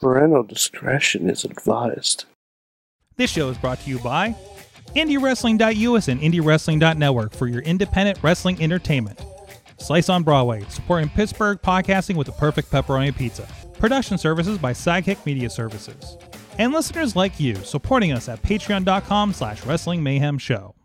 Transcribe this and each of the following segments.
Parental discretion is advised. This show is brought to you by IndieWrestling.us and IndieWrestling.network for your independent wrestling entertainment. Slice on Broadway, supporting Pittsburgh podcasting with the perfect pepperoni pizza. Production services by Sidekick Media Services. And listeners like you, supporting us at patreon.com slash wrestling mayhem show.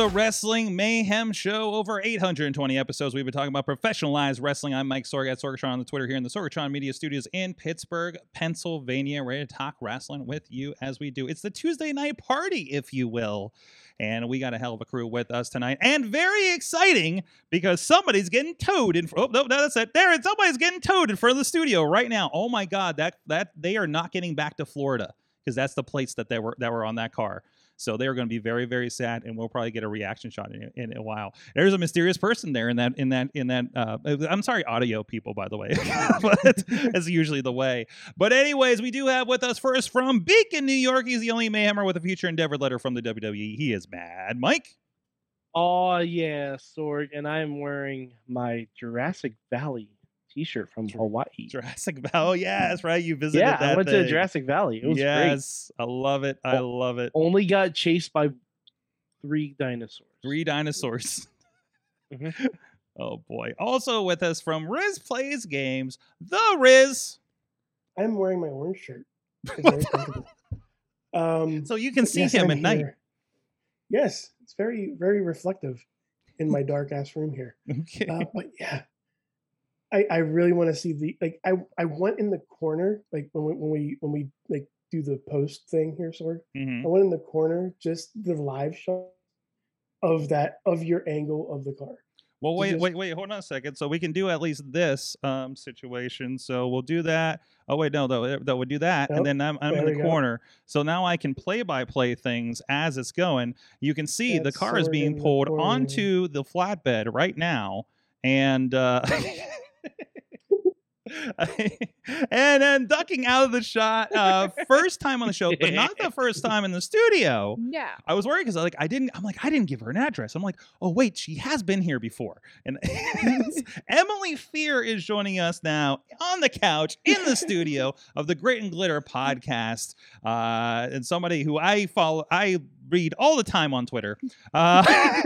The Wrestling Mayhem Show. Over 820 episodes. We've been talking about professionalized wrestling. I'm Mike Sorg at Sorgatron on the Twitter here in the Sorgatron Media Studios in Pittsburgh, Pennsylvania. Ready to talk wrestling with you as we do. It's the Tuesday night party, if you will. And we got a hell of a crew with us tonight. And very exciting because somebody's getting towed in. Oh, no, no, that's it. There, somebody's getting towed in front of the studio right now. Oh my God, that that they are not getting back to Florida because that's the plates that they were that were on that car. So they are going to be very, very sad, and we'll probably get a reaction shot in, in a while. There's a mysterious person there in that, in that, in that. Uh, I'm sorry, audio people, by the way, but as usually the way. But anyways, we do have with us first from Beacon, New York. He's the only Mayhemmer with a future endeavor letter from the WWE. He is Mad Mike. Oh yeah, Sorg, and I'm wearing my Jurassic Valley T-shirt from Hawaii. Jurassic Valley. Yeah, that's right. You visited yeah, that I went to thing. Jurassic Valley. It was great. yes, I love it. I Oh, love it. Only got chased by three dinosaurs. Three dinosaurs. Mhm. Oh boy. Also with us from Riz Plays Games, the Riz. I'm wearing my orange shirt. It's very comfortable. Um, So you can see yes, him I'm at night. Yes, it's very, very reflective in my dark ass room here. Okay. Uh, but yeah, I, I really want to see the like. I, I went in the corner like when we when we when we like do the post thing here, Sword. Mhm. I went in the corner, just the live shot of that of your angle of the car. Well, wait, just- wait, wait. Hold on a second. So we can do at least this um, situation. So we'll do that. Oh wait, no, though, that would do that, and then I'm, I'm in the we go. corner. So now I can play by play things as it's going. You can see the car is being in the pulled onto the flatbed right now, and uh, and then ducking out of the shot. Uh, first time on the show, but not the first time in the studio. Yeah, I was worried because I like I didn't. I'm like I didn't give her an address. I'm like, oh wait, she has been here before. And Emily Fear is joining us now on the couch in the studio of the Grit and Glitter podcast, uh, and somebody who I follow, I read all the time on Twitter. Uh,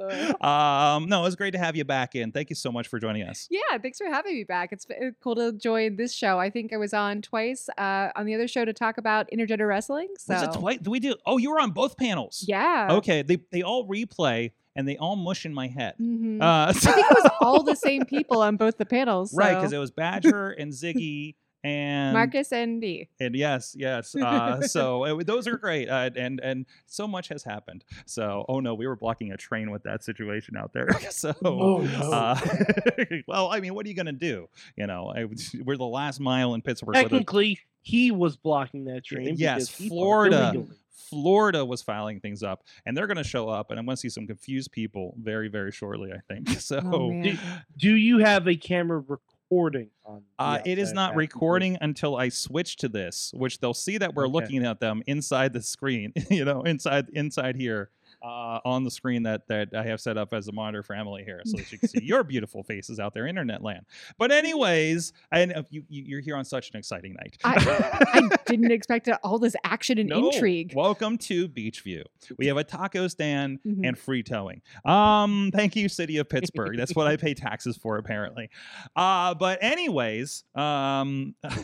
um, no, it was great to have you back in. Thank you so much for joining us. Yeah, thanks for having me back. It's uh, cool to join this show. I think I was on twice uh, on the other show to talk about intergender wrestling. So Was it twice? Did we do? Oh, you were on both panels. yeah. Okay. They they all replay and they all mush in my head. Mhm. Uh, I think it was all the same people on both the panels. Right, because it was Badger and Ziggy and Marcus and D. And yes, yes. Uh, so it, those are great, uh, and and so much has happened. So oh no, we were blocking a train with that situation out there. so Oh, no. uh, well, I mean, what are you gonna do? You know, I, we're the last mile in Pittsburgh. with a- Technically, he was blocking that train. yes, because he parked Florida. Florida was filing things up, and they're going to show up, and I'm going to see some confused people very, very shortly. I think so. Oh, man. Do you have a camera recording on? the Uh, it is not recording until I switch to this, which they'll see that we're Okay. looking at them inside the screen, you know, inside inside here uh, on the screen that that I have set up as a monitor for Emily here, so that you can see your beautiful faces out there, internet land. But anyways, and if you, you you're here on such an exciting night. I didn't expect all this action and No. intrigue. Welcome to Beechview. We have a taco stand Mhm. and free towing. Um, thank you, City of Pittsburgh. That's what I pay taxes for, apparently. Uh, but anyways, um.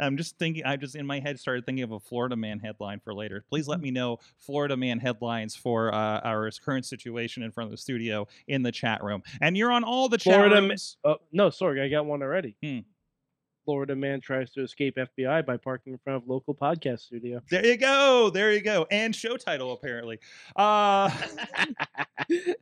I'm just thinking. I just in my head started thinking of a Florida man headline for later. Please let me know Florida man headlines for uh, our current situation in front of the studio in the chat room. And you're on all the chat Florida ma- rooms. Oh no, sorry, I got one already. Hmm. Florida man tries to escape FBI by parking in front of local podcast studio. There you go. There you go. And show title apparently. Uh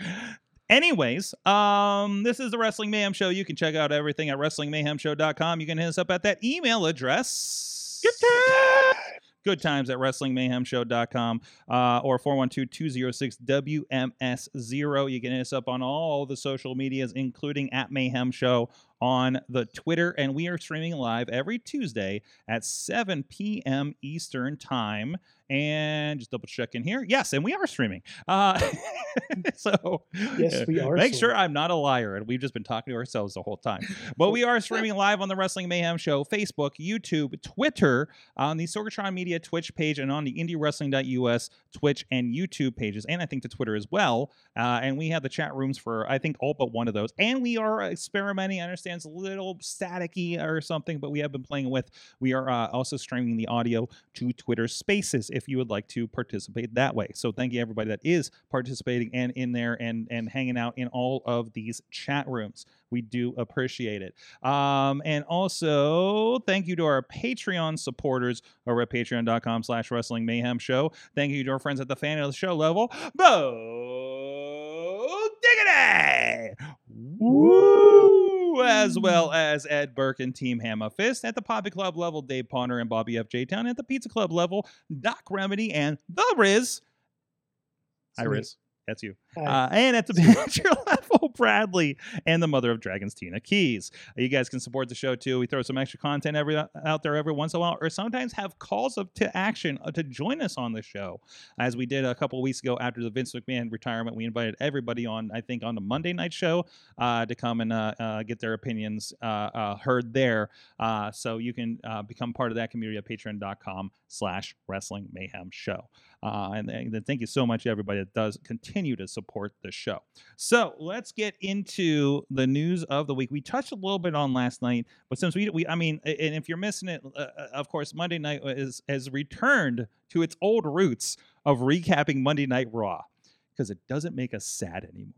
Anyways, um, this is the Wrestling Mayhem Show. You can check out everything at WrestlingMayhemShow.com. You can hit us up at that email address. Good times. Good times at WrestlingMayhemShow.com uh, or 412-206-WMS0. You can hit us up on all the social medias, including at Mayhem Show on the Twitter, and we are streaming live every Tuesday at 7 p.m. Eastern Time. And just double check in here. Yes, and we are streaming. Uh, so Yes, we are Make sure. I'm not a liar, and we've just been talking to ourselves the whole time. But we are streaming live on the Wrestling Mayhem Show, Facebook, YouTube, Twitter, on the Sorgatron Media Twitch page, and on the IndieWrestling.us Twitch and YouTube pages, and I think the Twitter as well. Uh, and we have the chat rooms for I think all but one of those. And we are experimenting. I understand it's a little staticky or something, but we have been playing with. We are uh, also streaming the audio to Twitter Spaces if you would like to participate that way. So thank you everybody that is participating and in there and and hanging out in all of these chat rooms. We do appreciate it. Um, and also thank you to our Patreon supporters over at patreon.com slash wrestling mayhem show. Thank you to our friends at the fan of the show level. Bo Diggity! Woo! As well mm. as Ed Burke and Team Hammer Fist at the Poppy Club level, Dave Ponder and Bobby F. J. Town at the Pizza Club level, Doc Remedy and The Riz. Hi, Riz. That's you. Uh, and at the manager level, Bradley and the mother of dragons, Tina Keys. You guys can support the show too. We throw some extra content every out there every once in a while, or sometimes have calls up to action uh, to join us on the show, as we did a couple of weeks ago after the Vince McMahon retirement. We invited everybody on, I think, on the Monday night show uh, to come and uh, uh, get their opinions uh, uh, heard there. Uh, so you can uh, become part of that community at patreon.com slash wrestling mayhem show. Uh, and, and then thank you so much, everybody that does continue to support the show. So let's get into the news of the week. We touched a little bit on last night, but since we, we I mean, and if you're missing it, uh, uh, of course, Monday night is has returned to its old roots of recapping Monday Night Raw because it doesn't make us sad anymore.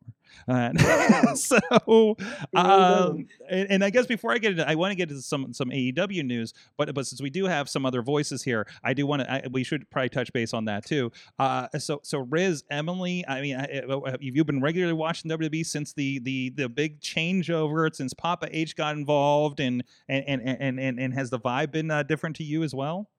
Uh, so, um, and, and I guess before I get into, I want to get into some some AEW news, but but since we do have some other voices here, I do want to. We should probably touch base on that too. Uh, so so Riz, Emily, I mean, I- I- have you been regularly watching WWE since the the the big changeover since Papa H got involved, and and and and and, and has the vibe been uh, different to you as well?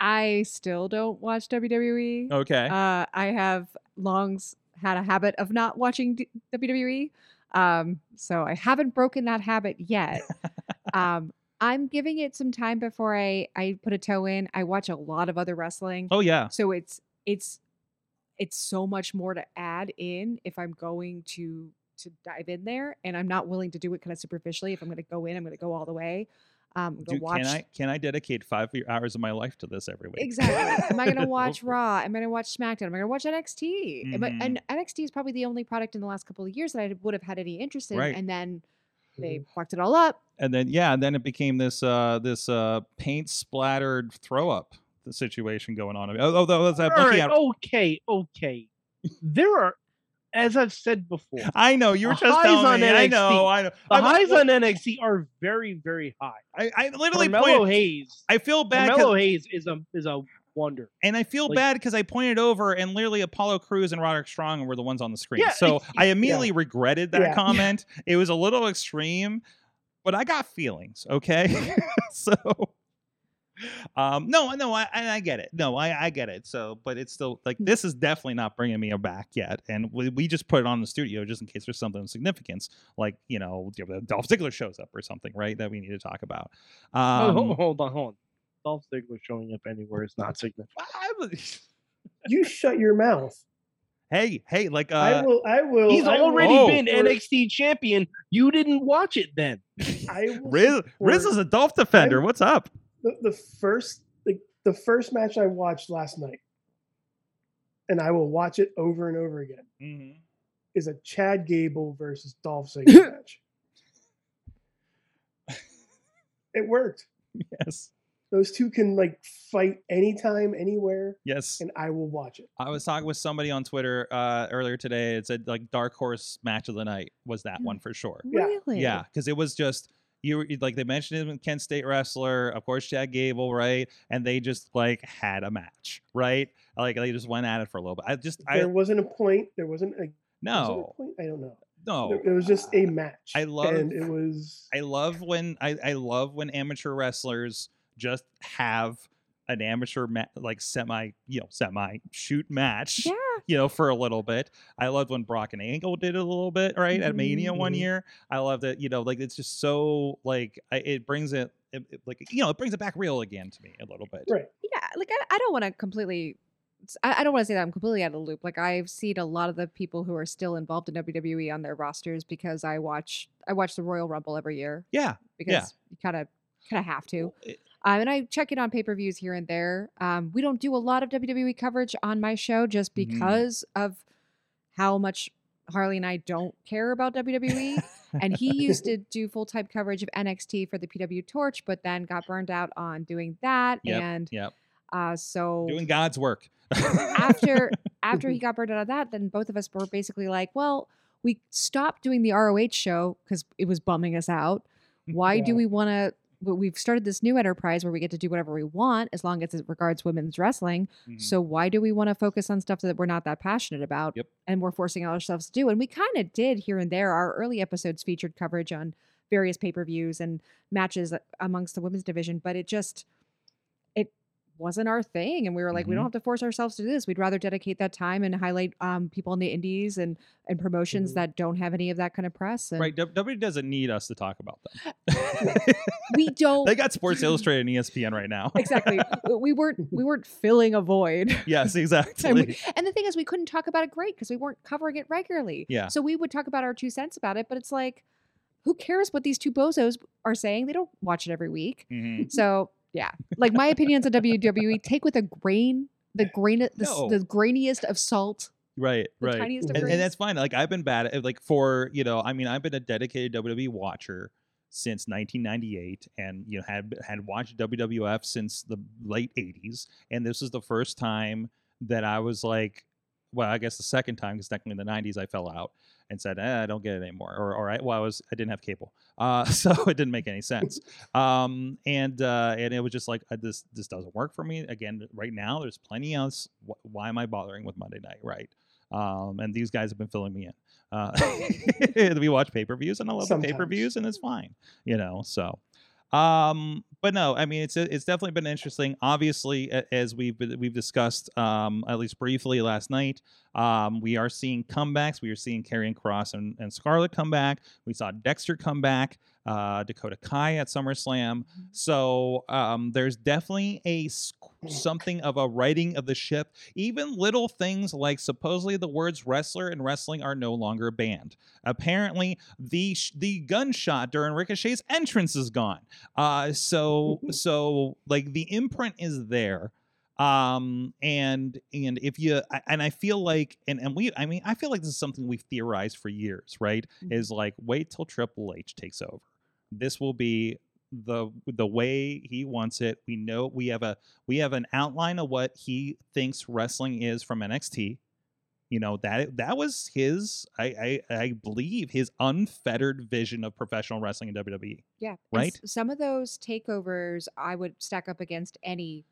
I still don't watch WWE. Okay. Uh, I have long had a habit of not watching D- WWE. Um, so I haven't broken that habit yet. um, I'm giving it some time before I, I put a toe in. I watch a lot of other wrestling. oh yeah. So it's it's it's so much more to add in if I'm going to to dive in there and I'm not willing to do it kind of superficially. If I'm going to go in, I'm going to go all the way. Um, go Do, watch can I can I dedicate five hours of my life to this every week? Exactly. Am I going to watch. Raw? Am I going to watch SmackDown? Am I going to watch NXT? Am I- and NXT is probably the only product in the last couple of years that I would have had any interest in. Right. And then they fucked it all up. and then yeah, and then it became this uh this uh paint splattered throw up situation going on. Although was that right, okay, okay. There are, as I've said before, I know you were The just highs on me. I know. I know. the I'm- highs on NXT are very, very high. I, I literally Carmelo pointed, Hayes, I feel bad. Carmelo Hayes is a is a wonder. and I feel like- bad because I pointed over, and literally Apollo Crews and Roderick Strong were the ones on the screen. Yeah, so I immediately regretted that Yeah. comment. It was a little extreme, but I got feelings. Okay, so. Um, no, no, I, I I get it. No, I, I get it. So, but it's still like this is definitely not bringing me back yet. And we, we just put it on the studio just in case there's something of significance, like you know, Dolph Ziggler shows up or something, right? That we need to talk about. oh, Um, hold, hold on, hold on. Dolph Ziggler showing up anywhere is not significant. You shut your mouth. hey, hey, like uh, I will. I will. He's I already Oh. been support- NXT champion. You didn't watch it then. I will Riz, Riz is a Dolph defender. I'm- What's up? The, the first like the first match I watched last night, and I will watch it over and over again. Is a Chad Gable versus Dolph Ziggler match. It worked. Yes, Those two can like fight anytime, anywhere, yes. and I will watch it. I was talking with somebody on Twitter uh, earlier today. It said like dark horse match of the night was that one for sure. Yeah. Really? Yeah, because it was just you were like they mentioned him, Kent State wrestler, of course Chad Gable, right? And they just like had a match, right? Like they just went at it for a little bit. I just I There wasn't a point. There wasn't a was no point. I don't know. no. It was just a match. I love- and it was I love when I, I love when amateur wrestlers just have an amateur ma- like semi you know semi shoot match Yeah. you know for a little bit i loved when brock and angle did it a little bit right at mania one Mhm. year i loved it you know like it's just so like I, it brings it, it, it- like you know it brings it back real again to me a little bit Right. yeah like i, I don't want to completely I don't want to say that i'm completely out of the loop like i've seen a lot of the people who are still involved in wwe on their rosters because i watch i watch the royal rumble every year yeah because you kind of kind of have to it- um, and i check in on pay-per-views here and there um, we don't do a lot of wwe coverage on my show just Mhm. because of how much harley and i don't care about wwe and he used to do full-time coverage of nxt for the pw torch but then got burned out on doing that Yep, and yep uh, so doing god's work after after he got burned out of that, then both of us were basically like, well, we stopped doing the ROH show because it was bumming us out. Why do we want to? We've started this new enterprise where we get to do whatever we want as long as it regards women's wrestling. Mhm. So why do we want to focus on stuff that we're not that passionate about? Yep. And we're forcing ourselves to do. And we kind of did here and there. Our early episodes featured coverage on various pay per views and matches amongst the women's division, but it just wasn't our thing. And we were like, we Mhm. don't have to force ourselves to do this. We'd rather dedicate that time and highlight um, people in the indies and and promotions Mhm. that don't have any of that kind of press. And right w doesn't need us to talk about them we don't they got sports illustrated and espn right now exactly. we weren't we weren't filling a void. yes And, exactly we- and the thing is, we couldn't talk about it great because we weren't covering it regularly. Yeah. So we would talk about our two cents about it, but it's like, who cares what these two bozos are saying? They don't watch it every week. Mhm. So yeah, like my opinions on WWE, take with a grain, the grain, the, No. the grainiest of salt, right the right. tiniest of and, and that's fine. Like I've been bad at like for you know, I mean, I've been a dedicated WWE watcher since 1998, and you know had had watched WWF since the late 80s, and this is the first time that I was like, well, I guess the second time because technically in the 90s I fell out and said, eh, I don't get it anymore, or or I, well, I was I didn't have cable, uh, so it didn't make any sense, um, and uh, and it was just like uh, this this doesn't work for me. Again, right now there's plenty else. Wh- why am I bothering with Monday night, right? um, and these guys have been filling me in. Uh, we watch pay per views, and I love the pay per views, and it's fine, you know. So, um, but no, I mean, it's it's definitely been interesting. Obviously, as we've we've discussed, um, at least briefly last night, um, we are seeing comebacks. We are seeing Karrion Kross and, and Scarlett come back. We saw Dexter come back. Uh, Dakota Kai at SummerSlam. So um, there's definitely a something of a writing of the ship. Even little things like supposedly the words wrestler and wrestling are no longer banned. Apparently, the sh- the gunshot during Ricochet's entrance is gone. Uh, so so like the imprint is there. Um and and if you and I feel like and and we I mean I feel like this is something we've theorized for years, right? Mhm. Is like wait till Triple H takes over. This will be the the way he wants it. We know we have a we have an outline of what he thinks wrestling is from NXT. You know that that was his I I, I believe his unfettered vision of professional wrestling in. WWE. Yeah. Right? s- some of those takeovers I would stack up against any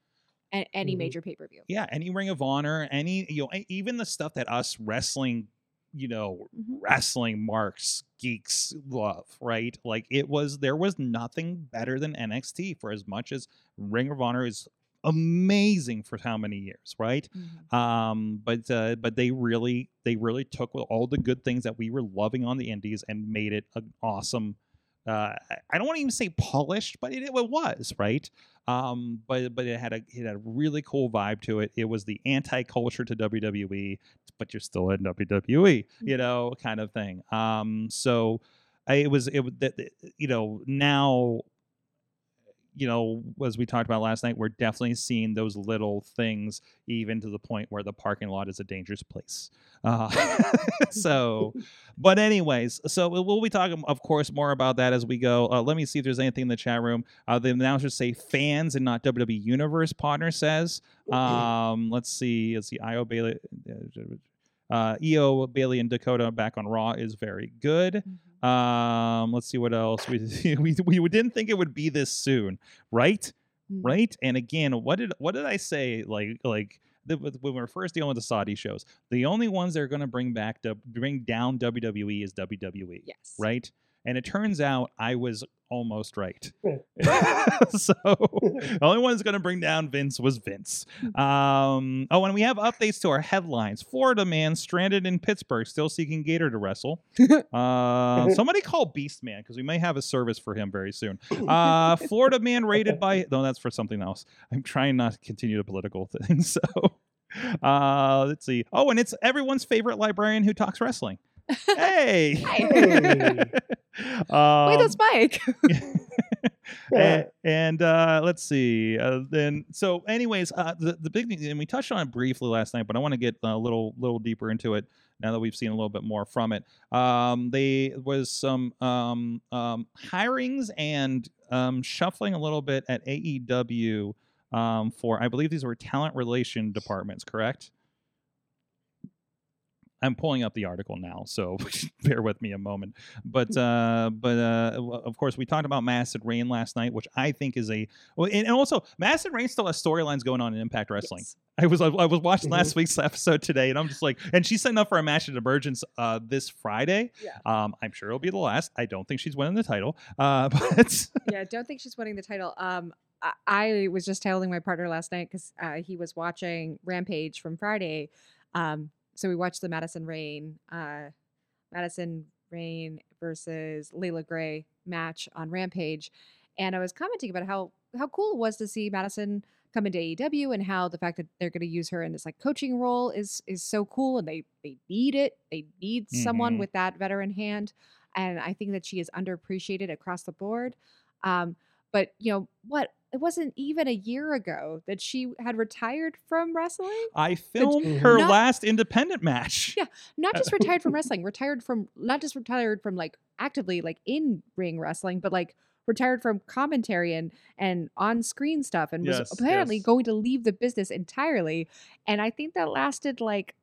any Mhm. major pay per view. Yeah, any Ring of Honor, any you know, even the stuff that us wrestling, you know, Mhm. wrestling marks geeks love, right? Like it was there was nothing better than NXT for as much as Ring of Honor is amazing for how many years, right? Mhm. um but uh but they really they really took all the good things that we were loving on the indies and made it an awesome uh I- don't want to even say polished but it, it was right? Um but but it had a it had a really cool vibe to it. It was the anti-culture to wwe but you're still in wwe you know kind of thing. Um so I, it was it that, you know now you know, as we talked about last night, we're definitely seeing those little things, even to the point where the parking lot is a dangerous place. Uh, so, but anyways, so we- we'll be talking, of course, more about that as we go. Uh, let me see if there's anything in the chat room. Uh, the announcers say fans and not WWE Universe. Partner says. Um, let's see. Let's see. Io Bayley. Uh, EO Bayley and Dakota back on Raw is very good. Um, let's see what else we we we didn't think it would be this soon, right? Mm. Right? And again, what did what did I say? Like like the, when we're first dealing with the Saudi shows, the only ones they're going to bring back to bring down WWE is WWE, Yes. right? And it turns out I was almost right. So the only one who's going to bring down Vince was Vince. Um, oh, and we have updates to our headlines. Florida man stranded in Pittsburgh, still seeking Gator to wrestle. Uh, somebody call Beast Man because we may have a service for him very soon. Uh, Florida man raided by no, that's for something else. I'm trying not to continue the political thing. So uh, let's see. Oh, and it's everyone's favorite librarian who talks wrestling. Hey. Hey. Wait, um, that's Mike. and, and uh, let's see. Uh, then, so, anyways, uh, the the big thing, and we touched on it briefly last night, but I want to get a little little deeper into it now that we've seen a little bit more from it. Um, they was some um, um, hirings and um, shuffling a little bit at AEW um, for, I believe these were talent relation departments, correct? I'm pulling up the article now, so bear with me a moment. But uh, but uh, of course, we talked about Madison Rayne last night, which I think is a well, and also Madison Rayne still has storylines going on in Impact Wrestling. Yes. I was I was watching last week's episode today, and I'm just like, and she's setting up for a match at Emergence uh, this Friday. Yeah. Um, I'm sure it'll be the last. I don't think she's winning the title. Uh, but yeah, I don't think she's winning the title. Um, I, I was just telling my partner last night because uh, he was watching Rampage from Friday. Um, so we watched the Madison Rayne, uh, Madison Rayne versus Layla Gray match on Rampage, and I was commenting about how how cool it was to see Madison come into AEW and how the fact that they're going to use her in this like coaching role is is so cool and they they need it. They need someone Mhm. with that veteran hand, and I think that she is underappreciated across the board. Um, but you know what? It wasn't even a year ago that she had retired from wrestling. I filmed mm-hmm. her Not- last independent match. Yeah. Not just retired from wrestling, retired from not just retired from like actively like in ring wrestling, but like retired from commentary and and on screen stuff and was Yes, apparently yes. going to leave the business entirely. And I think that lasted like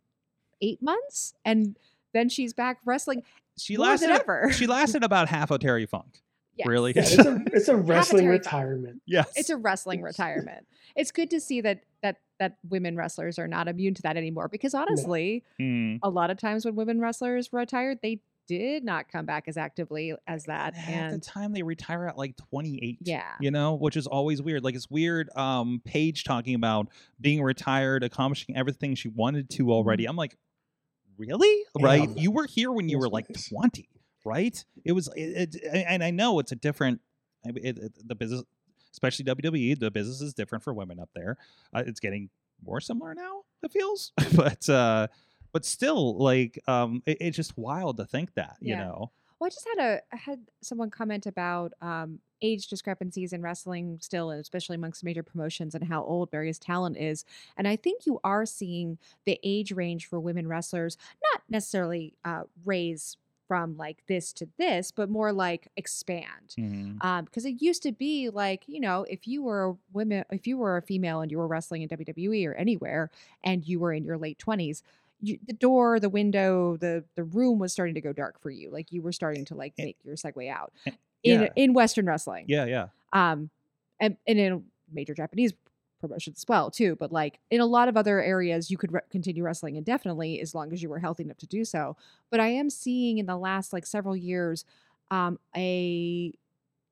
eight months, and then she's back wrestling She lasted. ever. She lasted about half of Terry Funk. Yes. Really? Yeah, it's a it's a wrestling Terry Funk. retirement. Yes. it's a wrestling retirement. It's good to see that that that women wrestlers are not immune to that anymore because honestly, Hmm. a lot of times when women wrestlers retired, they did not come back as actively as that. And at the time they retire at like 28 yeah, you know which is always weird like it's weird um paige talking about being retired accomplishing everything she wanted to already i'm like really right Yeah. you were here when you were like 20 right? It was it, it, and i know it's a different it, it- the business especially wwe the business is different for women up there. Uh, it's getting more similar now it feels but uh but still like um it, it's just wild to think that you know? Well, I just had a I had someone comment about um, age discrepancies in wrestling still, and especially amongst major promotions, and how old various talent is. And I think you are seeing the age range for women wrestlers not necessarily uh, raise from like this to this, but more like expand. Mhm. Um, because it used to be like, you know, if you were a woman, if you were a female and you were wrestling in WWE or anywhere, and you were in your late twenties, you, the door, the window, the the room was starting to go dark for you. Like you were starting to like make your segue out in yeah. in Western wrestling. yeah yeah Um, and, and in major Japanese promotions as well too. But like in a lot of other areas, you could re- continue wrestling indefinitely as long as you were healthy enough to do so. But I am seeing in the last like several years, um, a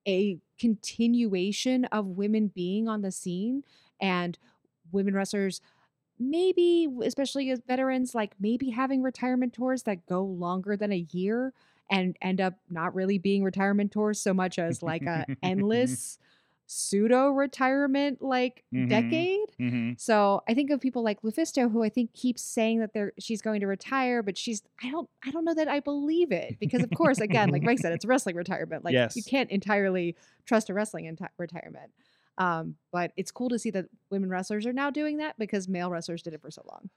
a continuation of women being on the scene and women wrestlers maybe especially as veterans like maybe having retirement tours that go longer than a year and end up not really being retirement tours so much as like a endless pseudo retirement like Mhm. decade hmm so I think of people like Lufisto, who I think keeps saying that they're she's going to retire, but she's I don't I don't know that I believe it because of course again like Mike said it's wrestling retirement like you can't entirely trust a wrestling enti- retirement. Um, but it's cool to see that women wrestlers are now doing that because male wrestlers did it for so long.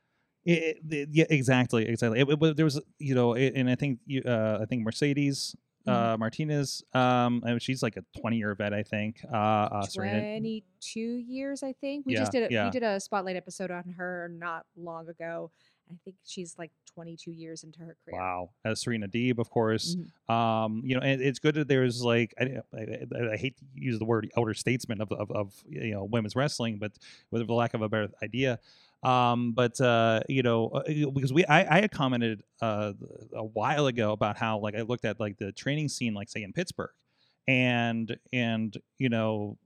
It, it- yeah, exactly, exactly. It, there was, you know, and I think you, uh, I think Mercedes. Uh, Martinez, um, and she's like a twenty-year vet, I think. Uh, uh, Serena, Twenty two years, I think. We Yeah, just did a yeah. we did a spotlight episode on her not long ago. I think she's like twenty two years into her career. wow, uh, Serena Deeb, of course. Mhm. Um, you know, and it's good that there's like, I, I, I hate to use the word elder statesman of, of, of you know women's wrestling, but with the lack of a better idea. Um, but uh, you know, uh, because we I, I had commented uh, a while ago about how like I looked at like the training scene, like say in Pittsburgh, and and you know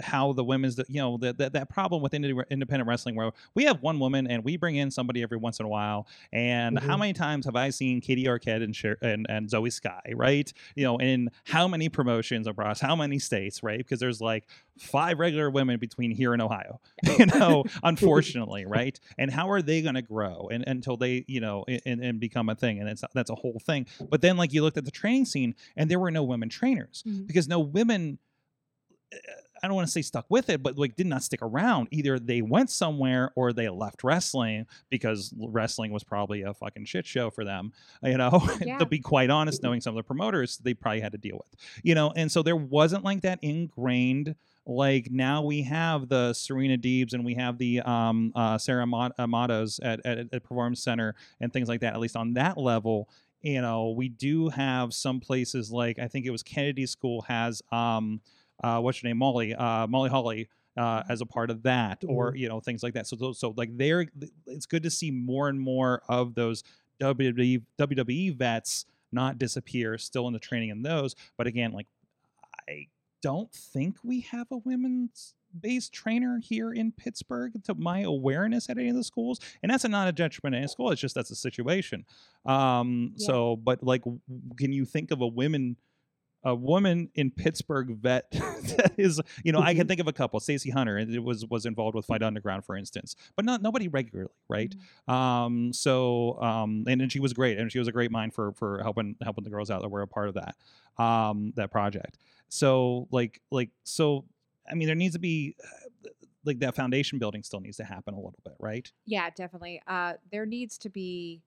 how the women's you know that that that problem with independent wrestling where we have one woman and we bring in somebody every once in a while. And how Mhm. many times have I seen Katie Arquette and, and and Zoe Sky right? You know in how many promotions across how many states right? Because there's like five regular women between here and Ohio you know unfortunately right? And how are they going to grow and until they you know and, and become a thing? And it's that's a whole thing. But then like you looked at the training scene and there were no women trainers Mhm. because no women I don't want to say stuck with it, but like did not stick around. Either they went somewhere or they left wrestling because wrestling was probably a fucking shit show for them. You know, Yeah. to be quite honest, knowing some of the promoters they probably had to deal with. You know, and so there wasn't like that ingrained. Like now we have the Serena Deebs and we have the um, uh, Sarah Mat- Amatos at, at, at Performance Center and things like that. At least on that level, you know, we do have some places like I think it was Kennedy School has um, uh, what's your name, Molly, uh, Molly Holly, uh, as a part of that, or you know things like that. So so like they're it's good to see more and more of those WWE WWE vets not disappear, still in the training in those. But again, like I don't think we have a women's based trainer here in Pittsburgh to my awareness at any of the schools. And that's a not a judgment at school. It's just that's a situation. Um, Yeah. so but like can you think of a women a woman in Pittsburgh vet that is, you know, I can think of a couple. Stacey Hunter, and it was was involved with Fight Underground, for instance, but not nobody regularly, right? Um, so um, and then she was great, and she was a great mind for for helping helping the girls out that were a part of that um that project. So like like so, I mean, there needs to be uh, like that foundation building still needs to happen a little bit, right? Yeah, definitely. Uh, there needs to be.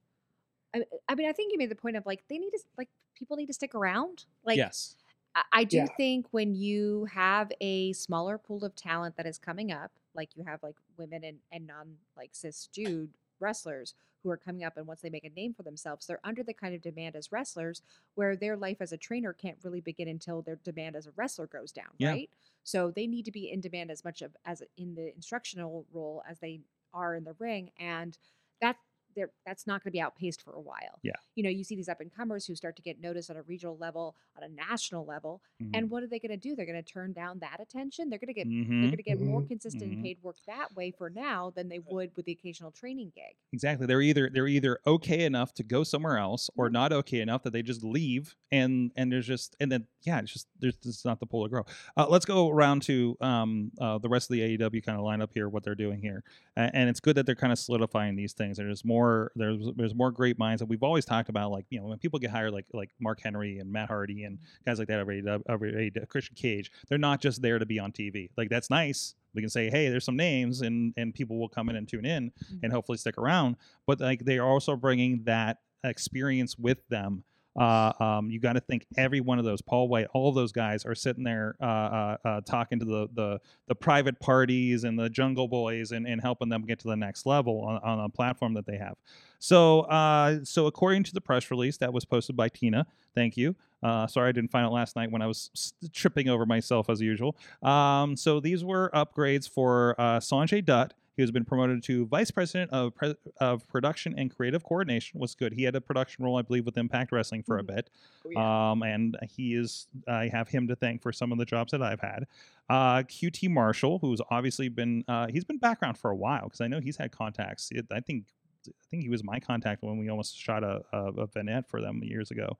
I, I mean, I think you made the point of like they need to like people need to stick around. Like, yes, I, I do Yeah. think when you have a smaller pool of talent that is coming up, like you have like women and, and non like cis dude wrestlers who are coming up and once they make a name for themselves, they're under the kind of demand as wrestlers where their life as a trainer can't really begin until their demand as a wrestler goes down, Yeah. right? So they need to be in demand as much of as in the instructional role as they are in the ring. And that they're, that's not going to be outpaced for a while. Yeah. You know, you see these up and comers who start to get noticed on a regional level, on a national level, Mhm. and what are they going to do? They're going to turn down that attention. They're going to get Mhm. they're going to get more Mhm. consistent paid work that way for now than they would with the occasional training gig. exactly. They're either they're either okay enough to go somewhere else, or not okay enough that they just leave, and and there's just and then yeah, it's just there's it's not the pull to grow. Uh, let's go around to um uh, the rest of the AEW kind of lineup here, what they're doing here, and, and it's good that they're kind of solidifying these things. There's more there's there's more great minds that we've always talked about, like you know when people get hired like like Mark Henry and Matt Hardy and mm-hmm. guys like that over AEW, over Christian Cage, they're not just there to be on TV. Like that's nice. We can say, hey, there's some names, and and people will come in and tune in, mm-hmm. and hopefully stick around. But like they are also bringing that experience with them. Uh, um, you got to think every one of those, Paul White, all those guys are sitting there uh, uh, uh, talking to the, the the private parties and the Jungle Boys and, and helping them get to the next level on, on a platform that they have. So, uh, so according to the press release that was posted by Tina, thank you. Uh, sorry I didn't find it last night when I was tripping over myself as usual. Um, so these were upgrades for Sanjay Dutt. He has been promoted to vice president of pre- of production and creative coordination. Was good. He had a production role, I believe, with Impact Wrestling for a bit. Um, and he is. I have him to thank for some of the jobs that I've had. Uh, QT Marshall, who's obviously been uh, he's been background for a while because I know he's had contacts. It, I think I think he was my contact when we almost shot a, a, a vignette for them years ago.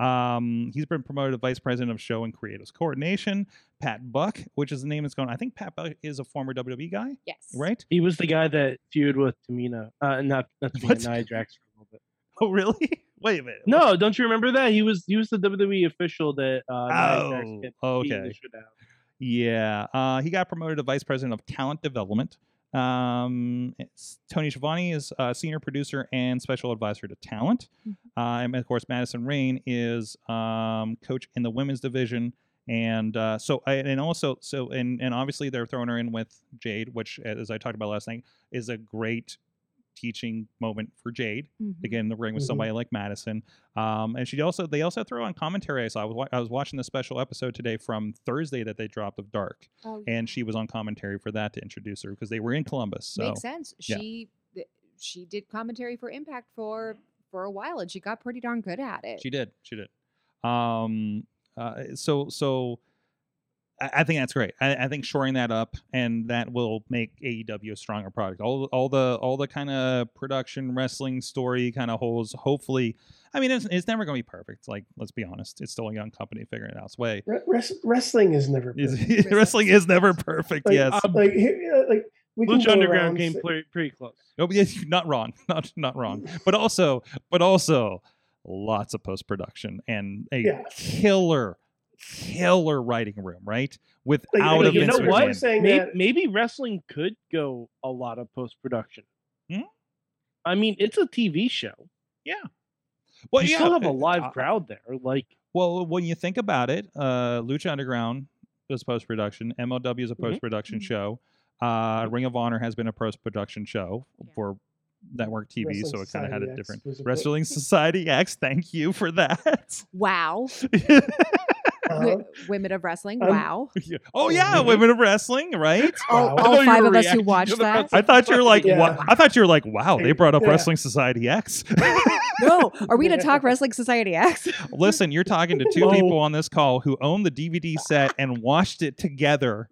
Um, he's been promoted to vice president of show and creatives coordination. Pat Buck, which is the name that's going. I think Pat Buck is a former WWE guy, Yes. right? He was the guy that feud with Tamina. Uh, not not What? Tamina, Nia Jax for a little bit. Oh, really? Wait a minute. No, don't you remember that? He was he was the WWE official that uh, Nia Jax Oh, okay. beating the shit out of. Yeah, uh, he got promoted to vice president of talent development. Um, Tony Schiavone is uh, senior producer and special advisor to talent. Uh, and of course, Madison Rayne is um, coach in the women's division. And uh, so, I, and also, so, and, and obviously they're throwing her in with Jade, which, as I talked about last night, is a great teaching moment for Jade Mhm. to get in the ring with Mhm. somebody like Madison. Um, and she also they also throw on commentary. I saw I was, wa- I was watching the special episode today from Thursday that they dropped of Dark, Oh, and she was on commentary for that to introduce her because they were in Columbus. So makes sense. yeah. She th- she did commentary for Impact for for a while, and she got pretty darn good at it. She did. She did. Um. Uh. So. So. I, I think that's great. I, I think shoring that up and that will make AEW a stronger product. All. All the. All the kind of production wrestling story kind of holes. Hopefully. I mean, it's, it's never going to be perfect. Like, let's be honest. It's still a young company figuring it out its way. Re- res- wrestling is never. Perfect. wrestling is never perfect. Like, yes. um, Like, like we can Lucha Underground came say- pretty, pretty close. No, but yes, not wrong. Not not wrong. But also, but also, lots of post production and a Yeah. killer, killer writing room, right? Without like, a you Vince know we're what? McMahon. saying Maybe, that maybe wrestling could go a lot of post production. Hmm? I mean, it's a TV show. Yeah. Well, you yeah, still have a uh, live uh, crowd there. Like, Well, when you think about it, uh, Lucha Underground is post production. MLW is a Mhm. post production Mhm. show. Uh, Ring of Honor has been a post production show Yeah. for network TV, so it kind of had a different. a Wrestling Society X, thank you for that. Wow, Uh-huh. Women of wrestling. Um, wow, Yeah. oh yeah, Women of Wrestling, right? all, Wow. I all five were of us who reacting watched that. I thought you were like, Yeah. wow. I thought you were like, wow, they brought up Yeah. Wrestling Society X. No, are we gonna talk Wrestling Society X? Listen, you're talking to two Oh. people on this call who own the DVD set and watched it together.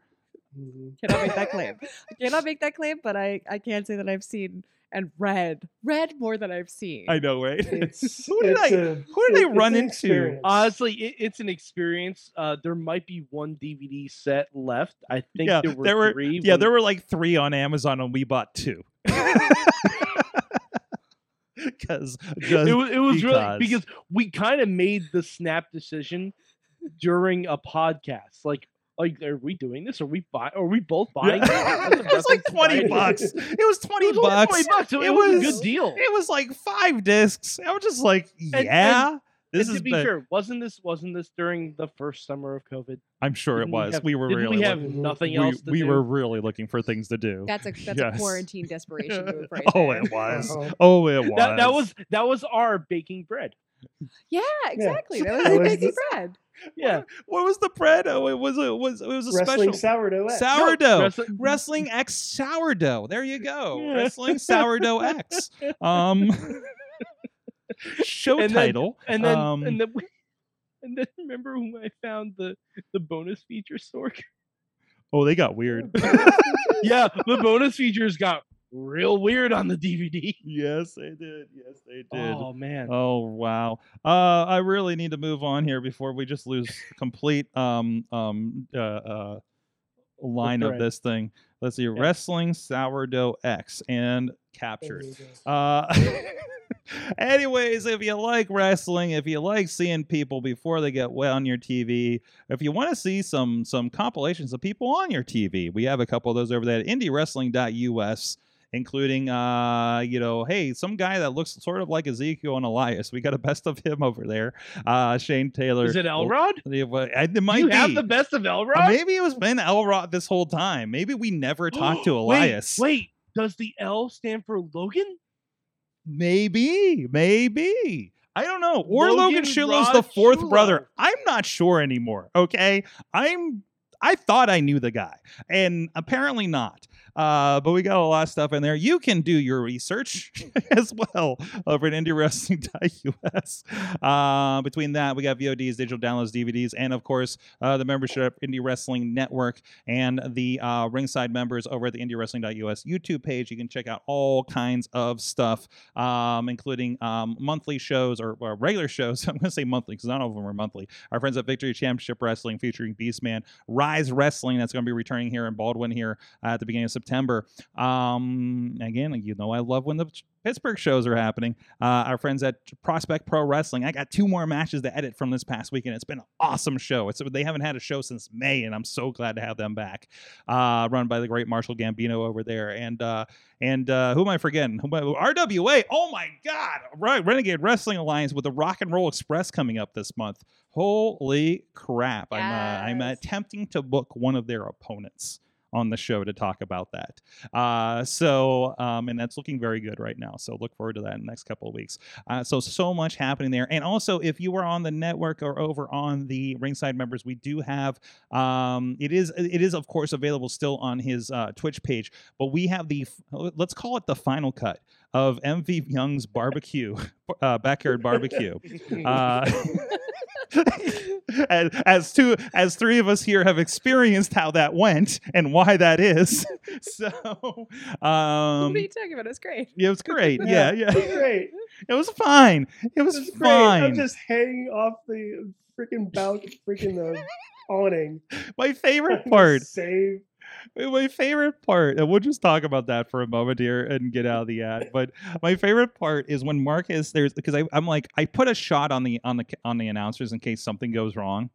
Mhm. cannot make that claim. I cannot make that claim, but I I can say that I've seen and read read more than I've seen. I know, right? It's, who did it's I? a- who did they it- run it's into? experience. honestly, it, it's an experience. Uh, there might be one DVD set left. I think Yeah, there were, there were- three. yeah, when- there were like three on Amazon, and we bought two. Because it was, it was really because. because we kind of made the snap decision during a podcast. Like, like, are we doing this? Are we buy? Are we both buying? this? That's a it was like twenty bucks. It was twenty It was bucks. 20 bucks. so It It, was, a good deal. It was like five discs. I was just like, and- yeah, this and is. to be the- fair, wasn't this wasn't this during the first summer of COVID? I'm sure it Didn't we was. have- we were Didn't really. we have looking- nothing we, else to we do? were really looking for things to do. That's a that's Yes. a quarantine desperation move right oh, there. it was. Uh-huh. Oh, it was. that, that was that was our baking bread. Yeah, exactly. That was That like was baking bread. Yeah, What was the bread? Oh, it was. It was. It was a Wrestling special. sourdough. X. Sourdough. wrestling- Wrestling X sourdough. There you go. Yeah. Wrestling sourdough X. Um, show And then- title. and then um, and then and then remember when I found the the bonus feature Sorg? oh, they got weird. yeah, the bonus features got real weird on the DVD. yes, they did. Yes, they did. Oh man. Oh wow. Uh I really need to move on here before we just lose complete um um uh uh line of this thing. Let's see, wrestling sourdough X and captured. Uh anyways, if you like wrestling, if you like seeing people before they get wet on your TV, if you want to see some some compilations of people on your TV, we have a couple of those over there at indiewrestling.us including uh you know hey some guy that looks sort of like ezekiel and elias. We got a best of him over there. Uh shane taylor. Is it Elrod? It might you be. have the best of Elrod? Uh, maybe it was been elrod this whole time. Maybe we never talked to elias. Wait, does the L stand for Logan? maybe maybe. I don't know. Or logan, Logan Schillow's the fourth Sciullo. brother. I'm not sure anymore okay? I'm I thought I knew the guy, and apparently not. Uh, but we got a lot of stuff in there. You can do your research as well over at IndieWrestling.us. Uh, between that, we got VODs, digital downloads, DVDs, and of course uh, the membership Indie Wrestling Network and the uh, ringside members over at the IndieWrestling.us YouTube page. You can check out all kinds of stuff, um, including um, monthly shows or, or regular shows. I'm going to say monthly because none of them are monthly. Our friends at Victory Championship Wrestling featuring Beastman, Rise Wrestling that's going to be returning here in Baldwin here at the beginning of September. Um, again, you know I love when the Pittsburgh shows are happening. Uh, our friends at Prospect Pro Wrestling. I got two more matches to edit from this past weekend. It's been an awesome show. It's they haven't had a show since May, and I'm so glad to have them back. Uh, run by the great Marshall Gambino over there, and uh, and uh, who am I forgetting? Who am I- RWA. Oh my God! Right, Renegade Wrestling Alliance with the Rock and Roll Express coming up this month. Holy crap! I'm uh, I'm attempting to book one of their opponents on the show to talk about that. Uh, so, um, and that's looking very good right now. So look forward to that in the next couple of weeks. Uh, so, so much happening there. And also, if you are on the network or over on the Ringside members, we do have, um, it is, it is of course available still on his uh, Twitch page, but we have the, let's call it the final cut of MV Young's barbecue, uh, backyard barbecue. Uh, as, as two as three of us here have experienced how that went and why that is so um what are you talking about? It's great. Yeah, it was great yeah yeah It's great. it was fine it was It's great. I'm just hanging off the freaking bout, freaking the awning. my favorite part Save. My favorite part, and we'll just talk about that for a moment here and get out of the ad. But my favorite part is when Marcus there's because I, I'm like I put a shot on the on the on the announcers in case something goes wrong.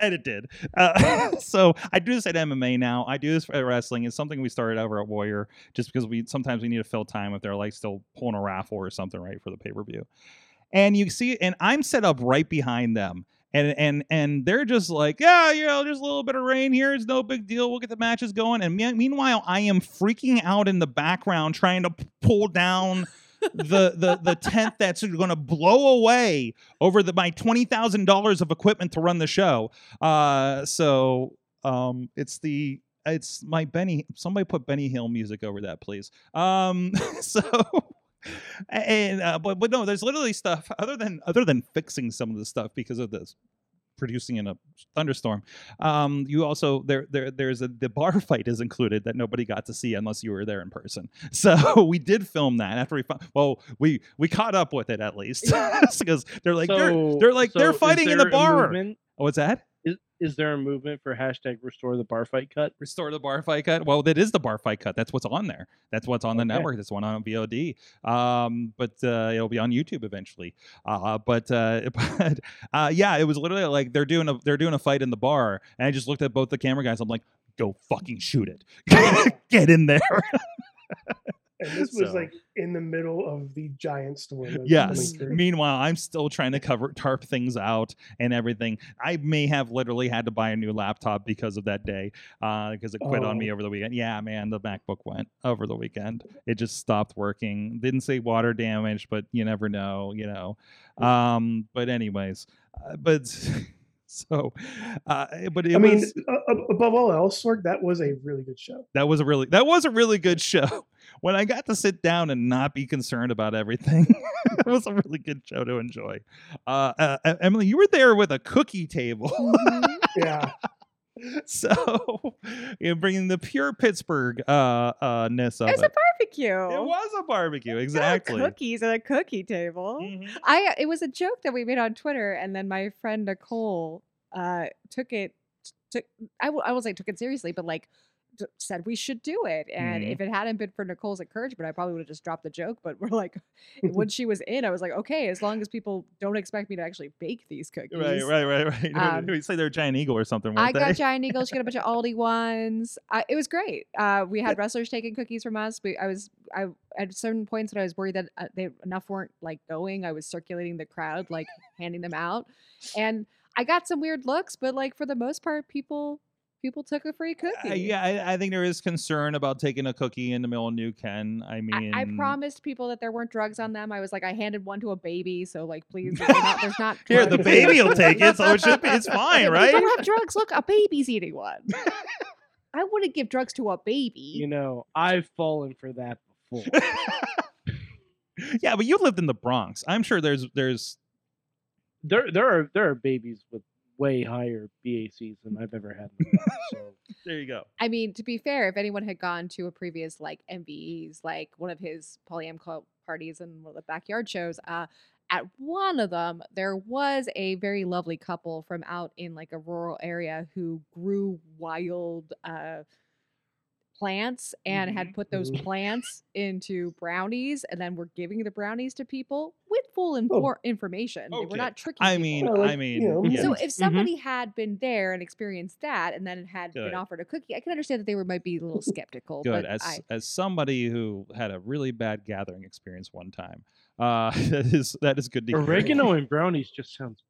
And it did. Uh, so I do this at MMA now. I do this for wrestling. It's something we started over at Warrior just because we sometimes we need to fill time if they're like still pulling a raffle or something right for the pay per view. And you see, and I'm set up right behind them and and and they're just like, yeah, you know, there's a little bit of rain here. It's no big deal. We'll get the matches going. And me- meanwhile, I am freaking out in the background trying to p- pull down the the the tent that's going to blow away over the my twenty thousand dollars of equipment to run the show. Uh, so um, it's the it's my Benny. Somebody put Benny Hill music over that, please. Um, so and uh, but but no, there's literally stuff other than other than fixing some of the stuff because of this producing in a thunderstorm. Um, you also there there there's a the bar fight is included that nobody got to see unless you were there in person. So we did film that after we found, well we we caught up with it at least because they're like they're they're like so they're fighting in the bar. Oh, what's that? Is, is there a movement for hashtag restore the bar fight cut? Restore the bar fight cut. Well, that is the bar fight cut. That's what's on there. That's what's on the Okay. network. That's one on VOD. Um, but uh, it'll be on YouTube eventually. Uh, but uh, but uh, yeah, it was literally like they're doing a they're doing a fight in the bar, and I just looked at both the camera guys. I'm like, go fucking shoot it. Get in there. And this was So- like in the middle of the giant storm. Yes. Meanwhile, I'm still trying to cover tarp things out and everything. I may have literally had to buy a new laptop because of that day, because it quit on me Oh. over the weekend. Yeah, man, the MacBook went over the weekend. It just stopped working. Didn't say water damage, but you never know, you know. Um, but anyways, uh, but so, uh, but it I mean, was above all else, Sorg, that was a really good show. that was a really that was a really good show. When I got to sit down and not be concerned about everything, it was a really good show to enjoy. Uh, uh, Emily, you were there with a cookie table, Mhm. Yeah. so you're bringing the pure Pittsburgh uh, uh, ness of It was it. a barbecue. It was a barbecue, exactly. Cookies at a cookie table. Mhm. I it was a joke that we made on Twitter, and then my friend Nicole uh took it took I w- I won't say took it seriously, but like d- said we should do it. And Mhm. if it hadn't been for Nicole's encouragement, I probably would have just dropped the joke. But we're like, when she was in, I was like, okay, as long as people don't expect me to actually bake these cookies. Right, right, right, right. Um, we say they're giant eagle or something. I got they? giant eagles. She got a bunch of Aldi ones. I, it was great. Uh, we had wrestlers taking cookies from us. We, I was, I at certain points when I was worried that uh, they enough weren't like going. I was circulating the crowd, like handing them out, and I got some weird looks. But like for the most part, people people took a free cookie. Uh, yeah, I, I think there is concern about taking a cookie in the middle of New Ken. I I, mean, I promised people that there weren't drugs on them. I was like, I handed one to a baby, so like, please, there's not, there's not Here, the baby will take it, so it should be. It's fine, Yeah, right? We don't have drugs. Look, a baby's eating one. I wouldn't give drugs to a baby. You know, I've fallen for that before. yeah, but you lived in the Bronx. I'm sure there's there's there, there are there are babies with way higher BACs than I've ever had. In my life, so there you go. I mean, to be fair, if anyone had gone to a previous like MVEs, like one of his polyam club parties and one of the backyard shows, uh, at one of them there was a very lovely couple from out in like a rural area who grew wild uh, plants and had put those Mhm. plants into brownies and then were giving the brownies to people with full infor- information. They were not tricking. I mean, Well, like, I mean, you know. So Yes. if somebody had been there and experienced that, and then had Good. been offered a cookie, I can understand that they were might be a little skeptical. good But as I, as somebody who had a really bad gathering experience one time. Uh, that is that is good to hear. oregano and brownies just sounds weird.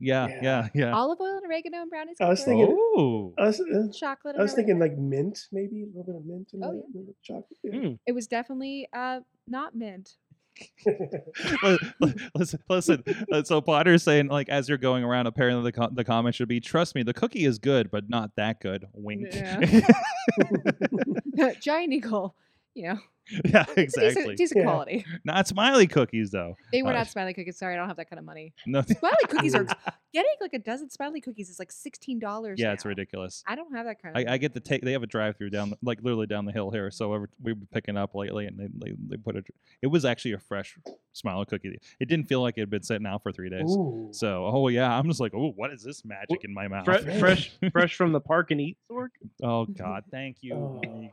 Yeah, Yeah. yeah, yeah. Olive oil and oregano and brownies. I was thinking- Oh, I was, uh, chocolate. I was thinking oregano. like mint, maybe a little bit of mint in Oh, the, yeah. in the chocolate. Yeah. Mm. it was definitely uh not mint. Li- li- listen, listen. uh, So Potter's saying, like, as you're going around, apparently the co- the comment should be, "Trust me, the cookie is good, but not that good." Wink. Yeah. Giant Eagle, you know, yeah, it's a decent, exactly. decent Yeah. quality. Not smiley cookies though. They were Uh, not smiley cookies. Sorry, I don't have that kind of money. No. Smiley cookies are getting like a dozen smiley cookies is like sixteen dollars. yeah, it's ridiculous. I don't have that kind of. I, I get the take. They have a drive-through down, the- like literally down the hill here. So every, we've been picking up lately, and they, they they put it. It was actually a fresh smiley cookie. It didn't feel like it had been sitting out for three days. Ooh. So, oh yeah, I'm just like, oh, what is this magic in my mouth? Fre- fresh, fresh from the park and eat store. Oh God, thank you. Oh.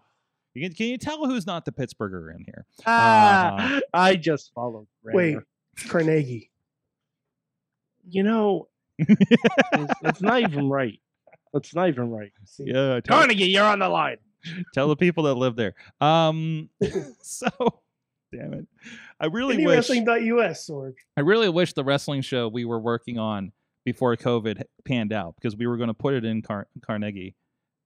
You can, can you tell who's not the Pittsburgher in here? Ah, I just followed. Wait. Carnegie. you know, it's, it's not even right. It's not even right. See, Yeah, tell, Carnegie, you're on the line. tell the people that live there. Um, so damn it, I really wish. IndieWrestling.us, Sorg. I really wish the wrestling show we were working on before COVID panned out because we were going to put it in Car- Carnegie,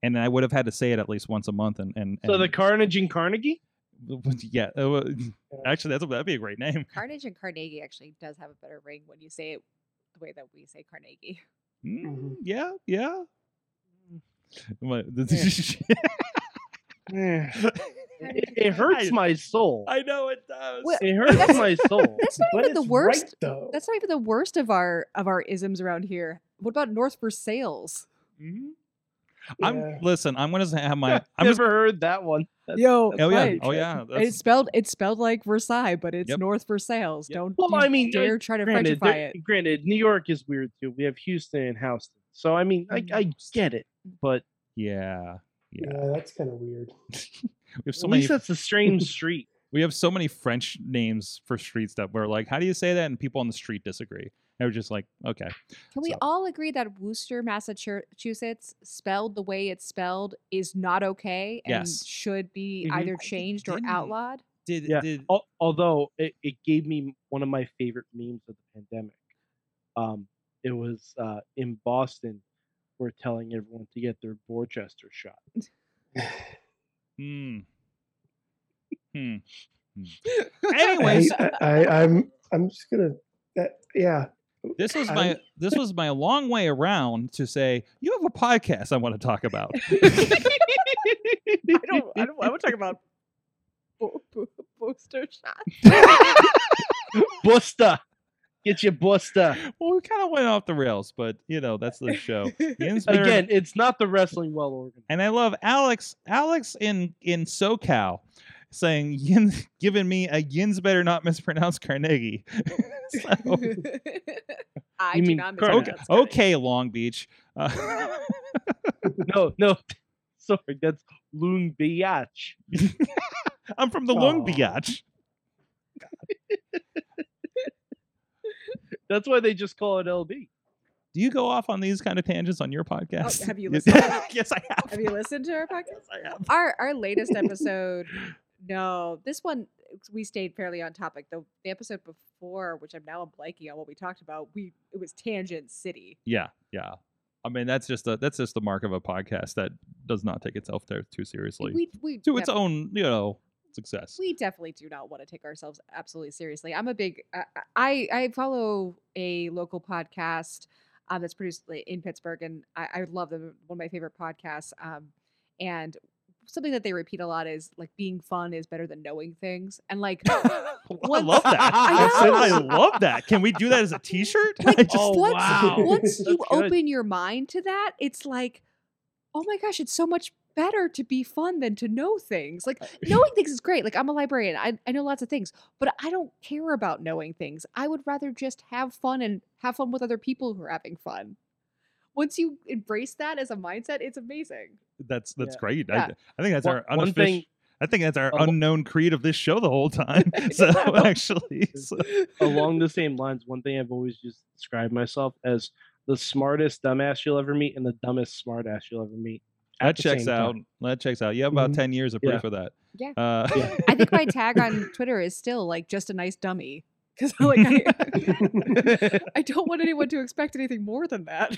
and I would have had to say it at least once a month. And and, So the and- Carnage in Carnegie. yeah, uh, actually that's that'd be a great name. Carnage and Carnegie actually does have a better ring when you say it the way that we say Carnegie. Mm, Mhm. Yeah, yeah. What- Eh, it, it hurts my soul. I know it does. Well, It hurts That's- my soul. That's not But even the worst. right, though. That's not even the worst of our of our isms around here. What about North Versailles? I'm Yeah. listen. I'm gonna have my. I've I'm just, never heard that one. That's- Yo, oh yeah, right. oh yeah. It's spelled it's spelled like Versailles, but it's Yep. North Versailles. Yep. Don't Well, I mean, dare try to granted, Frenchify it. granted, New York is weird too. We have Houston and Houston, so I mean, I, mm-hmm. I get it, but yeah, yeah. yeah, that's kind of weird. We have so at many. least that's a strange street. we have so many French names for streets that we're like, how do you say that? And people on the street disagree. And we're just like, okay, Can we So- all agree that Worcester, Massachusetts, spelled the way it's spelled, is not okay and Yes. should be Mhm. either changed or outlawed? did Yeah. did Al- although it, it gave me one of my favorite memes of the pandemic. Um, it was uh, in Boston. We're telling everyone to get their Borchester shot. hmm. Hmm. hmm. I, Anyways, I, I, I'm I'm just gonna that yeah. This was I- my this was my long way around to say you have a podcast I want to talk about. I don't. I don't. I want to talk about booster shots. Buster, get your Buster. well, we kind of went off the rails, but you know that's the show. Yin's Again, it's not the wrestling well organized. And I love Alex. Alex in in SoCal saying Yin giving me a Yin's better not mispronounce Carnegie. so, I You do mean not Carnegie. okay, mispronounce Carnegie. okay, Long Beach. Uh, No, no, sorry, that's Loon Biatch. I'm from the Lung Aw. Biatch. That's why they just call it LB. Do you go off on these kind of tangents on your podcast? Oh, have you Yes- listened yes, I have. Have you listened to our podcast? Yes, I have. Our our latest episode. No, this one we stayed fairly on topic. The the episode before, which I'm now blanking on what we talked about, we it was Tangent City. Yeah, yeah. I mean, that's just a that's just the mark of a podcast that does not take itself too, too seriously. We we to its own, you know, success. we definitely do not want to take ourselves absolutely seriously. I'm a big I I, I follow a local podcast um, that's produced in Pittsburgh, and I, I love them. One of my favorite podcasts. Um, and something that they repeat a lot is like being fun is better than knowing things, and like I love that. I I, said, I love that. Can we do that as a T-shirt? Like, just, Oh, once, wow. once you good. open your mind to that, it's like, oh my gosh, it's so much better to be fun than to know things. Like knowing things is great. Like I'm a librarian. I, I know lots of things, but I don't care about knowing things. I would rather just have fun and have fun with other people who are having fun. Once you embrace that as a mindset, it's amazing. That's that's Yeah. great. Yeah. I, I think that's One- our one unofficial. thing- I think that's our Alo- unknown creed of this show the whole time. so actually, so- Along the same lines, one thing I've always just described myself as the smartest dumbass you'll ever meet and the dumbest smartass you'll ever meet. that checks out. time. That checks out. You have about Mhm. ten years of proof Yeah. of that. Yeah. Uh, Yeah. I think my tag on Twitter is still like just a nice dummy. because like I, I don't want anyone to expect anything more than that.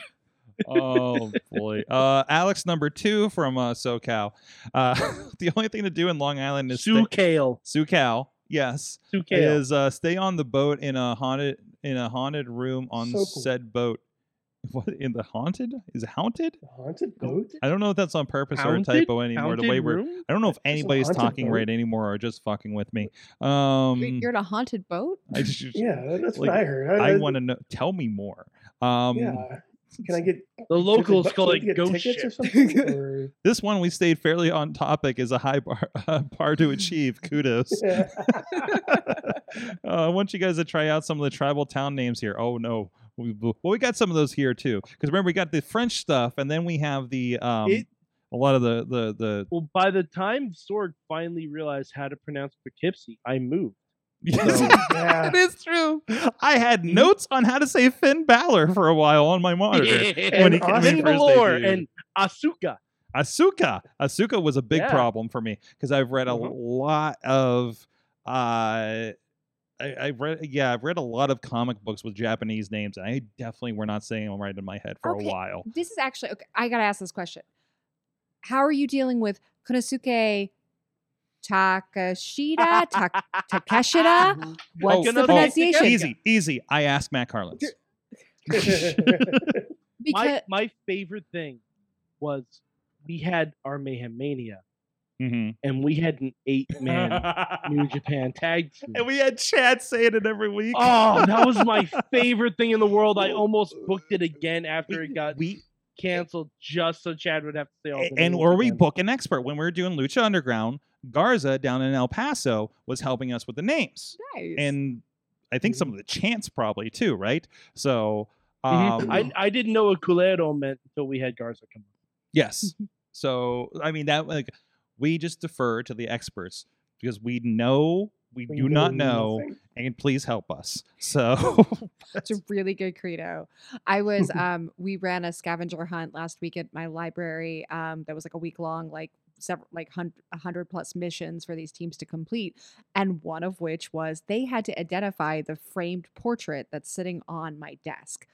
Oh boy. Uh, Alex number two from uh, SoCal. Uh, the only thing to do in Long Island is Sue stay- Kale. SoCal. Yes, Sue Kale. is uh, stay on the boat in a haunted in a haunted room on So cool. said boat. What in the haunted? Is it haunted? Haunted boat? I don't know if that's on purpose or a typo anymore. The way we're room? I don't know if anybody's talking boat? right anymore or just fucking with me. Um, You're in a haunted boat? I just, Yeah, that's like, what I heard. I want to know. Tell me more. Um, Yeah. Can I get The locals tickets- call it ghost tickets or something? Or- This one we stayed fairly on topic is a high bar, uh, bar to achieve. Kudos. Uh, I want you guys to try out some of the tribal town names here. Oh no, we, well we got some of those here too. Because remember we got the French stuff, and then we have the um, It- a lot of the the the. Well, by the time Sorg finally realized how to pronounce Poughkeepsie, I moved. Yeah. it is true. I had notes on how to say Finn Balor for a while on my monitor. when he, And when he Austin Finn first Balor and Asuka. Asuka. Asuka was a big Yeah. problem for me because I've read a Mhm. lot of. Uh, I, I've read, yeah, I've read a lot of comic books with Japanese names, and I definitely were not saying them right in my head for Okay. a while. This is actually okay. I gotta ask this question. How are you dealing with Konosuke Takashita? Ta- Takeshita? What's Oh, the oh, pronunciation? Easy, easy. I asked Matt Carlins. Because My my favorite thing was we had our Mayhem Mania, hmm and we had an eight man New Japan tag team. and we had Chad saying it every week. Oh, that was my favorite thing in the world. I almost booked it again after it got we canceled, just so Chad would have to say all and names or we book an expert when we were doing Lucha Underground. Garza down in El Paso was helping us with the names. nice. and I think Mm-hmm. some of the chants probably too, right? So, um, Mhm. I I didn't know what culero meant until we had Garza come. yes. So, I mean that like we just defer to the experts because we know we do not know, nothing. and please help us. So, that's a really good credo. I was um we ran a scavenger hunt last week at my library um that was like a week long like several like 100 plus missions for these teams to complete and one of which was they had to identify the framed portrait that's sitting on my desk.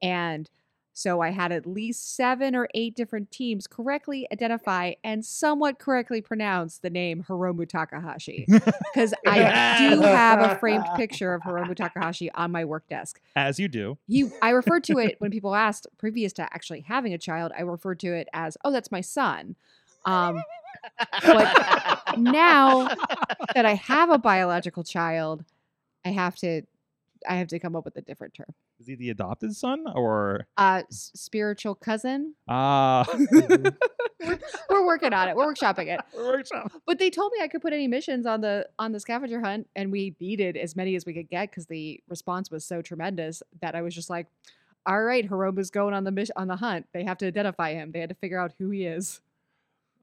And so I had at least seven or eight different teams correctly identify and somewhat correctly pronounce the name Hiromu Takahashi because I do have a framed picture of Hiromu Takahashi on my work desk. As you do, he i referred to it when people asked previous to actually having a child i referred to it as oh that's my son. Um but now that i have a biological child i have to i have to come up with a different term is he the adopted son or? Uh s- spiritual cousin. Ah? we're working on it. We're workshopping it. We're Workshop. but they told me i could put any missions on the on the scavenger hunt and we needed as many as we could get because the response was so tremendous that i was just like all right Hiromu's going on the mission on the hunt. They have to identify him. They had to figure out who he is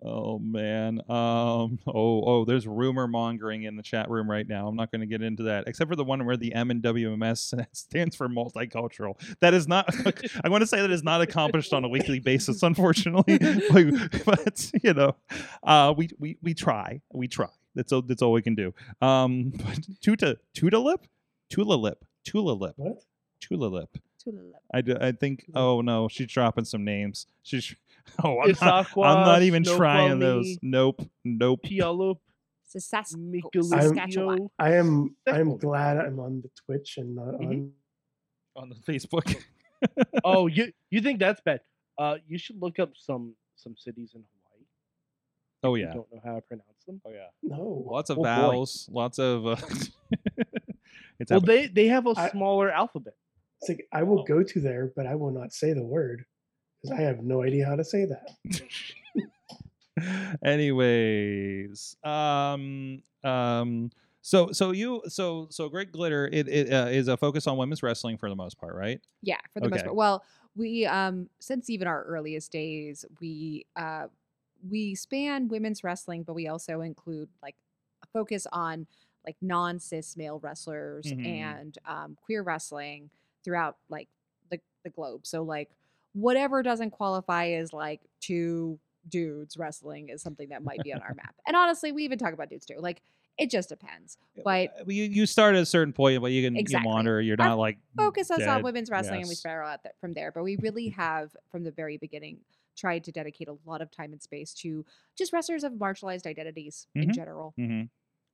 Oh man. Um. Oh. Oh. There's rumor mongering in the chat room right now. I'm not going to get into that, except for the one where the M and WMS stands for multicultural. That is not. I want to say that is not accomplished on a weekly basis, unfortunately. but, but you know, uh, we we we try. We try. That's all. That's all we can do. Um. But tuta tutalip, tulalip, tulalip, What? tulalip. Tulip. I, d- I think. Oh no, she's dropping some names. She's. Oh, I'm not, Issaquah, I'm not even Snoqualmie, trying those. Nope. Nope. Puyallup, Sasas- Saskatchewan. I am I'm glad I'm on the Twitch and not Mm-hmm. on On the Facebook. oh, you you think that's bad? Uh, you should look up some some cities in Hawaii. Oh You yeah. don't know how to pronounce them. Oh yeah. no. Lots of Oh, boy. vowels. Lots of. Uh, it's Well, happening. they they have a smaller alphabet. It's like I Oh. will go to there, but I will not say the word because I have no idea how to say that. Anyways, um, um, so so you so so Great Glitter it, it uh, is a focus on women's wrestling for the most part, right? Yeah, for the most part. Well, we um since even our earliest days, we uh we span women's wrestling, but we also include like a focus on like non cis male wrestlers Mhm. and um, queer wrestling throughout like the the globe. So like whatever doesn't qualify as like two dudes wrestling is something that might be on our map. And honestly, we even talk about dudes too. Like It just depends. But uh, you you start at a certain point, but you can Exactly. you wander. You're Our not like focus us on women's wrestling and we spiral out from there. But we really have, from the very beginning, tried to dedicate a lot of time and space to just wrestlers of marginalized identities in Mhm. general. hmm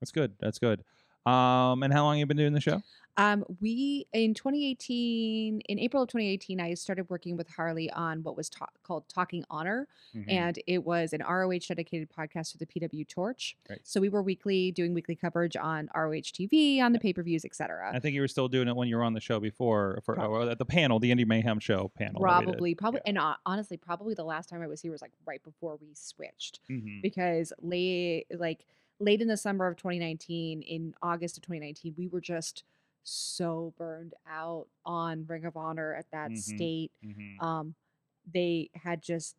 That's good. That's good. Um, and how long you been doing the show? Um, we in 2018, in April of 2018, I started working with Harley on what was ta- called Talking Honor, Mhm. and it was an ROH dedicated podcast to the PW Torch. Right. So we were weekly doing weekly coverage on ROH TV, on the pay per views, etc. I think you were still doing it when you were on the show before, for Prob- at the panel, the Indie Mayhem show panel. that we did. Probably, probably, Yeah. and uh, honestly, probably the last time I was here was like right before we switched. Mhm. because late like late in the summer of 2019 in august of 2019 we were just so burned out on ring of honor at that Mhm. state Mhm. um they had just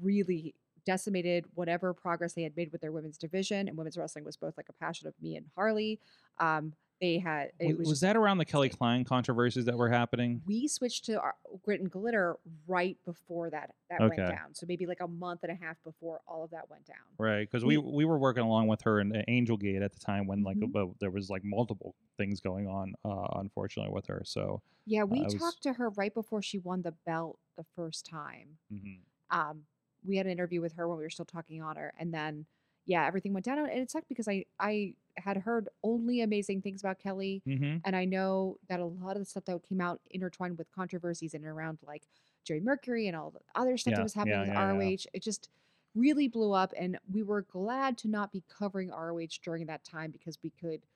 really decimated whatever progress they had made with their women's division and women's wrestling was both like a passion of me and harley um they had it Was, was, was that around the Kelly Klein controversies that were happening? we switched to our grit and glitter right before that that Okay. went down so maybe like a month and a half before all of that went down Right, because we We- we were working along with her in uh, Angel Gate at the time when like Mhm. uh, there was like multiple things going on, uh, unfortunately, with her. So Yeah, we was- talked to her right before she won the belt the first time. mhm. Um, we had an interview with her when we were still Talking Honor, and then yeah, everything went down, and it sucked because I I had heard only amazing things about Kelly, Mhm. and I know that a lot of the stuff that came out intertwined with controversies and around like Jerry Mercury and all the other stuff Yeah, that was happening yeah, with yeah. ROH. It just really blew up, and we were glad to not be covering ROH during that time because we could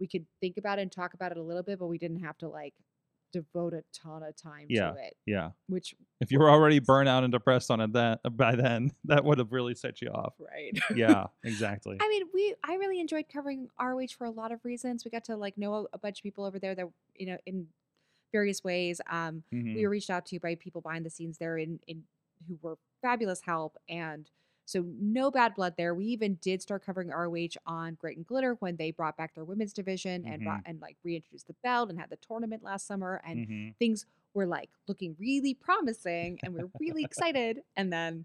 we could think about it and talk about it a little bit, but we didn't have to like devote a ton of time Yeah. to it. yeah. Which If you were already burnt out and depressed on it that by then, that would have really set you off. right. Yeah, exactly. I mean, we I really enjoyed covering ROH for a lot of reasons. We got to like know a, bunch of people over there that you know in various ways. Um, Mhm. we were reached out to by people behind the scenes there in in who were fabulous help and so no bad blood there. We even did start covering ROH on Grit and Glitter when they brought back their women's division and brought, and like reintroduced the belt and had the tournament last summer and Mhm. things were like looking really promising and we are really excited and then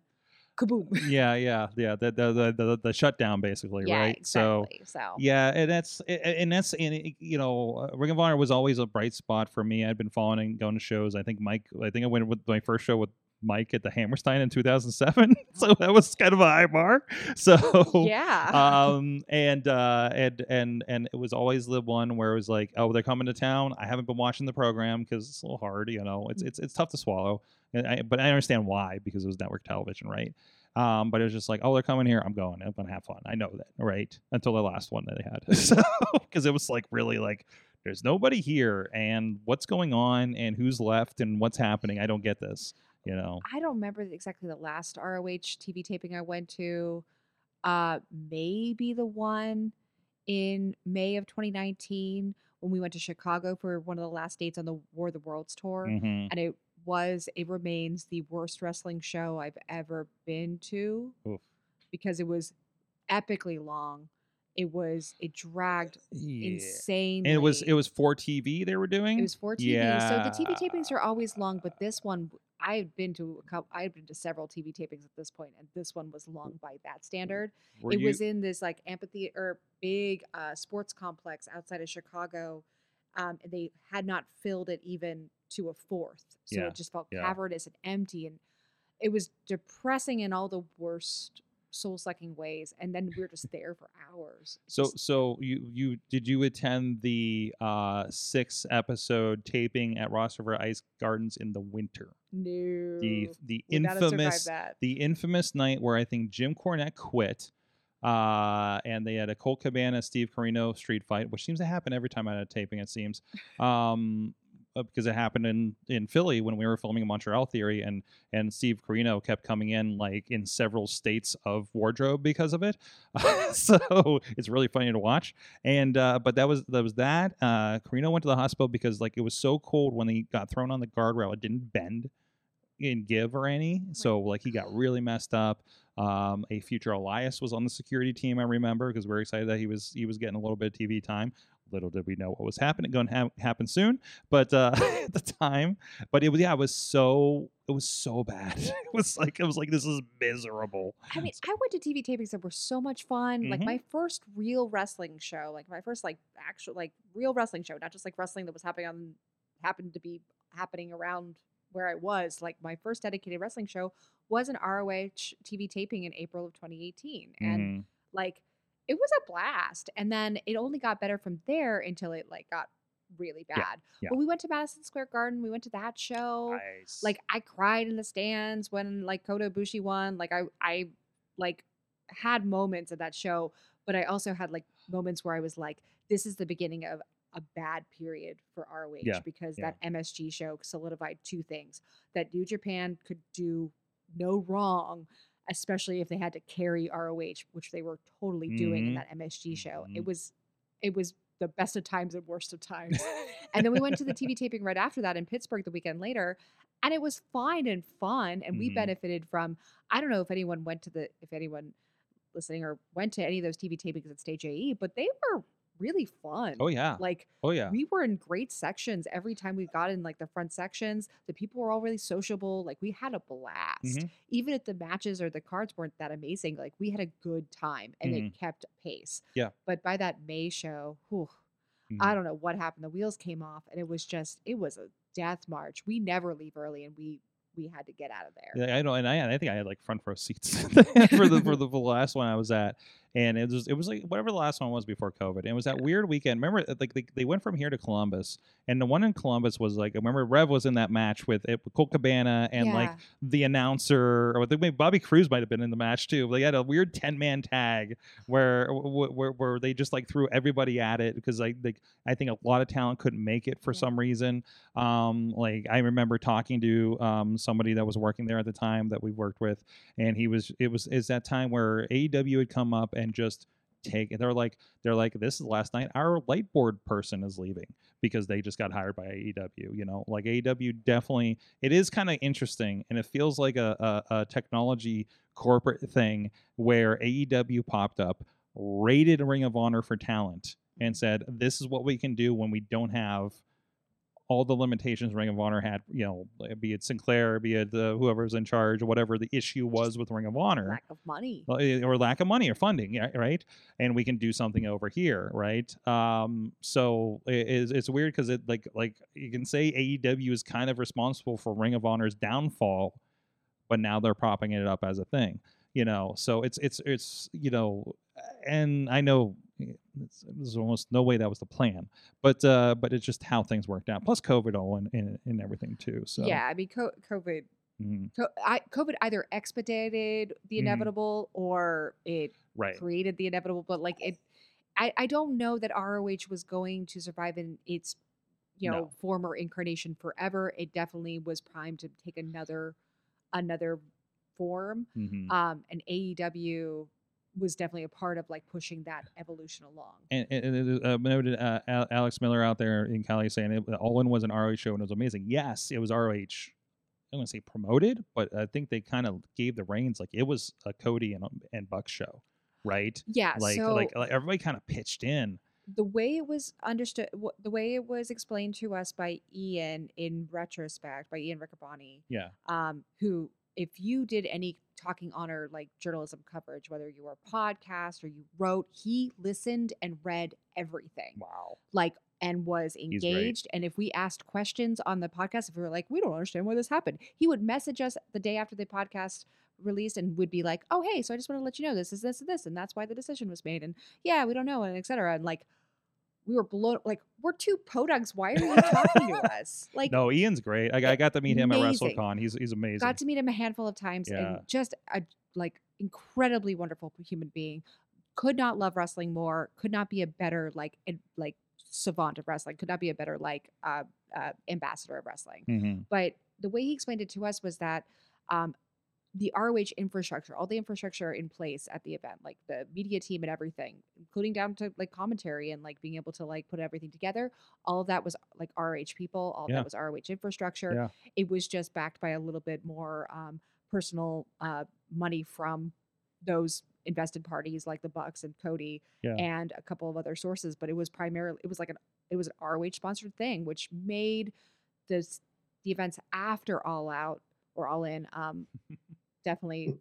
kaboom. yeah, yeah, yeah. The the the the, the shutdown basically, yeah, right? So exactly. So, Yeah, and that's and that's and you know, uh, Ring of Honor was always a bright spot for me. I'd been following, going to shows. I think Mike. I think I went with my first show with Mike at the Hammerstein in 2007. so that was kind of a high bar. So yeah. um and uh and and and it was always the one where it was like oh they're coming to town. I haven't been watching the program because it's a little hard you know. It's it's, it's tough to swallow. And I, but i understand why because it was network television right? Um but it was just like oh they're coming here. I'm going. I'm gonna have fun. I know that right? Until the last one that they had. So because it was like really like there's nobody here and what's going on and who's left and what's happening? I don't get this you know I don't remember exactly the last ROH TV taping I went to. Uh, maybe the one in May of 2019 when we went to Chicago for one of the last dates on the War of the Worlds tour. Mhm. And it was, it remains the worst wrestling show I've ever been to Oof. because it was epically long. It was, it dragged yeah. insanely. and it was it was for tv they were doing It was for TV. So the TV tapings are always long, but this one I had been to a couple. I had been to several TV tapings at this point, and this one was long by that standard. Were it you- was in this like amphitheater, big uh, sports complex outside of Chicago, um, and they had not filled it even to a fourth. So Yeah, it just felt yeah. cavernous and empty, and it was depressing in all the worst soul sucking ways. And then we're just there for hours. So Just- so you you did you attend the uh six episode taping at Rostraver Ice Gardens in the winter? no, The the would not have survived infamous the infamous night where I think Jim Cornette quit. Uh, and they had a Colt Cabana Steve Corino street fight, which seems to happen every time I had a taping. It seems, um, uh, because it happened in in Philly when we were filming Montreal Theory, and and Steve Corino kept coming in like in several states of wardrobe because of it. so it's really funny to watch. And uh, but that was that was that. Uh, Corino went to the hospital because like it was so cold when he got thrown on the guardrail, it didn't bend and give or any. So like he got really messed up. Um, a future Elias was on the security team. I remember because we are excited that he was he was getting a little bit of TV time. Little did we know what was happening going to ha- happen soon but uh at the time but it was yeah it was so it was so bad it was like it was like this is miserable I mean, I went to TV tapings that were so much fun. Like Mhm. my first real wrestling show, like my first like actual like real wrestling show, not just like wrestling that was happening on happened to be happening around where I was. Like my first dedicated wrestling show was an ROH TV taping in April of 2018, and Mhm. like it was a blast. And then it only got better from there until it like got really bad. yeah. But we went to Madison Square Garden. We went to that show Nice. like I cried in the stands when like Kota Ibushi won. Like I I like had moments at that show, but I also had like moments where I was like, this is the beginning of a bad period for ROH Yeah, because yeah. that MSG show solidified two things that New Japan could do no wrong. Especially if they had to carry ROH, which they were totally doing in Mhm. that MSG show. It Mhm. was, it was the best of times and worst of times. And then we went to the TV taping right after that in Pittsburgh the weekend later, and it was fine and fun. And we Mhm. benefited from. I don't know if anyone went to the if anyone listening or went to any of those TV tapings at Stage AE, but they were really fun. oh yeah Like oh yeah we were in great sections every time we got in like the front sections. The people were all really sociable. Like we had a blast. Mhm. Even if the matches or the cards weren't that amazing, like we had a good time and it kept pace. Mm-hmm. Yeah. But by that May show, whew, Mhm. I don't know what happened. The wheels came off and it was just it was a death march. We never leave early and we we had to get out of there. Yeah, I know, and I, I think I had like front row seats for the, for the last one I was at, and it was it was like whatever the last one was before COVID. And it was that weird weekend. Remember, uh, like they, they went from here to Columbus, and the one in Columbus was like I remember Rev was in that match with it, Colt Cabana and like the announcer, or I think maybe Bobby Cruise might have been in the match too. They had a weird ten man tag where, where where they just like threw everybody at it because like, like I think a lot of talent couldn't make it for Yeah. some reason. Um, like I remember talking to um somebody that was working there at the time that we worked with, and he was it was is that time where AEW had come up and just take they're like they're like this is last night our light board person is leaving because they just got hired by AEW you know? Like AEW definitely it is kind of interesting and it feels like a, a, a technology corporate thing where AEW popped up rated Ring of Honor for talent and said this is what we can do when we don't have all the limitations Ring of Honor had, you know, be it Sinclair, be it uh, whoever's in charge, whatever the issue was with Ring of Honor Lack of money. eh, or lack of money or funding, yeah, right? And we can do something over here, right? Um, so it, it's, it's weird because it like like you can say AEW is kind of responsible for Ring of Honor's downfall, but now they're propping it up as a thing, you know. So it's it's it's you know, and I know it's, there's almost no way that was the plan, but uh, but it's just how things worked out. Plus COVID all and and, and everything too. So Yeah, I mean, co- COVID, co- I, COVID either expedited the Mhm. inevitable or it right. created the inevitable. But like it, I, I don't know that ROH was going to survive in its, you know, No. former incarnation forever. It definitely was primed to take another, another form. mhm. Um, and AEW was definitely a part of like pushing that evolution along. and, and, uh, noted uh, Alex Miller out there in Cali saying it, All In was an ROH show and it was amazing. Yes, it was ROH. I don't want to say promoted, but I think they kind of gave the reins like it was a Cody and and Buck show, right? Yeah. Like so like like everybody kind of pitched in. the way it was understood, the way it was explained to us by Ian in retrospect, by Ian Riccaboni, Yeah. um, who, if you did any talking honor like journalism coverage, whether you were a podcast or you wrote, he listened and read everything, Wow. like, and was engaged. And if we asked questions on the podcast, if we were like, we don't understand why this happened, he would message us the day after the podcast released and would be like, oh, hey, so I just want to let you know this is this and this, and that's why the decision was made. And yeah, we don't know, and et cetera. And like, we were blown, like, we're two podugs. Why are you talking to us? Like, No, Ian's great. I, I got to meet him at. WrestleCon. He's he's amazing. got to meet him a handful of times Yeah. and just a like incredibly wonderful human being could not love wrestling more could not be a better like ad- like savant of wrestling could not be a better like uh, uh, ambassador of wrestling Mhm. but the way he explained it to us was that um, the ROH infrastructure, all the infrastructure in place at the event, like the media team and everything, including down to like commentary and like being able to like put everything together, all of that was like ROH people, all Yeah. that was ROH infrastructure. Yeah. It was just backed by a little bit more um, personal uh, money from those invested parties like the Bucks and Cody Yeah. and a couple of other sources, but it was primarily it was like an it was an ROH sponsored thing, which made this the events after All Out or All In um definitely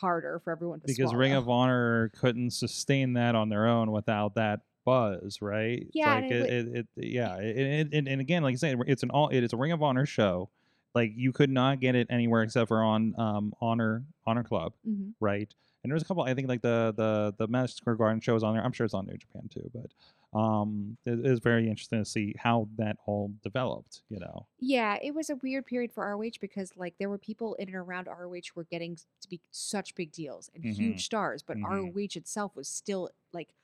harder for everyone to because Ring of Honor couldn't sustain that on their own without that buzz, right? Yeah, like and it, it it, it, yeah, it, and, and again, like I said, it's an all it is a Ring of Honor show. Like you could not get it anywhere except for on um Honor Honor Club, Mhm. right? And there's a couple. I think like the the the Madison Square Garden shows on there. I'm sure it's on New Japan too, but um, it is very interesting to see how that all developed. You know, Yeah, it was a weird period for ROH because like there were people in and around ROH who were getting to be such big deals and Mhm. huge stars, but Mhm. ROH itself was still like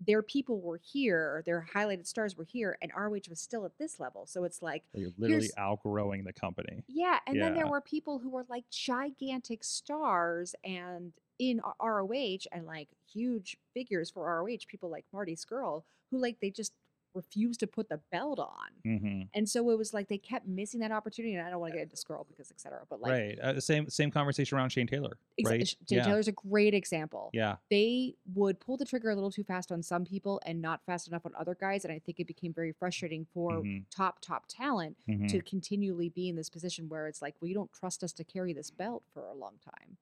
their people were here, their highlighted stars were here, and ROH was still at this level. So it's like, you're literally outgrowing the company. yeah, and then there were people who were like gigantic stars and in ROH and like huge figures for ROH, people like Marty Scurll, who like they just refused to put the belt on. hmm And so it was like they kept missing that opportunity. And I don't want to get into Scurll because et cetera, but like right. Uh, same same conversation around Shane Taylor, Exa- right? Sh- Jay yeah. Taylor's a great example. Yeah. They would pull the trigger a little too fast on some people and not fast enough on other guys. And I think it became very frustrating for Mhm. top, top talent Mhm. to continually be in this position where it's like, well, you don't trust us to carry this belt for a long time.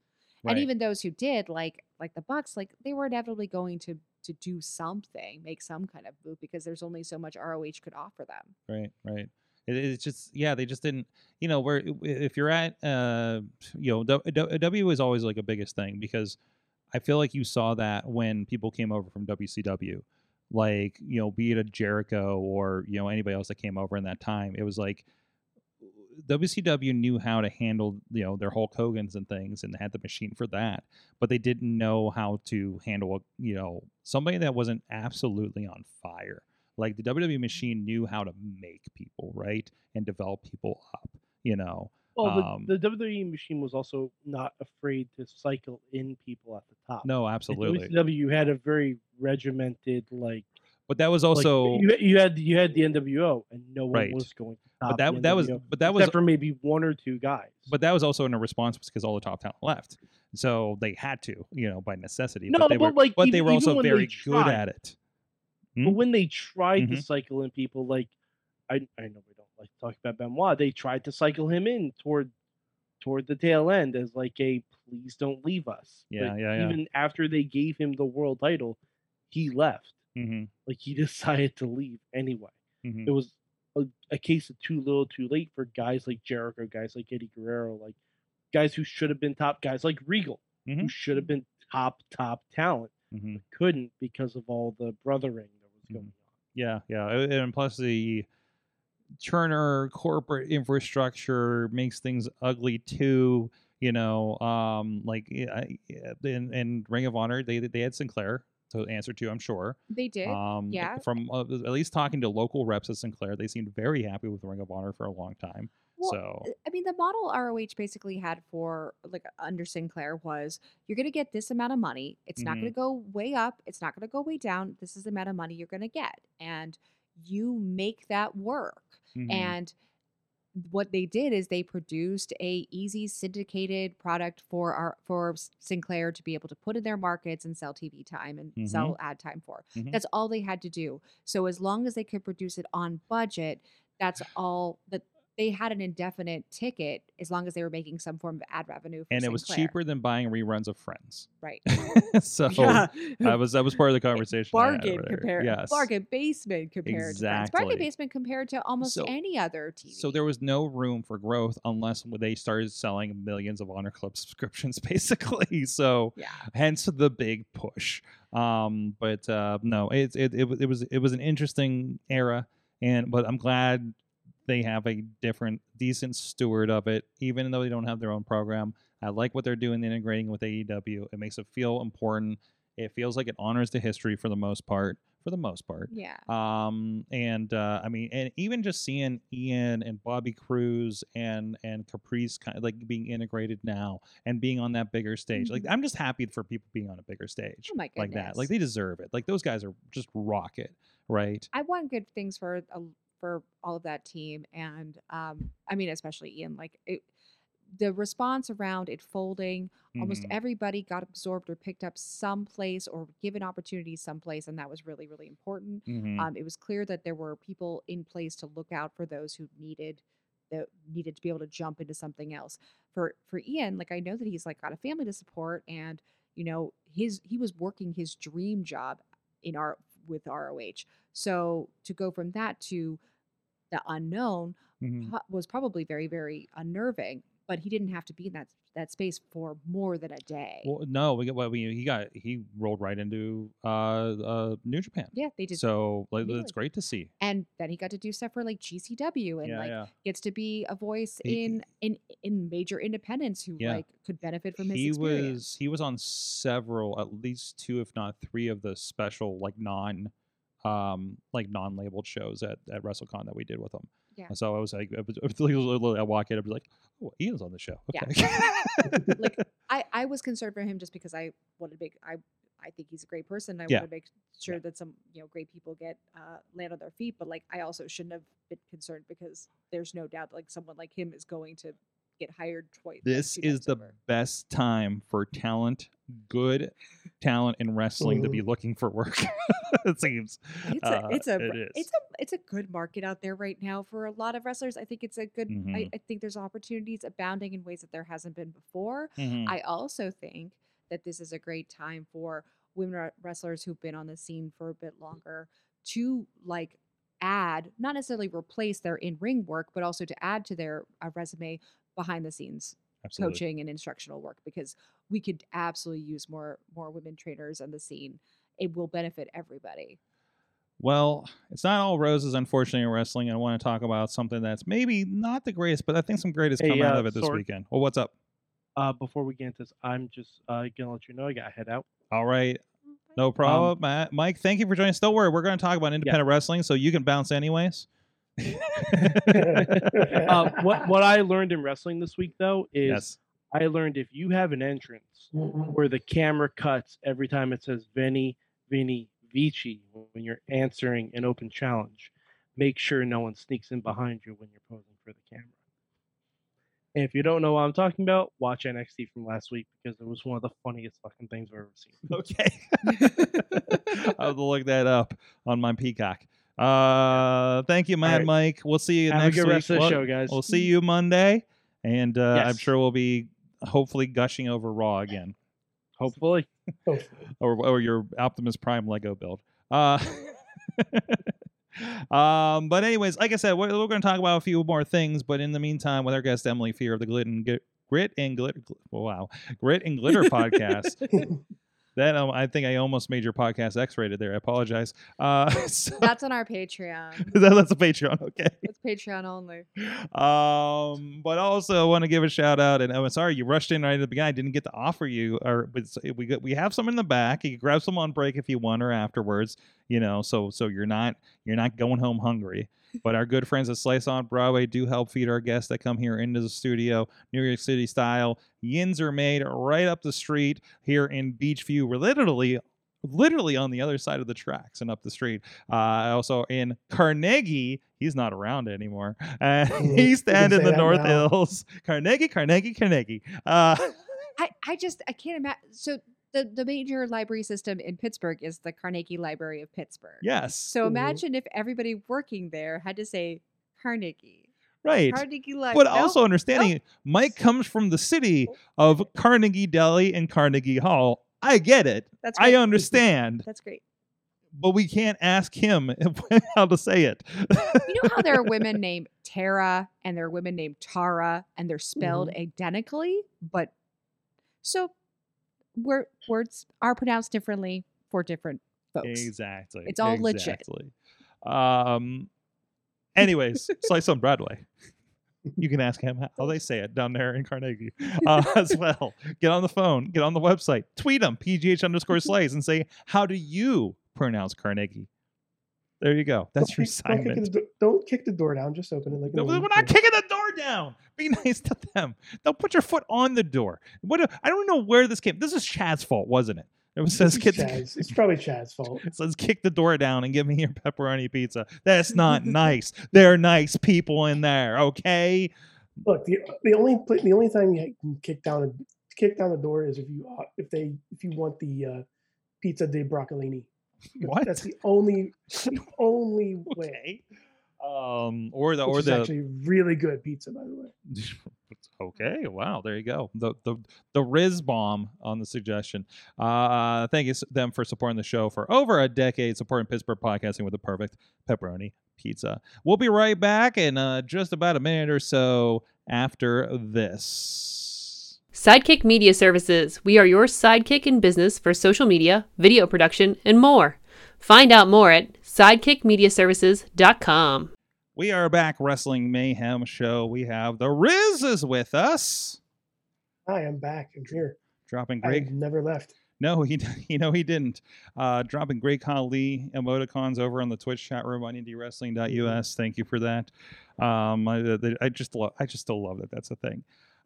Right. And even those who did, like like the Bucks, like they were inevitably going to to do something, make some kind of move because there's only so much ROH could offer them. right right it, it's just yeah they just didn't you know where if you're at uh you know W- W W is always like a biggest thing because i feel like you saw that when people came over from wcw like you know be it a jericho or you know anybody else that came over in that time it was like WCW knew how to handle you know their Hulk Hogan's and things and had the machine for that, but they didn't know how to handle you know somebody that wasn't absolutely on fire. Like the WWE machine knew how to make people right and develop people up. You know, Well, Um, the, the WWE machine was also not afraid to cycle in people at the top. no, At absolutely. WCW had a very regimented like. But that was like, also you, you had you had the NWO and no one Right. was going to but that that was but that was except for maybe one or two guys. but that was also in a response because all the top talent left, so they had to you know by necessity. No, but they but, were like, but they were also very good at it. But when they tried to Mhm. cycle in people, like I, I know we don't like to talk about Benoit, they tried to cycle him in toward toward the tail end as like a please don't leave us. Yeah, yeah, yeah. Even after they gave him the world title, he left. Hmm Like he decided to leave anyway. hmm It was a, a case of too little, too late for guys like Jericho, guys like Eddie Guerrero, like guys who should have been top guys like Regal, who Mhm. should have been top top talent, hmm but couldn't because of all the brothering that was Mhm. going on. Yeah, yeah, and plus the Turner corporate infrastructure makes things ugly too. You know, um, like yeah, in, in Ring of Honor, they they had Sinclair to answer to, I'm sure. They did. Um, yeah. From uh, at least talking to local reps at Sinclair, they seemed very happy with Ring of Honor for a long time. Well, so uh, I mean, the model ROH basically had for like under Sinclair was you're going to get this amount of money. It's not Mm-hmm. going to go way up. It's not going to go way down. This is the amount of money you're going to get, and you make that work. mhm, And what they did is they produced a easy syndicated product for our for Sinclair to be able to put in their markets and sell TV time and Mhm. sell ad time for. Mhm. That's all they had to do. So as long as they could produce it on budget, that's all that they had an indefinite ticket as long as they were making some form of ad revenue. For and it was cheaper than buying reruns of Friends. right? so Yeah. that was that was part of the conversation. Bargain compared Yes. bargain basement compared to Friends. Bargain basement compared to almost So- any other TV. So there was no room for growth unless they started selling millions of Honor Club subscriptions, basically. So yeah. hence the big push. Um, but uh, no, it, it it it was it was an interesting era, and but I'm glad they have a different, decent steward of it, even though they don't have their own program. I like what they're doing, integrating with AEW. It makes it feel important. It feels like it honors the history for the most part. For the most part. Yeah. Um, and uh, I mean, and even just seeing Ian and Bobby Cruise and and Caprice kind of like being integrated now and being on that bigger stage. Like, Mhm. I'm just happy for people being on a bigger stage Oh my like that. Like they deserve it. Like those guys are just rocket, right? I want good things for a, for all of that team, and um, I mean, especially Ian. Like, it, the response around it folding, almost Mhm. everybody got absorbed or picked up someplace or given opportunities someplace, and that was really, really important. Mhm. Um, it was clear that there were people in place to look out for those who needed that needed to be able to jump into something else. For for Ian, like I know that he's like got a family to support, and you know his he was working his dream job in our with ROH. So to go from that to the unknown Mhm. was probably very very unnerving. But he didn't have to be in that that space for more than a day. Well, no, we got well, we he got he rolled right into uh uh New Japan. yeah, they did. So like Really? it's great to see. and then he got to do stuff for like GCW and yeah, like yeah. gets to be a voice He- in in in major independents who Yeah. like could benefit from his he experience. was he was on several at least two if not three of the special like non um like non-labeled shows at at WrestleCon that we did with him. Yeah. And so I was like, I, was, I, walk in, I was like, oh, Ian's on the show. Yeah. Like I I was concerned for him just because I wanted to make I I think he's a great person. I Yeah. want to make sure that some you know great people get uh, land on their feet. But like I also shouldn't have been concerned because there's no doubt like someone like him is going to get hired twice. this is the over. best time for talent, good talent in wrestling to be looking for work. it seems. It's Uh, a it's a it is. it's a it's a good market out there right now for a lot of wrestlers. I think it's a good. I, Mhm. I think there's opportunities abounding in ways that there hasn't been before. Mhm. I also think that this is a great time for women wrestlers who've been on the scene for a bit longer to like add, not necessarily replace their in ring work, but also to add to their uh, resume behind the scenes Absolutely. coaching and instructional work because we could absolutely use more more women trainers on the scene. It will benefit everybody. Well, it's not all roses, unfortunately, in wrestling. And I want to talk about something that's maybe not the greatest, but I think some great has Hey, come out uh, of it this Sorg. weekend. Well, what's up? Uh, before we get into this, I'm just uh, gonna let you know I got to head out. All right. No problem, Matt. Mike, thank you for joining us. Don't worry, we're going to talk about independent wrestling, so you can bounce anyways. Uh, what what I learned in wrestling this week though is yes. I learned if you have an entrance where the camera cuts every time it says Vinny, Vinny, Vici when you're answering an open challenge, make sure no one sneaks in behind you when you're posing for the camera. And if you don't know what I'm talking about, watch NXT from last week because it was one of the funniest fucking things I've ever seen. Okay. I'll have to look that up on my Peacock. Uh, thank you, Mad right. Mike. We'll see you Have a good week. rest of the We'll- show, guys. We'll see you Monday, and uh, I'm sure we'll be hopefully gushing over Raw again, Hopefully. or or your Optimus Prime Lego build. Uh, um, but anyways, like I said, we're, we're going to talk about a few more things. But in the meantime, with our guest Emily Fear of the Glit and Grit, Grit and Glitter, wow, Grit and Glitter podcast. That um, I think I almost made your podcast X-rated there. I apologize. Uh, so, That's on our Patreon. that- that's a Patreon, okay. It's Patreon only. Um, but also I want to give a shout out, and I'm sorry you rushed in right at the beginning. I didn't get to offer you, or but we we have some in the back. You can grab some on break if you want, or afterwards. You know, so so you're not you're not going home hungry. But our good friends at Slice on Broadway do help feed our guests that come here into the studio, New York City style. Yins are made right up the street here in Beechview. We're literally literally on the other side of the tracks and up the street. Uh, also in Carnegie, he's not around anymore. Uh. East End in the North now. Hills. Carnegie, Carnegie, Carnegie. Uh, I, I just I can't imagine. So the the major library system in Pittsburgh is the Carnegie Library of Pittsburgh. yes, So imagine if everybody working there had to say Carnegie. right. Carnegie Library. But also understanding Mike comes from the city of Carnegie Deli and Carnegie Hall. I get it. that's great. I understand. That's great. But we can't ask him how to say it. You know how there are women named Tara and there are women named Tara and they're spelled Mm-hmm. identically, but so word, words are pronounced differently for different folks. Exactly. It's all legit. Exactly. Um. Anyways, Slice on Broadway. You can ask him how they say it down there in Carnegie uh, as well. Get on the phone, get on the website, tweet him, PGH underscore slice, and say, How do you pronounce Carnegie? There you go. That's your Don't kick, don't, kick the, do- don't kick the door down. Just open it like. a No, We're not kicking the door down. Be nice to them. Don't put your foot on the door. What? a- I don't know where this came. This is Chad's fault, wasn't it? It was says It's kick, Chad's. It's probably Chad's fault. it says kick the door down and give me your pepperoni pizza. That's not nice. They're nice people in there, okay? Look, the the only the only time you can kick down a kick down the door is if you if they if you want the uh, pizza de broccolini. What? That's the only the only way. okay. Um, or the Which or is the actually really good pizza, by the way. okay. Wow, there you go. The the the Riz bomb on the suggestion. Uh, thank you them for supporting the show for over a decade, supporting Pittsburgh podcasting with the perfect pepperoni pizza. We'll be right back in uh, just about a minute or so after this. Sidekick Media Services. We are your sidekick in business for social media, video production, and more. Find out more at sidekicmediaservices.com. We are back, Wrestling Mayhem show. We have the Riz is with us, Hi, I'm back. I'm here. dropping I great. never left. No, he you know he didn't. Uh, dropping great Khali emoticons over on the Twitch chat room on indiewrestling.us. Thank you for that. Um, I, I just love I just still love that that's a thing.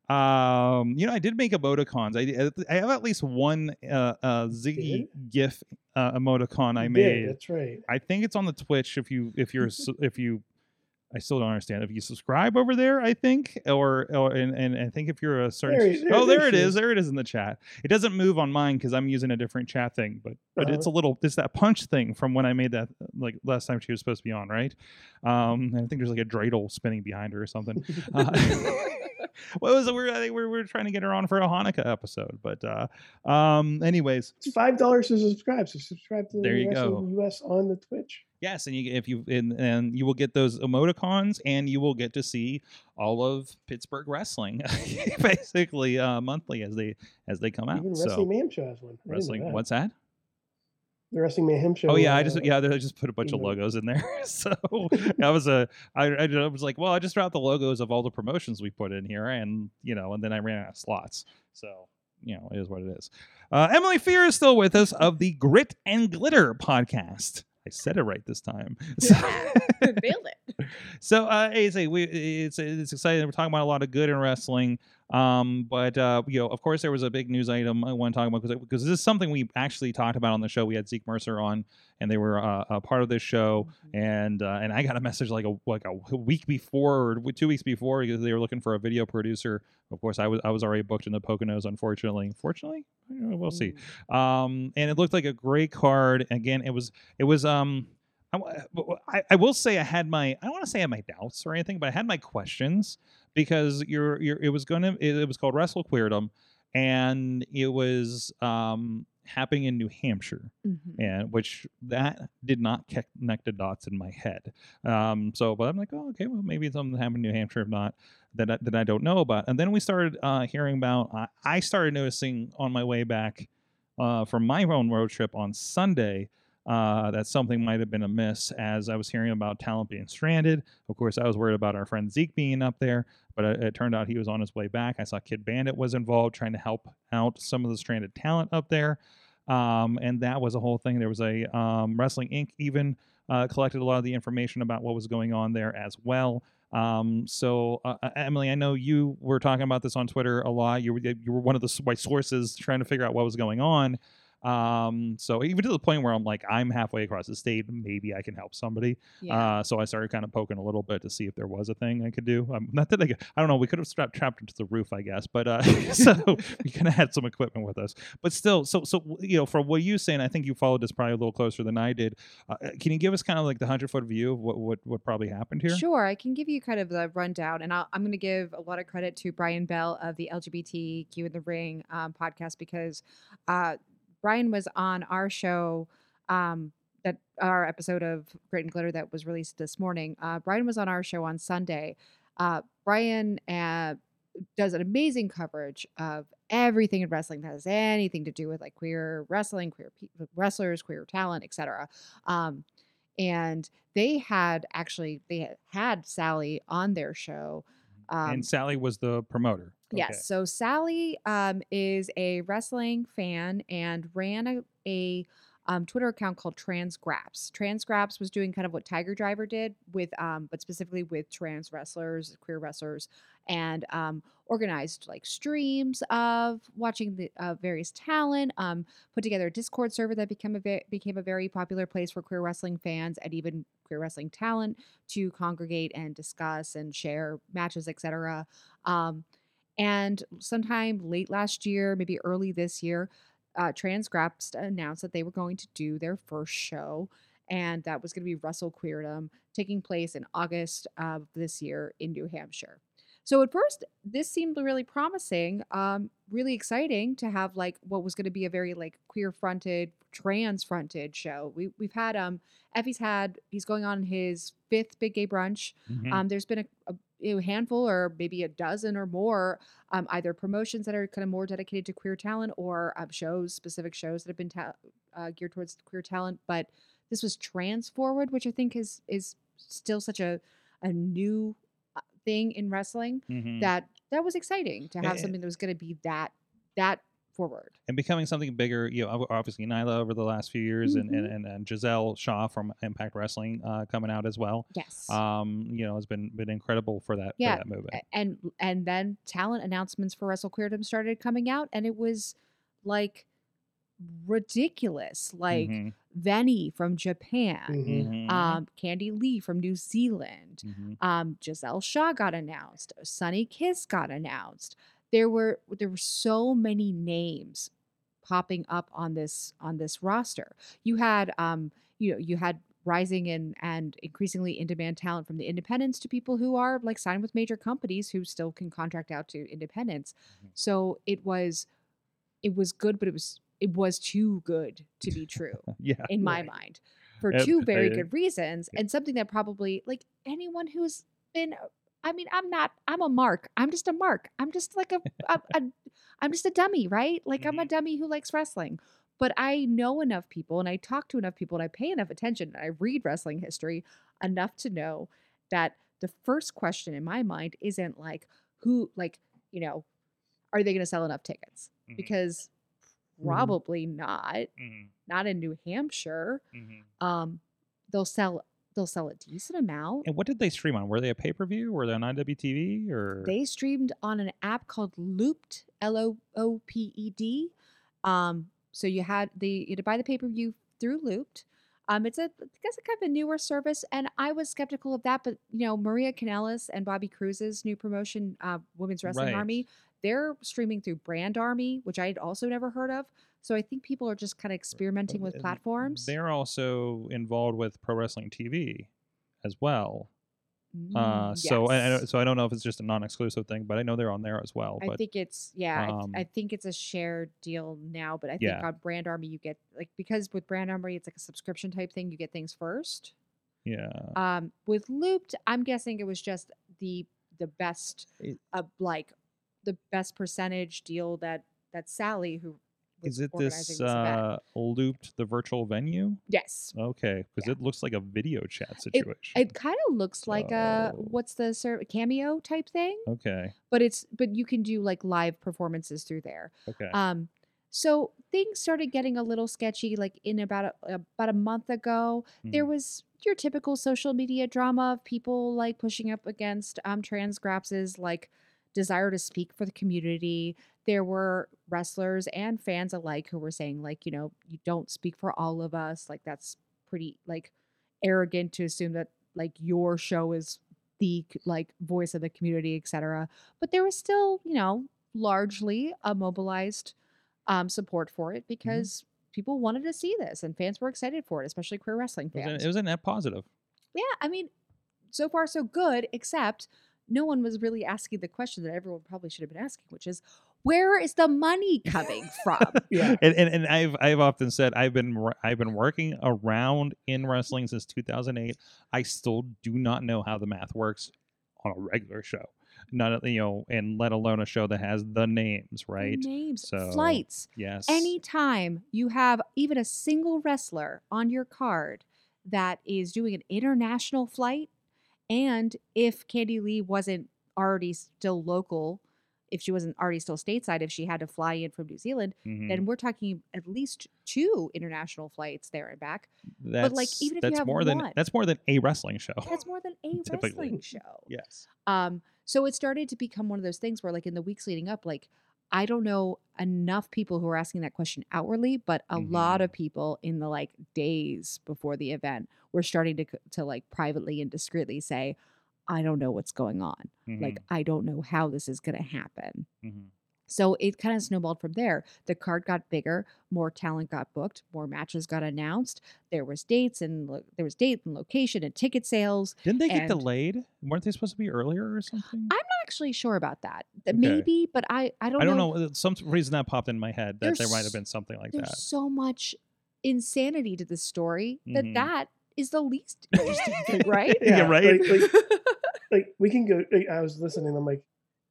Um, you know, I did make emoticons. I, I have at least one uh, uh, Ziggy GIF uh, emoticon I You did, made. That's right. I think it's on the Twitch. If you if you're if you, I still don't understand. If you subscribe over there, I think, or or and, and I think if you're a certain. There it- oh, there there it is. is. There it is in the chat. It doesn't move on mine because I'm using a different chat thing, but but it's a Uh-huh. little. It's that punch thing from when I made that like last time she was supposed to be on, right? Um, and I think there's like a dreidel spinning behind her or something. Uh, what was it? We're I think we're, we're trying to get her on for a Hanukkah episode, but uh, um, anyways, It's five dollars to subscribe. So subscribe to There you Wrestling US on the Twitch. Yes, and you if you and, and you will get those emoticons, and you will get to see all of Pittsburgh wrestling, basically uh, monthly as they as they come out. Even Wrestling Mayhem Show has one. I wrestling, what's that? The Wrestling Mayhem Show. Oh yeah, I uh, just yeah, there- I just put a bunch of emo- logos in there. so that was a I, I was like, well, I just dropped the logos of all the promotions we put in here, and you know, and then I ran out of slots. So you know, it is what it is. Uh, Emily Fear is still with us of the Grit and Glitter podcast. I said it right this time. So- Nailed it. so uh AZ, we it's it's exciting. We're talking about a lot of good in wrestling. Um, but uh, you know, of course, there was a big news item I want to talk about because because this is something we actually talked about on the show. We had Zeke Mercer on, and they were uh, a part of this show. And uh, and I got a message like a like a week before or two weeks before because they were looking for a video producer. Of course, I was I was already booked in the Poconos. Unfortunately, fortunately, we'll see um and it looked like a great card again it was it was um I, w- w- I, I will say I had my I don't want to say I had my doubts or anything, but I had my questions because you're you're it was gonna it, it was called Wrestle Queerdom, and it was um happening in New Hampshire, Mhm. and which that did not connect the dots in my head. Um, so, but I'm like, oh, okay, well, maybe something happened in New Hampshire, if not that I, that I don't know about. And then we started uh, hearing about. I I started noticing on my way back uh, from my own road trip on Sunday uh, that something might have been amiss as I was hearing about talent being stranded. Of course, I was worried about our friend Zeke being up there, but it, it turned out he was on his way back. I saw Kid Bandit was involved trying to help out some of the stranded talent up there. Um, and that was a whole thing. There was a um, Wrestling Inc. even uh, collected a lot of the information about what was going on there as well. Um, so uh, uh, Emily, I know you were talking about this on Twitter a lot. You were you were one of the my sources trying to figure out what was going on. Um, so even to the point where I'm like, I'm halfway across the state, maybe I can help somebody. Yeah. Uh, so I started kind of poking a little bit to see if there was a thing I could do. Um, not that I, could- I don't know, we could have strapped trapped into the roof, I guess, but uh, so we kind of had some equipment with us. But still, so so you know, from what you're saying, I think you followed this probably a little closer than I did. Uh, can you give us kind of like the hundred foot view of what what what probably happened here? Sure, I can give you kind of the rundown, and I'll, I'm going to give a lot of credit to Brian Bell of the LGBTQ in the Ring um, podcast because uh, Brian was on our show, um, that our episode of Grit and Glitter that was released this morning. Uh, Brian was on our show on Sunday. Uh, Brian uh, does an amazing coverage of everything in wrestling that has anything to do with like queer wrestling, queer pe- wrestlers, queer talent, etc. Um, and they had actually they had- had Sally on their show. Um, and Sally was the promoter. Yes. Okay. So Sally um, is a wrestling fan and ran a, a um, Twitter account called Transgraps. Transgraps was doing kind of what Tiger Driver did with, um, but specifically with trans wrestlers, queer wrestlers, and um, organized like streams of watching the uh, various talent. Um, put together a Discord server that became a ve- became a very popular place for queer wrestling fans and even queer wrestling talent to congregate and discuss and share matches, etc. Um, and sometime late last year, maybe early this year, uh, Transgraps announced that they were going to do their first show, and that was going to be Wrestle Queerdom, taking place in August of this year in New Hampshire. So at first, this seemed really promising, um, really exciting to have like what was going to be a very like queer fronted, trans fronted show. We we've had um Effy's had he's going on his fifth big gay brunch. Mhm. Um, there's been a, a you know, handful or maybe a dozen or more um, either promotions that are kind of more dedicated to queer talent or um, shows specific shows that have been ta- uh, geared towards queer talent. But this was trans forward, which I think is is still such a a new uh, thing in wrestling Mhm. that that was exciting to have Eh. something that was going to be that that forward. and becoming something bigger. You know, obviously Nyla over the last few years, and, and and and Giselle Shaw from Impact Wrestling uh, coming out as well. Yes. Um, you know, has been been incredible for that Yeah, for that movement. And and then talent announcements for Wrestle Queerdom started coming out, and it was like ridiculous. Like Mhm, Veny from Japan, Mhm. mhm, um, Candy Lee from New Zealand, mhm. um, Giselle Shaw got announced, Sonny Kiss got announced. There were there were so many names popping up on this on this roster. You had um, you know, you had rising and and increasingly in demand talent from the independents to people who are like signed with major companies who still can contract out to independents. Mhm. So it was it was good, but it was it was too good to be true yeah. in my Right. mind for Yep, two very good reasons and something that probably like anyone who's been I mean I'm not I'm a mark I'm just a mark I'm just like a, a, a I'm just a dummy right like I'm a Mhm. dummy who likes wrestling but I know enough people and I talk to enough people and I pay enough attention and I read wrestling history enough to know that the first question in my mind isn't like who like you know are they going to sell enough tickets Mhm. because Mhm. probably not Mhm, not in New Hampshire. mhm. Um, they'll sell they'll sell a decent amount. And what did they stream on? Were they a pay per view? Were they on IWTV or? They streamed on an app called Looped, L O O P E D. Um, so you had the you had to buy the pay per view through Looped. Um, it's a I guess a kind of a newer service, and I was skeptical of that. But you know, Maria Kanellis and Bobby Cruise's new promotion, uh, Women's Wrestling Right. Army, they're streaming through Brand Army, which I had also never heard of. So I think people are just kind of experimenting with platforms. They're also involved with Pro Wrestling TV as well. Uh, Mm, so I, I don't- so I don't know if it's just a non-exclusive thing, but I know they're on there as well. I But think it's yeah. I um, I, think it's a shared deal now, but I think Yeah. on Brand Army you get like because with Brand Army it's like a subscription type thing. You get things first. yeah, Um, with Looped, I'm guessing it was just the the best uh, like the best percentage deal that that Sally who is it this uh, looped the virtual venue? yes. Okay, because Yeah. it looks like a video chat situation. It kind of looks like a what's the ser- cameo type thing, okay, but it's but you can do like live performances through there. okay. Um, so things started getting a little sketchy. Like in about a, about a month ago, there Mhm. was your typical social media drama of people like pushing up against um transgraps's like desire to speak for the community. There were wrestlers and fans alike who were saying like, you know, you don't speak for all of us. Like that's pretty like arrogant to assume that like your show is the like voice of the community, etc. But there was still, you know, largely a mobilized um, support for it because people wanted to see this and fans were excited for it, especially queer wrestling It was, fans. a, it was a net positive. yeah, I mean, so far so good, except no one was really asking the question that everyone probably should have been asking, which is where is the money coming from? Yeah. and, and, and I've I've often said I've been I've been working around in wrestling since 2008. I still do not know how the math works on a regular show. Not a- you know, and let alone a show that has the names, The right? Names, So, flights. Yes. Anytime you have even a single wrestler on your card that is doing an international flight, and if Candy Lee wasn't already still local, if she wasn't already still stateside, if she had to fly in from New Zealand, Mhm. then we're talking at least two international flights there and back. that's, like, even if you have more than one- that's more than a wrestling show. That's more than a Typically. wrestling show. yes. Um, so it started to become one of those things where, like, in the weeks leading up, like, I don't know enough people who are asking that question outwardly, but a lot Mhm. of people in the like days before the event were starting to to like privately and discreetly say, "I don't know what's going on. Like Mhm, I don't know how this is going to happen." mhm. So it kind of snowballed from there. The card got bigger, more talent got booked, more matches got announced. There was dates and lo- there was date and location and ticket sales. Didn't they get and- delayed? Weren't they supposed to be earlier or something? I'm not actually sure about that. Okay. Maybe, but I I don't I don't know. know. uh, Some reason that popped in my head that there might have been something like There's that. so much insanity to this story that Mhm. that is the least interesting thing, right? Yeah, right? Like, like, like we can go. Like, I was listening. I'm like,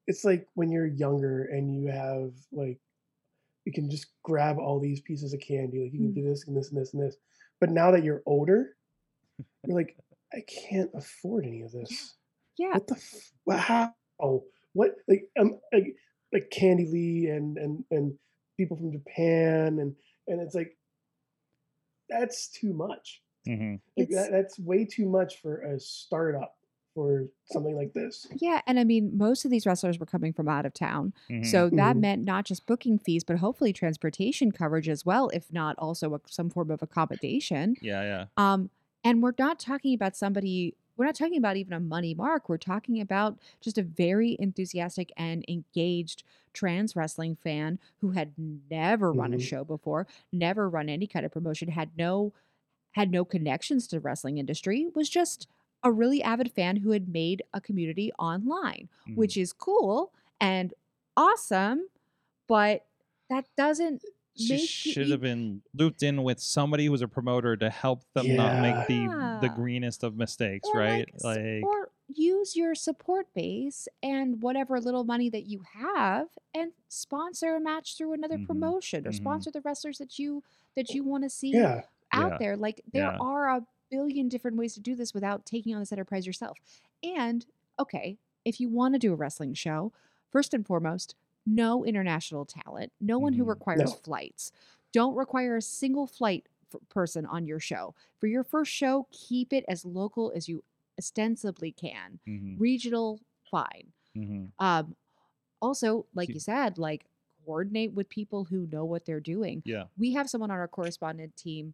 it's like when you're younger and you have like, you can just grab all these pieces of candy. Like you can Mm. do this and this and this and this. But now that you're older, you're like, I can't afford any of this. yeah. What the? F- how? What? Like um, like like Candy Lee and and and people from Japan and and it's like, that's too much. hmm Like that, that's way too much for a startup for something like this. Yeah, and I mean, most of these wrestlers were coming from out of town, hmm so that Mhm. meant not just booking fees, but hopefully transportation coverage as well, if not also a, some form of accommodation. yeah, yeah. Um, and we're not talking about somebody. We're not talking about even a money mark. We're talking about just a very enthusiastic and engaged trans wrestling fan who had never run a Mhm. show before, never run any kind of promotion, had no had no connections to the wrestling industry, was just a really avid fan who had made a community online, Mhm. which is cool and awesome, but that doesn't She should have been looped in with somebody who was a promoter to help them not make the the greenest of mistakes, or right? Like, Like, or use your support base and whatever little money that you have and sponsor a match through another Mhm, promotion or mhm. sponsor the wrestlers that you that you want to see Yeah. out Yeah, there like there yeah. are a billion different ways to do this without taking on this enterprise yourself. And okay if you want to do a wrestling show first and foremost no international talent no one who Mhm. requires No. flights. Don't require a single flight f- person on your show. For your first show keep it as local as you ostensibly can. Mhm, regional fine. Mhm. um also like See- you said like coordinate with people who know what they're doing. Yeah, we have someone on our correspondent team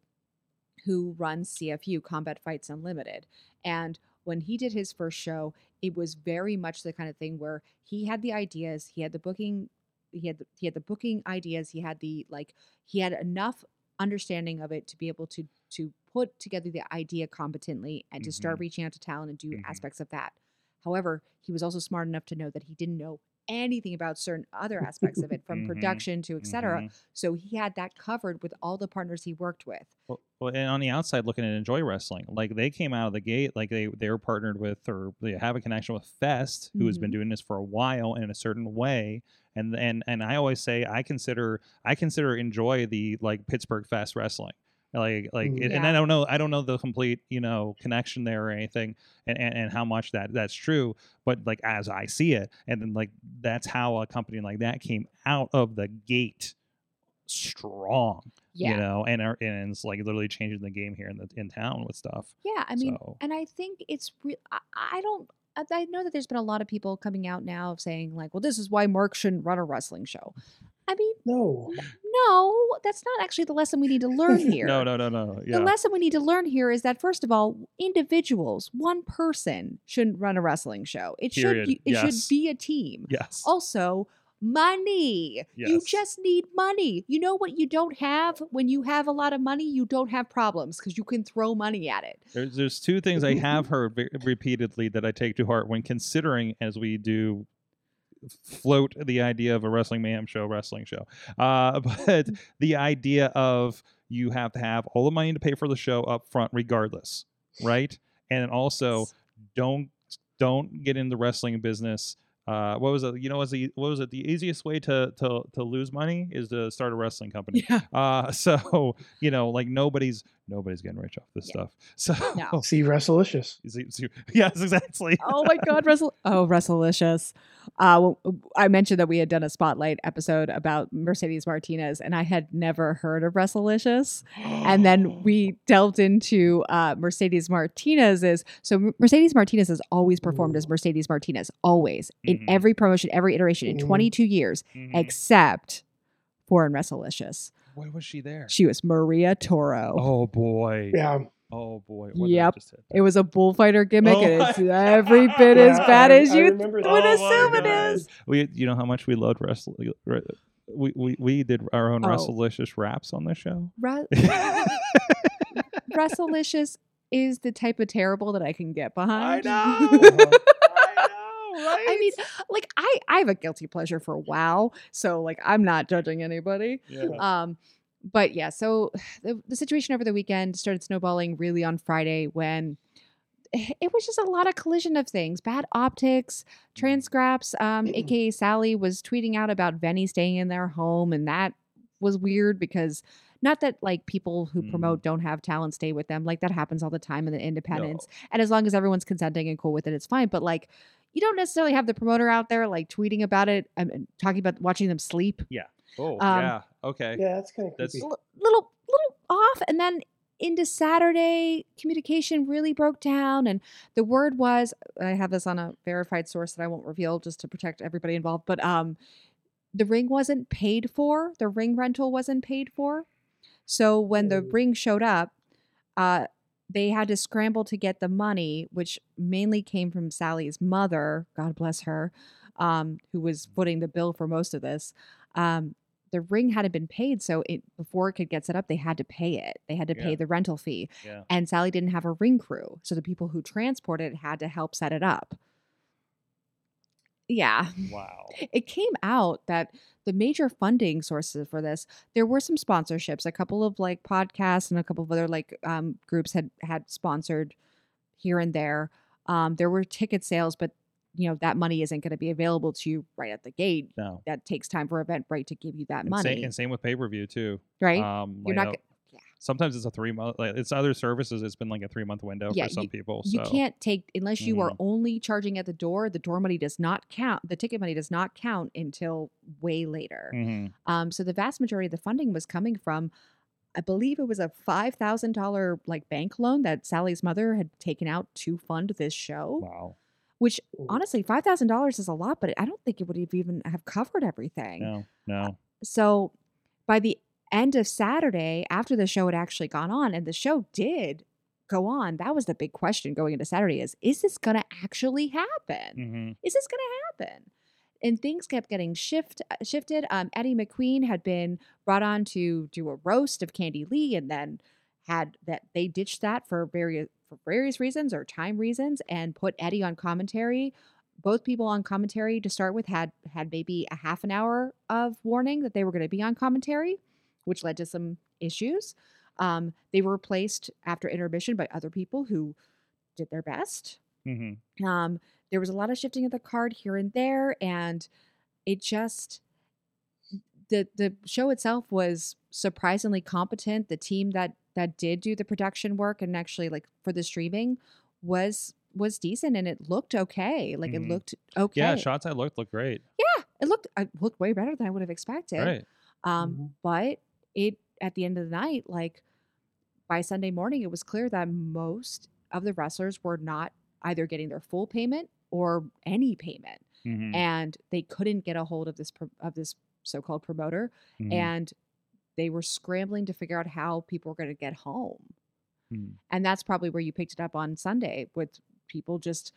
who runs CFU Combat Fights Unlimited. And when he did his first show, it was very much the kind of thing where he had the ideas, he had the booking, he had the, he had the booking ideas, he had the like he had enough understanding of it to be able to to put together the idea competently and to start Mhm. reaching out to talent and do Mhm. aspects of that. However, he was also smart enough to know that he didn't know anything about certain other aspects of it from Mhm. production to etc. mhm. So he had that covered with all the partners he worked with. Well, well, and on the outside looking at Enjoy Wrestling, like they came out of the gate, like they they were partnered with or they have a connection with Fest, who has been Mhm. doing this for a while in a certain way. And and and I always say I consider I consider Enjoy the like Pittsburgh Fest wrestling. Like like Mhm. and- and I don't know I don't know the complete you know connection there or anything and, and, and how much that that's true but like as I see it and then like that's how a company like that came out of the gate strong Yeah. you know, and are, and it's like literally changing the game here in the in town with stuff. Yeah, I mean, So- and I think it's real. I, I don't. I- I know that there's been a lot of people coming out now of saying like, "Well, this is why Mark shouldn't run a wrestling show." I mean, No. no, that's not actually the lesson we need to learn here. No, no, no, no. The lesson we need to learn here is that first of all, individuals, one person shouldn't run a wrestling show. It Period. should be, it Yes. should be a team. yes. Also, money. Yes. You just need money. You know what you don't have? When you have a lot of money, you don't have problems because you can throw money at it. There's there's two things I have heard repeatedly that I take to heart when considering as we do float the idea of a wrestling mayhem show, wrestling show. Uh, but the idea of you have to have all the money to pay for the show up front, regardless, right? And also, don't don't get in the wrestling business. Uh, what was it? You know, was the what was it? The easiest way to to to lose money is to start a wrestling company. Yeah. Uh, so you know, like nobody's nobody's getting rich off this Yeah. stuff. So No. See Wrestlicious. You see- see- yes, exactly. oh my god, Wrestle Oh, Wrestlelicious. Uh well, I mentioned that we had done a spotlight episode about Mercedes Martinez and I had never heard of Wrestlelicious. And then we delved into uh Mercedes Martinez's so Mercedes Martinez has always performed as Mercedes Martinez, always in Mhm. every promotion, every iteration in Mhm. 22 years, Mhm. except for in Wrestlelicious. When was she there? She was Maria Toro. oh boy. Yeah. Oh boy. What Yep. just hit? It was a bullfighter gimmick, Oh and it's every bit as bad I- as you remember that. would Oh assume it is. We, you know how much we loved wrestling. We, we we did our own Oh. Wrestlelicious raps on the show. Re- Wrestlelicious is the type of terrible that I can get I behind. know. Uh-huh. I know, right? I mean, like I, I have a guilty pleasure for WoW, so like I'm not judging anybody. yeah. Um, but yeah, so the, the situation over the weekend started snowballing really on Friday when it was just a lot of collision of things bad optics transcraps um aka sally was tweeting out about veny staying in their home and that was weird because not that like people who Mm. promote don't have talent stay with them like that happens all the time in the independents and as long as everyone's consenting and cool with it it's fine but like you don't necessarily have the promoter out there like tweeting about it and talking about watching them sleep Yeah. Oh um, yeah. Okay. Yeah, that's kind of That's- creepy. l- little little off and then into saturday communication really broke down and the word was i have this on a verified source that i won't reveal just to protect everybody involved but um the ring wasn't paid for the ring rental wasn't paid for so when the Oh. ring showed up uh they had to scramble to get the money which mainly came from sally's mother god bless her um who was footing the bill for most of this um the ring hadn't been paid so it before it could get set up they had to pay it. They had to pay the rental fee Yeah. and sally didn't have a ring crew so the people who transported it had to help set it up yeah Wow. it came out that the major funding sources for this there were some sponsorships a couple of like podcasts and a couple of other like um, groups had had sponsored here and there um, there were ticket sales but you know that money isn't going to be available to you right at the gate No. that takes time for eventbrite to give you that And, money Same, and same with pay per view too. right Um, you're like, not uh. Sometimes it's a three month. Like it's other services. It's been like a three month window Yeah, for some people. you can't take unless you are Mhm. only charging at the door the door money does not count the ticket money does not count until way later Mhm. Um, so the vast majority of the funding was coming from, I believe it was a five thousand dollar like bank loan that Sally's mother had taken out to fund this show. Wow. Which honestly, five thousand dollars is a lot, but I don't think it would have even have covered everything. No. No. So by the end of Saturday, after the show had actually gone on, and the show did go on, that was the big question going into Saturday: is is this going to actually happen? hmm is this going to happen? And things kept getting shift uh, shifted. Um, Eddie McQueen had been brought on to do a roast of Candy Lee, and then had that they ditched that for various for various reasons or time reasons, and put Eddie on commentary. Both people on commentary to start with had had maybe a half an hour of warning that they were going to be on commentary, which led to some issues. Um, they were replaced after intermission by other people who did their best. hmm Um, there was a lot of shifting of the card here and there, and it just the the show itself was surprisingly competent. The team that that did do the production work and actually like for the streaming was was decent and it looked okay. Like Mhm. it looked okay. Yeah. Shots I looked look great. Yeah, it looked it looked way better than I would have expected. Right. Um, Mhm. but it at the end of the night, like by Sunday morning, it was clear that most of the wrestlers were not either getting their full payment or any payment, hmm and they couldn't get a hold of this pro- of this so-called promoter, Mhm. and they were scrambling to figure out how people were going to get home. Mhm. And that's probably where you picked it up on Sunday with people just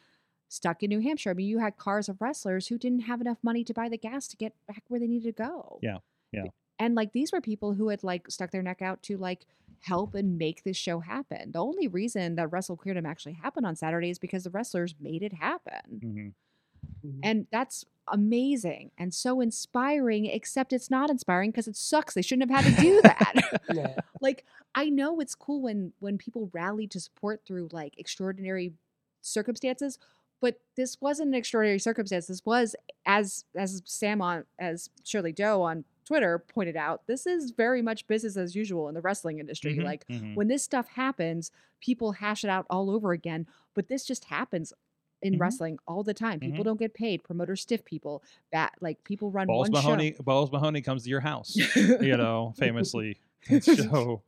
stuck in New Hampshire. I mean, you had cars of wrestlers who didn't have enough money to buy the gas to get back where they needed to go. Yeah, yeah. And like these were people who had like stuck their neck out to like help and make this show happen. The only reason that Wrestle Queerdom actually happened on Saturday is because the wrestlers made it happen. Mhm. Mhm. And that's amazing and so inspiring, except it's not inspiring because it sucks. They shouldn't have had to do that. Yeah. like I know it's cool when when people rally to support through like extraordinary circumstances, but this wasn't an extraordinary circumstance. This was as as Sam on as Shirley Doe on Twitter pointed out, this is very much business as usual in the wrestling industry. Mhm, Like mhm. when this stuff happens, people hash it out all over again. But this just happens in Mhm. wrestling all the time. People Mhm. don't get paid. Promoters stiff people. That like people run Balls one Mahoney, show. Balls Mahoney comes to your house, you you know, famously. So,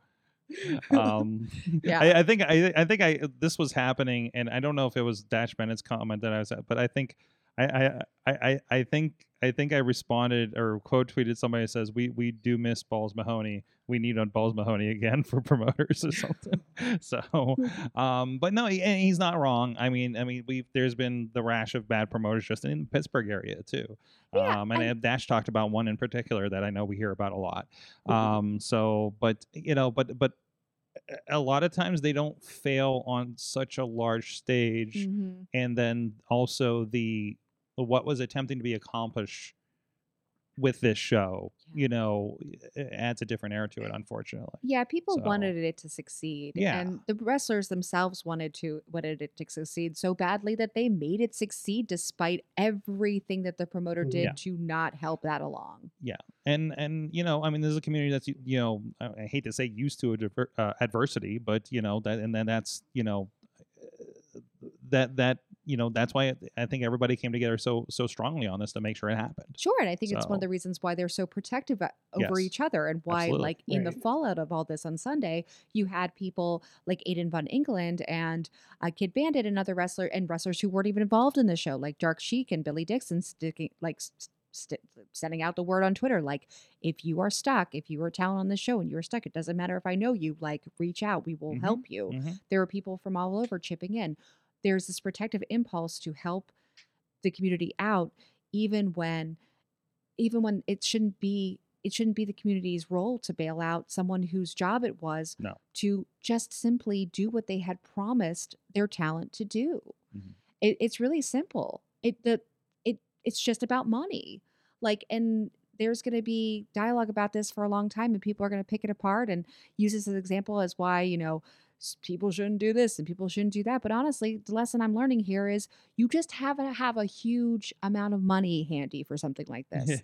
um, Yeah. I, I think I, I think I this was happening, and I don't know if it was Dash Bennett's comment that I was at, but I think I I I, I, think I think I responded or quote tweeted somebody says we we do miss Balls Mahoney. We need on Balls Mahoney again for promoters or something. so, um, but no, he, he's not wrong. I mean, I mean, we there's been the rash of bad promoters just in the Pittsburgh area too. Yeah, um, and I- Dash talked about one in particular that I know we hear about a lot. Mm-hmm. Um, so, but you know, but but a lot of times they don't fail on such a large stage, Mhm. and then also the what was attempting to be accomplished with this show, you know, it adds a different air to it. Unfortunately, Yeah, people So- wanted it to succeed, Yeah. and the wrestlers themselves wanted to wanted it to succeed so badly that they made it succeed despite everything that the promoter did Yeah. to not help that along. Yeah. And and you know, I mean, there's a community that's you know, I I hate to say used to a diver- uh, adversity, but you know that, and then that's you know, uh, that that you know that's why I think everybody came together so so strongly on this to make sure it happened. Sure, and I think it's one of the reasons why they're so protective over Yes, each other, and why, absolutely. like in the fallout of all this on Sunday, you had people like Aiden Von England and uh, Kid Bandit and other wrestler and wrestlers who weren't even involved in the show, like Dark Sheik and Billy Dixon, sticking like. s- St- sending out the word on Twitter, like if you are stuck, if you are talent on the show and you are stuck, it doesn't matter if I know you. Like, reach out, we will Mhm, help you Mhm. there are people from all over chipping in. There's this protective impulse to help the community out, even when, even when it shouldn't be. It shouldn't be the community's role to bail out someone whose job it was No. to just simply do what they had promised their talent to do. Mhm. It, it's really simple. It the it it's just about money. Like and there's going to be dialogue about this for a long time and people are going to pick it apart and use this as an example as why you know people shouldn't do this and people shouldn't do that but honestly the lesson i'm learning here is you just have to have a huge amount of money handy for something like this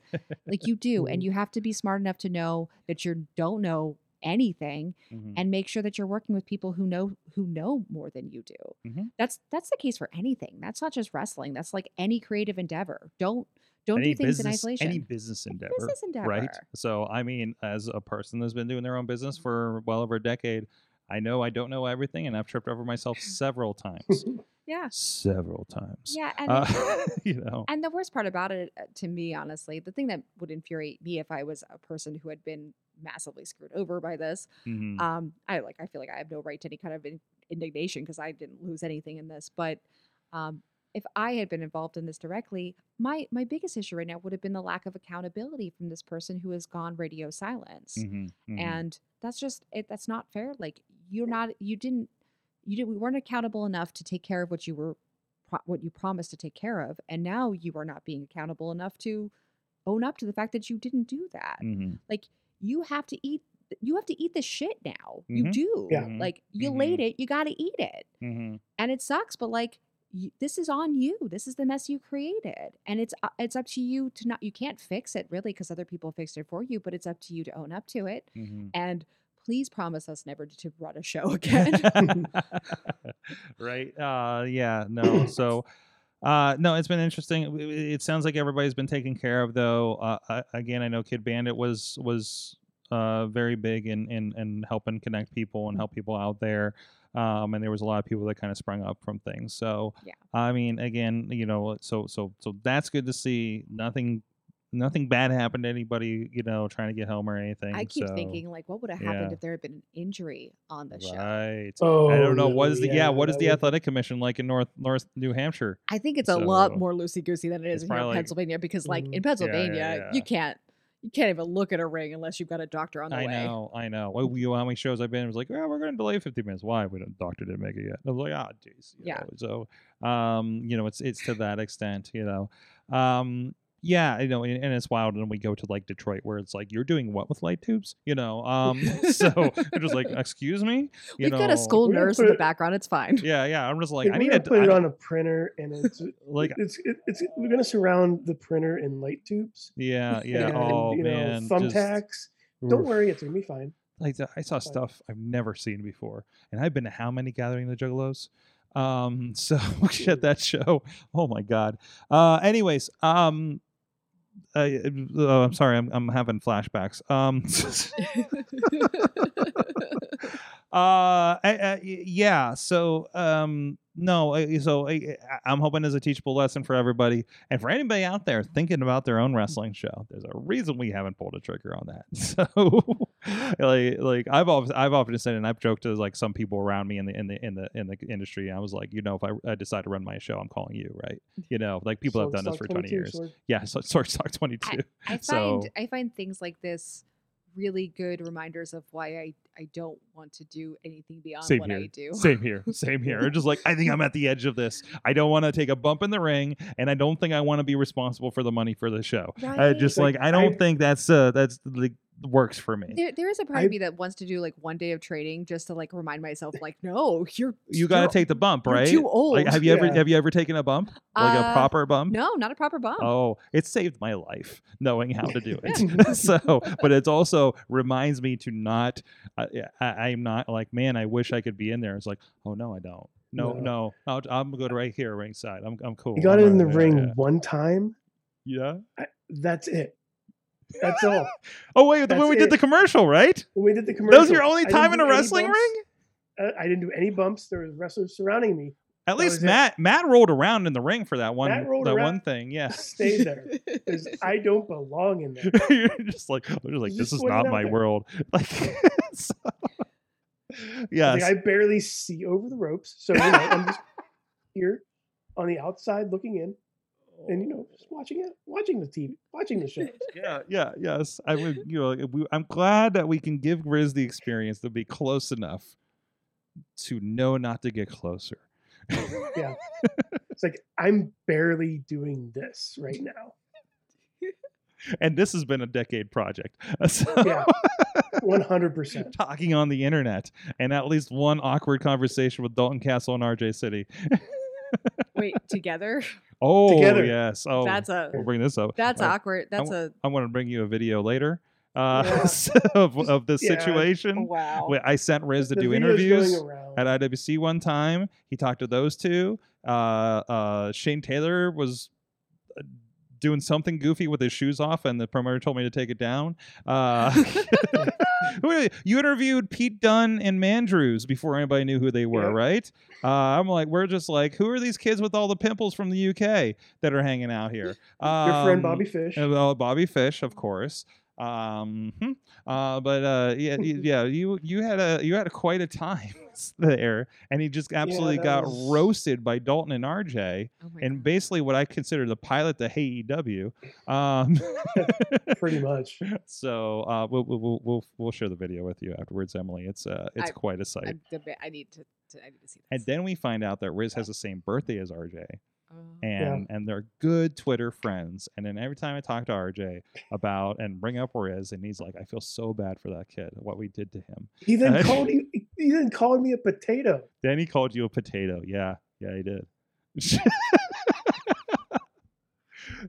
like you do and Mhm. you have to be smart enough to know that you don't know anything Mhm. and make sure that you're working with people who know who know more than you do Mhm. that's that's the case for anything that's not just wrestling that's like any creative endeavor don't don't any do things business, in isolation Any business endeavor, business endeavor right? So, I mean, as a person that's been doing their own business for well over a decade, I know I don't know everything, and I've tripped over myself several times, yeah several times. yeah and Uh, you know, And the worst part about it, uh, to me, honestly, the thing that would infuriate me if I was a person who had been massively screwed over by this, mhm. um, I like, I feel like I have no right to any kind of in- indignation because I didn't lose anything in this. But um, if I had been involved in this directly, my my biggest issue right now would have been the lack of accountability from this person who has gone radio silence, Mhm, mhm. and that's just it. That's not fair. Like you're not, you didn't, you did, we weren't accountable enough to take care of what you were, what you promised to take care of, and now you are not being accountable enough to own up to the fact that you didn't do that. Mhm. Like you have to eat, you have to eat the shit now. You Mhm. do. Yeah. Like you Mhm. laid it, you got to eat it, Mhm. and it sucks. But like. You, this is on you. This is the mess you created, and it's uh, it's up to you to not. You can't fix it really because other people fixed it for you, but it's up to you to own up to it. Mhm. And please promise us never to run a show again. right? Uh, yeah, no. So, uh, no, it's been interesting. It- sounds like everybody's been taken care of, though. Uh, again, I know Kid Bandit was was uh, very big in, in in helping connect people and help people out there. Um, and there was a lot of people that kind of sprung up from things. So, Yeah. I mean, again, you know, so so so that's good to see. Nothing. Nothing bad happened to anybody, you know, trying to get home or anything. I keep so- thinking like, what would have happened yeah. if there had been an injury on the show? Right. Oh, I don't know. What is the yeah? what is the athletic commission like in North North New Hampshire? I think it's a lot more loosey goosey than it's here in probably like- Pennsylvania because, like, in Pennsylvania, yeah. you can't you can't even look at a ring unless you've got a doctor on the I way. I know, I know. Well, you know how many shows I've been? It was like, oh, we're going to delay 50 minutes. Why? We don't. Doctor didn't make it yet. I was like, ah, jeez. you Yeah. know, So, um, you know, it's it's to that extent. You know, um, yeah, you know, and, and it's wild. And we go to like Detroit, where it's like you're doing what with light tubes, you know? Um, so I'm just like, excuse me, you We've know, got a school We're nurse in the put- background. It's fine. Yeah, yeah. I'm just like, Like, I need gonna to put it on a printer, and it's like, it's it, it's we're gonna surround the printer in light tubes. yeah, yeah. and, oh you know, man, just- thumbtacks. Don't oof. worry, it's gonna be fine. like th- I saw stuff I've never seen before, and I've been to how many gathering of the Juggalos? Um, so shit, that show. Oh my god. Uh, anyways, um, uh, oh, I'm sorry, I'm I'm having flashbacks. Um, uh, I, I- y- yeah. So, um, no. I- So I, I- I'm hoping it's a teachable lesson for everybody, and for anybody out there thinking about their own wrestling show. There's a reason we haven't pulled a trigger on that. So, like, like I've often I've often said, and I've joked to like some people around me in the in the in the in the industry. I was like, you know, if I, I decide to run my show, I'm calling you, right? You know, like people have done this for 20 years. Sword. Yeah, so Sword Stock 22. I find So- I find things like this really good reminders of why I, I don't want to do anything beyond Same what here. I do. Same here. Same here. Just like I think I'm at the edge of this. I don't want to take a bump in the ring, and I don't think I want to be responsible for the money for the show. I Right. just Like, like I don't I- think that's uh that's like works for me. There, there is a part I- of me that wants to do like one day of training just to like remind myself, like, no, you're You got to take the bump, you're right? too old. Like, have you ever have you ever taken a bump, like a Uh, proper bump? No, not a proper bump. Oh, it saved my life knowing how to do it. so, but it's also reminds me to not. Uh, I, I'm not like, man, I wish I could be in there. It's like, oh no, I don't. No, No. no, I'll, I'm good right here, ringside. I'm, I'm cool. You got I'm in the alright, ring Yeah. one time. yeah. I, that's it. That's all. Oh wait, when That's we did the commercial, right? When we did the commercial. That was your only time in a wrestling bumps. ring. Uh, I didn't do any bumps. There was wrestlers surrounding me. At That least was it. Matt Matt rolled around in the ring for that one that around. one thing. Yeah. Stay there because I don't belong in there. You're just like I'm just like Just this is not my there. world. Like, so- yes. Like, I barely see over the ropes, so you know, I'm just here on the outside looking in, and you know, just watching it, watching the TV, watching the show. yeah, yeah, yes. I would, you know, we, I'm glad that we can give Riz the experience to be close enough to know not to get closer. Yeah. It's like I'm barely doing this right now. and this has been a decade project. So, Yeah. One hundred percent. talking on the internet and at least one awkward conversation with Dalton Castle and RJ City. Wait, together? Oh, Together. yes. Oh, That's a we'll bring this up. that's Uh, awkward. That's a I'm going to bring you a video later uh, Yeah. of, of this Yeah. situation. wow. I sent Riz to The do interviews. at IWC one time. He talked to those two. Uh, uh, Shane Taylor was uh, doing something goofy with his shoes off, and the promoter told me to take it down. Uh, you interviewed Pete Dunne and Mandrews before anybody knew who they were, Yeah. right? Uh, I'm like, we're just like, who are these kids with all the pimples from the UK that are hanging out here? Your friend Um, Bobby Fish. uh, Well, Bobby Fish, of course. Um, hmm. uh, but uh, yeah, yeah, you you had a you had a quite a time there, and he just absolutely that got was- roasted by Dalton and RJ, Oh my and God. basically what I consider the pilot to Hey EW. Um, Pretty much. so uh, we'll, we'll we'll we'll we'll share the video with you afterwards, Emily. It's uh it's I- quite a sight. I'm I need to, to I need to see this. and then we find out that Riz has the same birthday as RJ, And and they're good Twitter friends. And then every time I talk to RJ about and bring up Riz, and he's like, I feel so bad for that kid, what we did to him. He then called you. He then called me a potato. Then he called you a potato. Yeah, yeah, he did.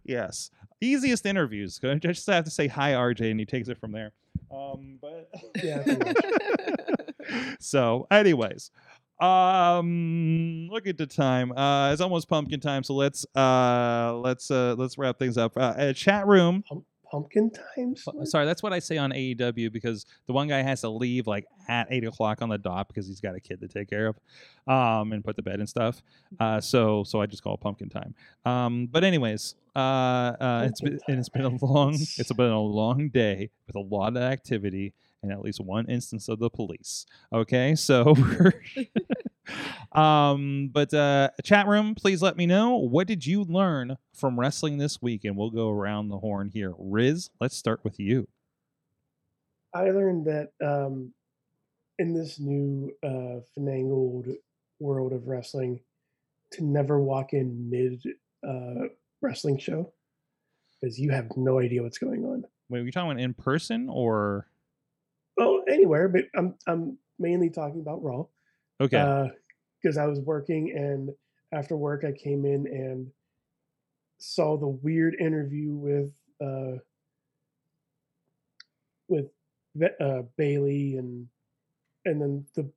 yes, easiest interviews. I just have to say hi, RJ, and he takes it from there. Um, but Yeah, so, anyways, um, look at the time. Uh, it's almost pumpkin time, so let's uh let's uh let's wrap things up. Uh, uh chat room. Pump, pumpkin times. Uh, Sorry, that's what I say on AEW because the one guy has to leave like at eight o'clock on the dot because he's got a kid to take care of, um, and put to bed and stuff. Uh, so so I just call it pumpkin time. Um, but anyways, uh, uh, it's been Pumpkin and it's been a long it's been a long day with a lot of activity and at least one instance of the police. Okay, so um but uh chat room please let me know what did you learn from wrestling this week and we'll go around the horn here riz let's start with you I learned that um, in this new uh, finangled world of wrestling, to never walk in mid uh, wrestling show. because you have no idea what's going on. Wait, are you talking about in person or Well, anywhere, but I'm I'm mainly talking about Raw. okay? because I was working and after work I came in and saw the weird interview with uh with uh, Bayley and and then the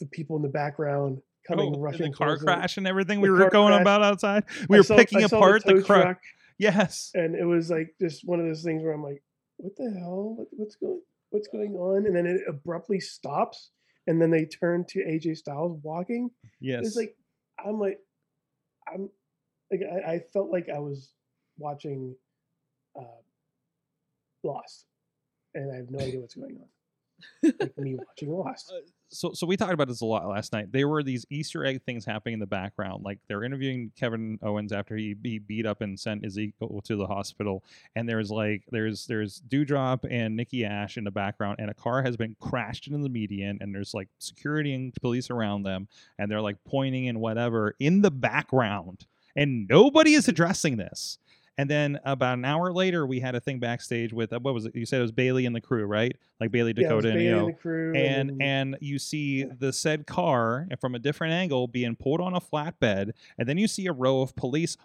the people in the background coming Oh, rushing the car crash and everything we were going crash. about outside. We I were saw- picking apart the, tow truck. Yes. and it was like just one of those things where I'm like, what the hell? What, what's going what's going on? And then it abruptly stops, and then they turn to AJ Styles walking. Yes. It's like I'm like I'm like I, I felt like I was watching uh Lost, and I have no idea what's going on. like me watching Lost. So so we talked about this a lot last night. There were these Easter egg things happening in the background, like they're interviewing Kevin Owens after he, he beat up and sent Ezekiel to the hospital, and there's like there's there's Doudrop and Nikki Ash in the background, and a car has been crashed into the median, and there's like security and police around them, and they're like pointing and whatever in the background, and nobody is addressing this. And then about an hour later, we had a thing backstage with uh, what was it? You said it was Bayley and the crew, right? Like Bayley Yeah, it was Dakota and Bayley Io and the crew, and and you see the said car from a different angle being pulled on a flatbed and then you see a row of police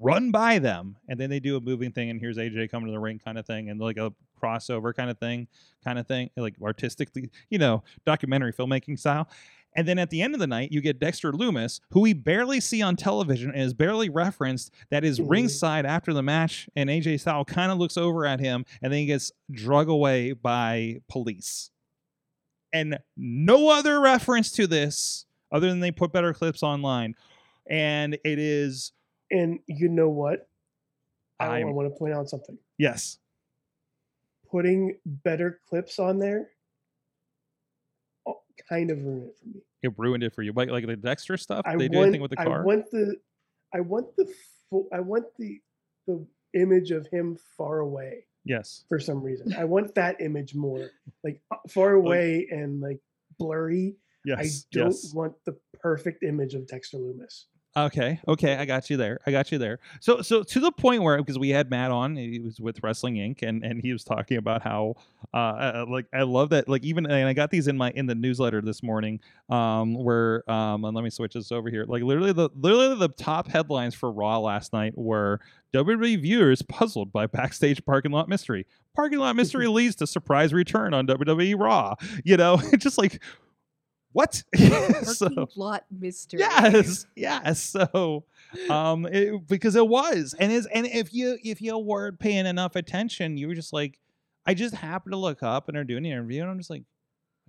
run by them and then they do a moving thing and here's aj coming to the ring kind of thing and like a crossover kind of thing kind of thing like artistically you know documentary filmmaking style and then at the end of the night, you get Dexter Lumis, who we barely see on television and is barely referenced, that is Mhm. ringside after the match. And AJ Styles kind of looks over at him and then he gets drug away by police. And no other reference to this other than they put better clips online. And it is, and you know what? I, I'm- want to point out something. yes, Putting better clips on there oh, kind of ruined it for me. It ruined it for you. Like, like the Dexter stuff, I they do want, anything with the car. I want the, I want the, full, I want the, the image of him far away yes. for some reason. I want that image more, like uh, far away and like blurry. Yes. I don't yes. want the perfect image of Dexter Lumis. Okay, okay, I got you there. I got you there. So, so to the point where because we had Matt on, he was with Wrestling Inc. and and he was talking about how, uh, uh, like I love that. Like even and I got these in my in the newsletter this morning, um, where um, and let me switch this over here. Like literally the literally the top headlines for Raw last night were WWE viewers puzzled by backstage parking lot mystery. Parking lot mystery leads to surprise return on WWE Raw. You know, just like what? So- lot mystery. Yes, yes. So, um, it, because it was, and is, and if you if you weren't paying enough attention, you were just like, I just happened to look up and they're doing an interview, and I'm just like,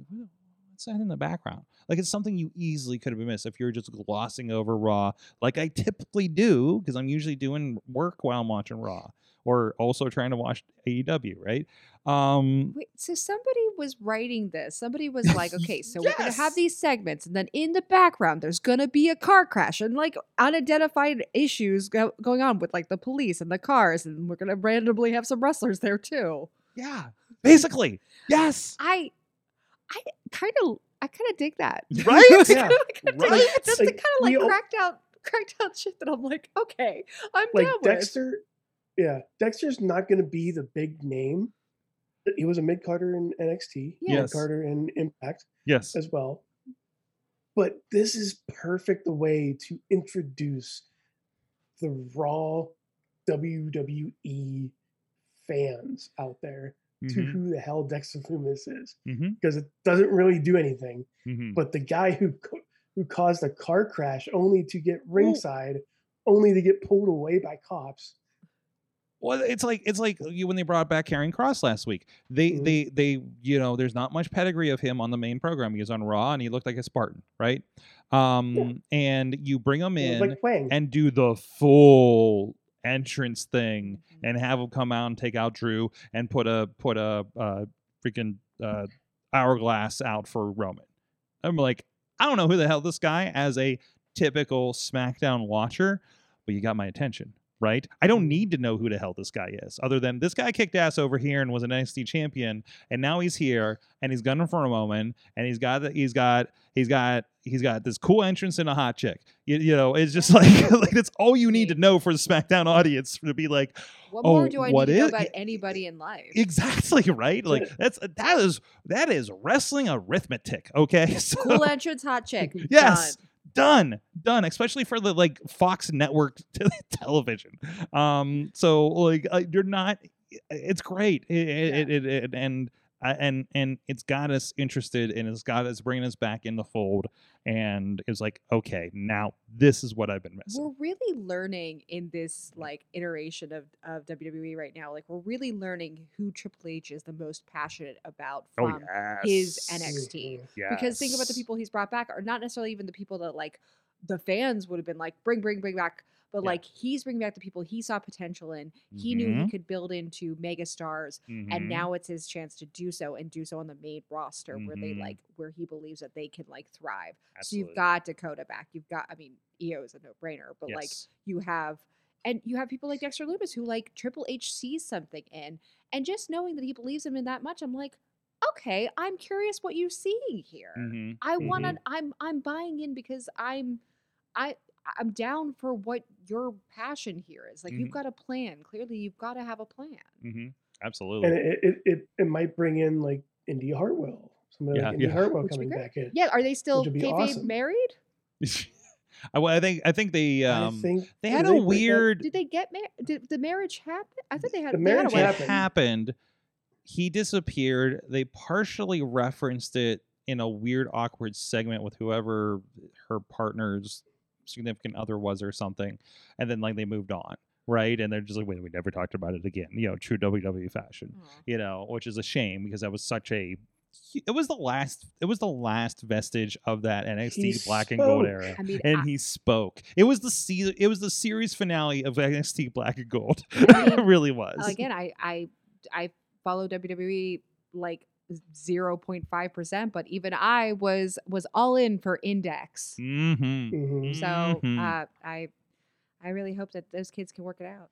what's that in the background? Like it's something you easily could have missed if you're just glossing over Raw, like I typically do, because I'm usually doing work while I'm watching Raw, or also trying to watch AEW, right? Um, Wait, so somebody was writing this. Somebody was like, okay, so we're going to have these segments, and then in the background, there's going to be a car crash and like unidentified issues go- going on with like the police and the cars, and we're going to randomly have some wrestlers there too. yeah, basically, yes, I, I kind of, I kind of dig that. right, Yeah, right. That's the kind of like cracked out, cracked out shit that I'm like, okay, I'm like down with. Dexter, yeah, Dexter's not going to be the big name. He was a mid carder in NXT, Yes. mid carder in Impact yes, as well. But this is perfect the way to introduce the raw WWE fans out there to Mhm, who the hell Dexter Lumis is mhm, because it doesn't really do anything. mhm. But the guy who who caused a car crash only to get ringside, only to get pulled away by cops. Well, it's like it's like you when they brought back Karrion Kross last week. They Mhm. they they you know there's not much pedigree of him on the main program. He was on Raw and he looked like a Spartan, right? Um, and you bring him in like and do the full entrance thing and have him come out and take out Drew and put a put a uh, freaking uh, hourglass out for Roman. I'm like, I don't know who the hell this guy as a typical SmackDown watcher, but you got my attention right? I don't need to know who the hell this guy is, other than this guy kicked ass over here and was an NXT champion, and now he's here and he's gunning for a moment, and he's got the, he's got he's got he's got this cool entrance and a hot chick. You, you know, it's just like like that's all you need to know for the SmackDown audience to be like, What Oh, more do I what need to know about anybody in life? exactly right. Like that's that is that is wrestling arithmetic. Okay, so cool entrance, hot chick. Yes. Done. Done done especially for the like fox network t- television. Um so like uh, you're not it's great. It, it, it, it, and and and it's got us interested and it's got us bringing us back in the fold and it's like okay now this is what i've been missing We're really learning in this mm. like iteration of, of WWE right now. Like we're really learning who Triple H is the most passionate about oh from yes his NXT. yes. Because think about the people he's brought back are not necessarily even the people that like the fans would have been like bring bring bring back but Yeah. like he's bringing back the people he saw potential in he knew Mhm. he could build into mega stars Mhm. and now it's his chance to do so and do so on the main roster where they Mhm. like where he believes that they can like thrive so you've got dakota back you've got i mean Io is a no-brainer but like you have and you have people like dexter lumis who like triple h sees something in and just knowing that he believes him in that much i'm like okay i'm curious what you see here Mhm. I want to. I'm I'm buying in because I'm, I I'm down for what your passion here is. Like Mhm. you've got a plan. Clearly, you've got to have a plan. Mhm. absolutely and it, it, it, it might bring in like Indi Hartwell, somebody Yeah, like Indi yeah. Hartwell Which coming back in. Yeah, are they still would be kayfabe awesome. married? I, well, I think I think they um I think they had a break up? weird Did they get married? Did the marriage happen? I thought they had The they had a marriage it happened. happened. He disappeared. They partially referenced it in a weird, awkward segment with whoever her partner's significant other was or something, and then like they moved on, right? And they're just like, wait, we never talked about it again. You know, true WWE fashion. Aw. You know, which is a shame because that was such a. It was the last. It was the last vestige of that NXT He Black and Gold era I mean, and I- he spoke. It was the se- It was the series finale of NXT Black and Gold. I mean, it really was. again, I I I follow WWE like zero point five percent, but even I was was all in for Index. Mm-hmm. Mhm. So Mhm. uh, I I really hope that those kids can work it out.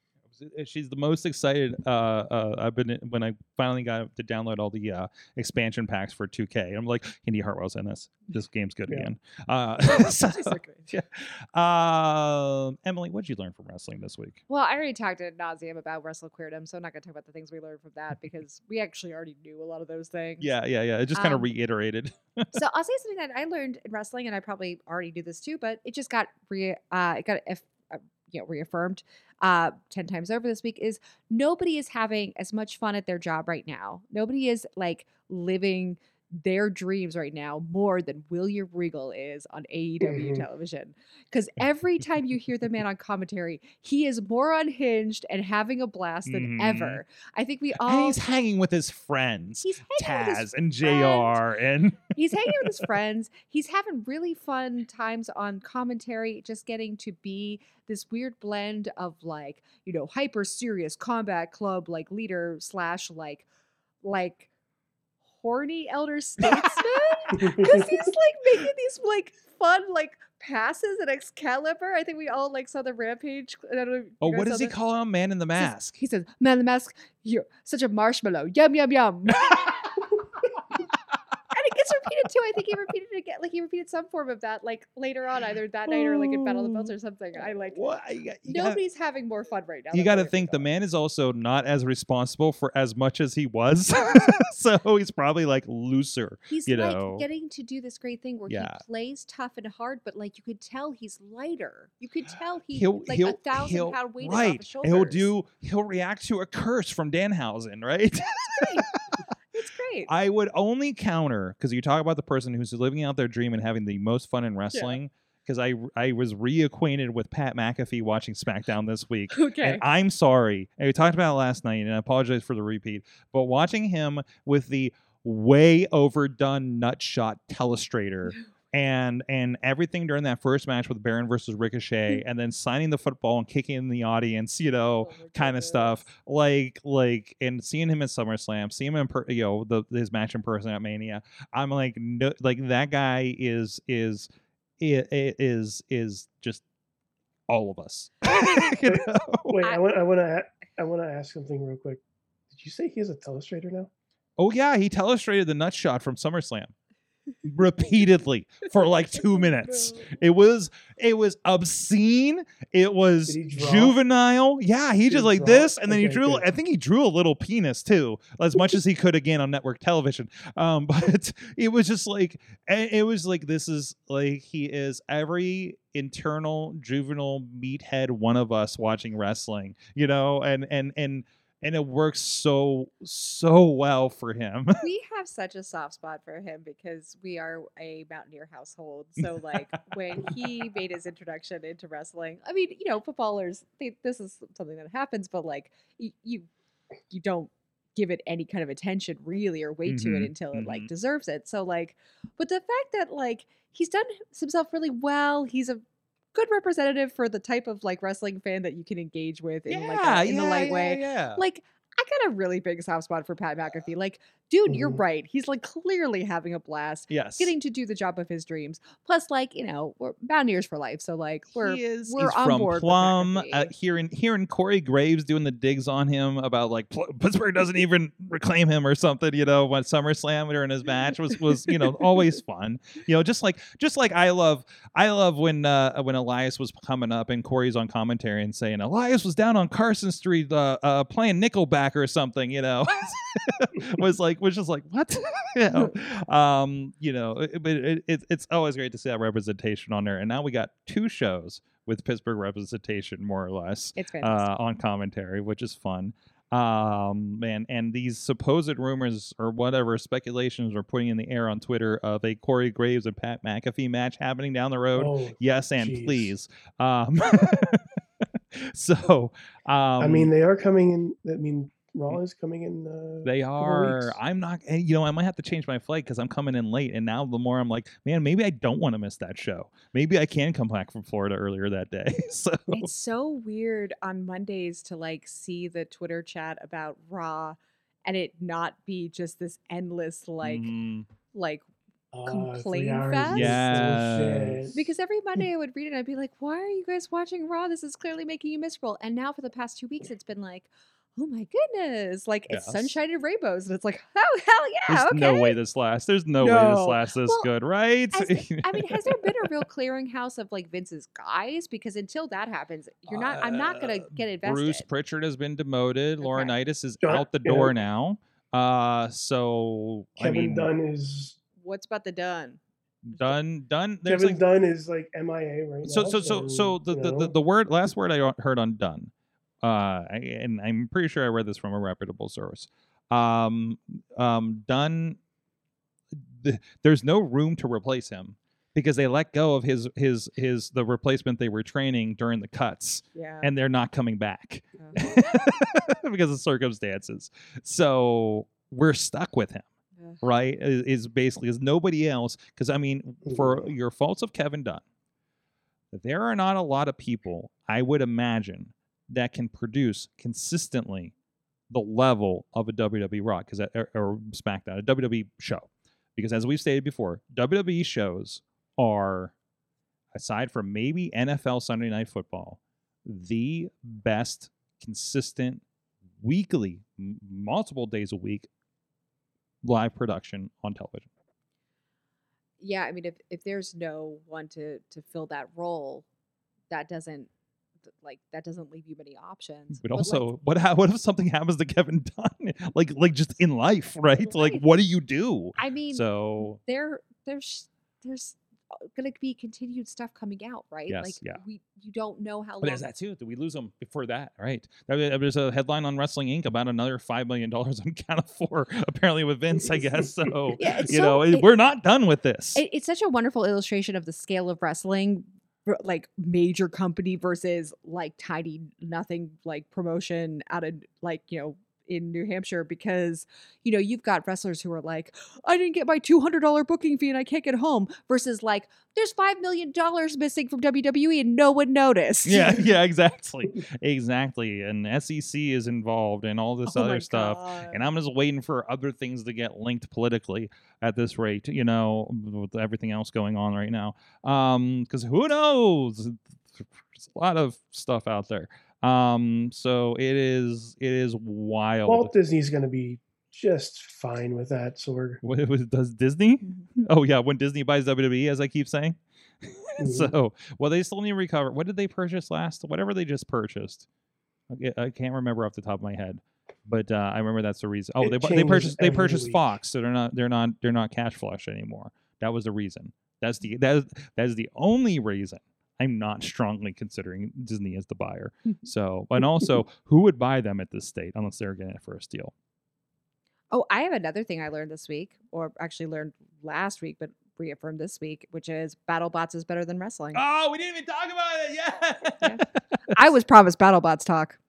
She's the most excited. Uh, uh, I've been when I finally got to download all the uh, expansion packs for 2K. I'm like, Indi Hartwell's in this. This game's good Yeah. again. Uh, so, She's so great. yeah. Um, Emily, what'd you learn from wrestling this week? Well, I already talked ad nauseum about Wrestle Queerdom, so I'm not going to talk about the things we learned from that because we actually already knew a lot of those things. Yeah, yeah, yeah. It just kind of Um, reiterated. so I'll say something that I learned in wrestling, and I probably already knew this too, but it just got re uh, it got if, uh, you know reaffirmed uh, ten times over this week. Is nobody is having as much fun at their job right now. Nobody is like living their dreams right now more than William Regal is on AEW Mhm. television. Because every time you hear the man on commentary, he is more unhinged and having a blast than Mhm. ever. I think we and all he's hanging with his friends, he's hanging with his Taz and. JR, and he's hanging with his friends. He's having really fun times on commentary, just getting to be this weird blend of like, you know, hyper serious combat club like leader slash like like horny elder statesman. Because he's like making these like fun like passes at Excalibur. I think we all like saw the rampage. I don't know. oh, what does he the- call him? Man in the he says- Mask. He says, "Man in the mask, you're such a marshmallow. Yum yum yum." and it gets repeated too. I think he repeated it again. Like he repeated some form of that, like later on, either that night or like in Battle of the Belts or something. I like. What? You got- you gotta- Nobody's having more fun right now. you got to think the man is also not as responsible for as much as he was so he's probably like looser He's you like know. getting to do this great thing where Yeah. he plays tough and hard, but like you could tell he's lighter. You could tell he he'll like he'll a thousand he'll pound weight right off his shoulders. he'll do he'll react to a curse from danhausen right Great. i would only counter because you talk about the person who's living out their dream and having the most fun in wrestling because I, I was reacquainted with Pat McAfee watching SmackDown this week. okay. And I'm sorry. And we talked about it last night, and I apologize for the repeat. But watching him with the way overdone nutshot telestrator and and everything during that first match with Baron versus Ricochet, and then signing the football and kicking in the audience, you know, Oh kind of stuff. Like like and seeing him at SummerSlam, seeing him in per, you know the his match in person at Mania. I'm like no, like that guy is is i- i- is is just all of us. You Wait, know? Wait, I- I want I want to I want to ask something real quick. Did you say he has a telestrator now? Oh yeah, he telestrated the nut shot from SummerSlam repeatedly for like two minutes. It was it was obscene. It was Did he draw? juvenile. Yeah, he Did just he like draw? this, and then he drew. good. I think he drew a little penis too, as much as he could again on network television. Um, but it was just like it was like this is like he is every internal juvenile meathead one of us watching wrestling, you know, and and and and it works so so well for him. we have such a soft spot for him because we are a mountaineer household. So like when he made his introduction into wrestling, I mean, you know, footballers, they, this is something that happens, but like y- you, you don't give it any kind of attention really or wait to it Mhm, until it like mhm. deserves it. So like, but the fact that like he's done himself really well, he's a good representative for the type of like wrestling fan that you can engage with in like a, in the light way Yeah. like I got a really big soft spot for Pat McAfee. Like, dude, you're Mhm. right. He's like clearly having a blast, yes. getting to do the job of his dreams. Plus, like, you know, we're Mountaineers for life, so like we're he is, we're on from board Plum. Uh, hearing hearing Corey Graves doing the digs on him about like Pittsburgh doesn't even reclaim him or something. You know, when SummerSlam during his match was was you know always fun. You know, just like just like I love I love when uh, when Elias was coming up and Corey's on commentary and saying Elias was down on Carson Street uh, uh, playing Nickelback or something. You know, was like was just like what you know um you know but it, it, it's always great to see that representation on there and now we got two shows with pittsburgh representation more or less it's fantastic. uh, on commentary which is fun um and and these supposed rumors or whatever speculations we're putting in the air on twitter of a corey graves and pat mcafee match happening down the road Oh, yes and jeez. please um so um I mean, they are coming in. I mean, Raw is coming in. Uh, They are. weeks. I'm not. You know, I might have to change my flight because I'm coming in late. And now the more I'm like, man, maybe I don't want to miss that show. Maybe I can come back from Florida earlier that day. so it's so weird on Mondays to like see the Twitter chat about Raw and it not be just this endless like mhm. like Uh, complain three hours fest? of Yes. because every Monday I would read it and I'd be like, why are you guys watching Raw? This is clearly making you miserable. And now for the past two weeks, it's been like, oh my goodness, like it's Yes. sunshine and rainbows, and it's like, oh hell yeah, there's okay. no way this lasts. There's no, way this lasts this Well, good, right? Has the- I mean, has there been a real clearinghouse of like Vince's guys? Because until that happens, you're not. I'm not gonna Uh, get invested. Bruce Pritchard has been demoted. Okay. Laurinaitis is John- out the yeah. door now. Uh, so I Kevin mean, Dunn is What's about the done? done, done. There's Kevin like Dunn is like MIA right so now. so so so the, the, the the word last word I heard on done, uh, and I'm pretty sure I read this from a reputable source. Um, um, done. th- there's no room to replace him because they let go of his his his the replacement they were training during the cuts, Yeah. and they're not coming back uh, because of circumstances. So we're stuck with him yeah. right? Is, is basically is nobody else because I mean, for your faults of Kevin Dunn, there are not a lot of people I would imagine that can produce consistently the level of a WWE Raw because or, or SmackDown, a WWE show, because as we've stated before, WWE shows are aside from maybe NFL Sunday Night Football, the best consistent weekly, m- multiple days a week live production on television. yeah. I mean, if if there's no one to to fill that role, that doesn't like that doesn't leave you many options. But like, also, what ha- what if something happens to Kevin Dunn, like like just in life, right? Like, what do you do? I mean, So there there's there's uh, going to be continued stuff coming out, right? Yes, like yeah. we you don't know how But long. there's that too. Do we lose them before that? Right. There's a headline on Wrestling Inc. about another five million dollars on count of four, apparently with Vince. I guess so. Yeah, you so- know, it- we're not done with this. It, it's such a wonderful illustration of the scale of wrestling, like major company versus like tiny nothing like promotion out of like you know in New Hampshire because you know you've got wrestlers who are like I didn't get my two hundred dollar booking fee and I can't get home versus like there's five million dollars missing from WWE and no one noticed. yeah, yeah, exactly, exactly. And SEC is involved and all this Oh other stuff. God. And I'm just waiting for other things to get linked politically at this rate, you know, with everything else going on right now. Um, because who knows? there's a lot of stuff out there. Um, so it is it is wild. Walt Disney's going to be just fine with that sword. What was, does Disney? Oh yeah, when Disney buys WWE, as I keep saying. Mhm. so well, they still need to recover. What did they purchase last? Whatever they just purchased. Okay, I can't remember off the top of my head, but uh, I remember that's the reason. Oh, It they they purchased they purchased week. Fox, so they're not they're not they're not cash flush anymore. That was the reason. That's the that is that is the only reason. I'm not strongly considering Disney as the buyer. So, and also, who would buy them at this state unless they're getting it for a steal? Oh, I have another thing I learned this week, or actually learned last week, but reaffirmed this week, which is BattleBots is better than wrestling. Oh, we didn't even talk about it. Yeah. I was promised BattleBots talk.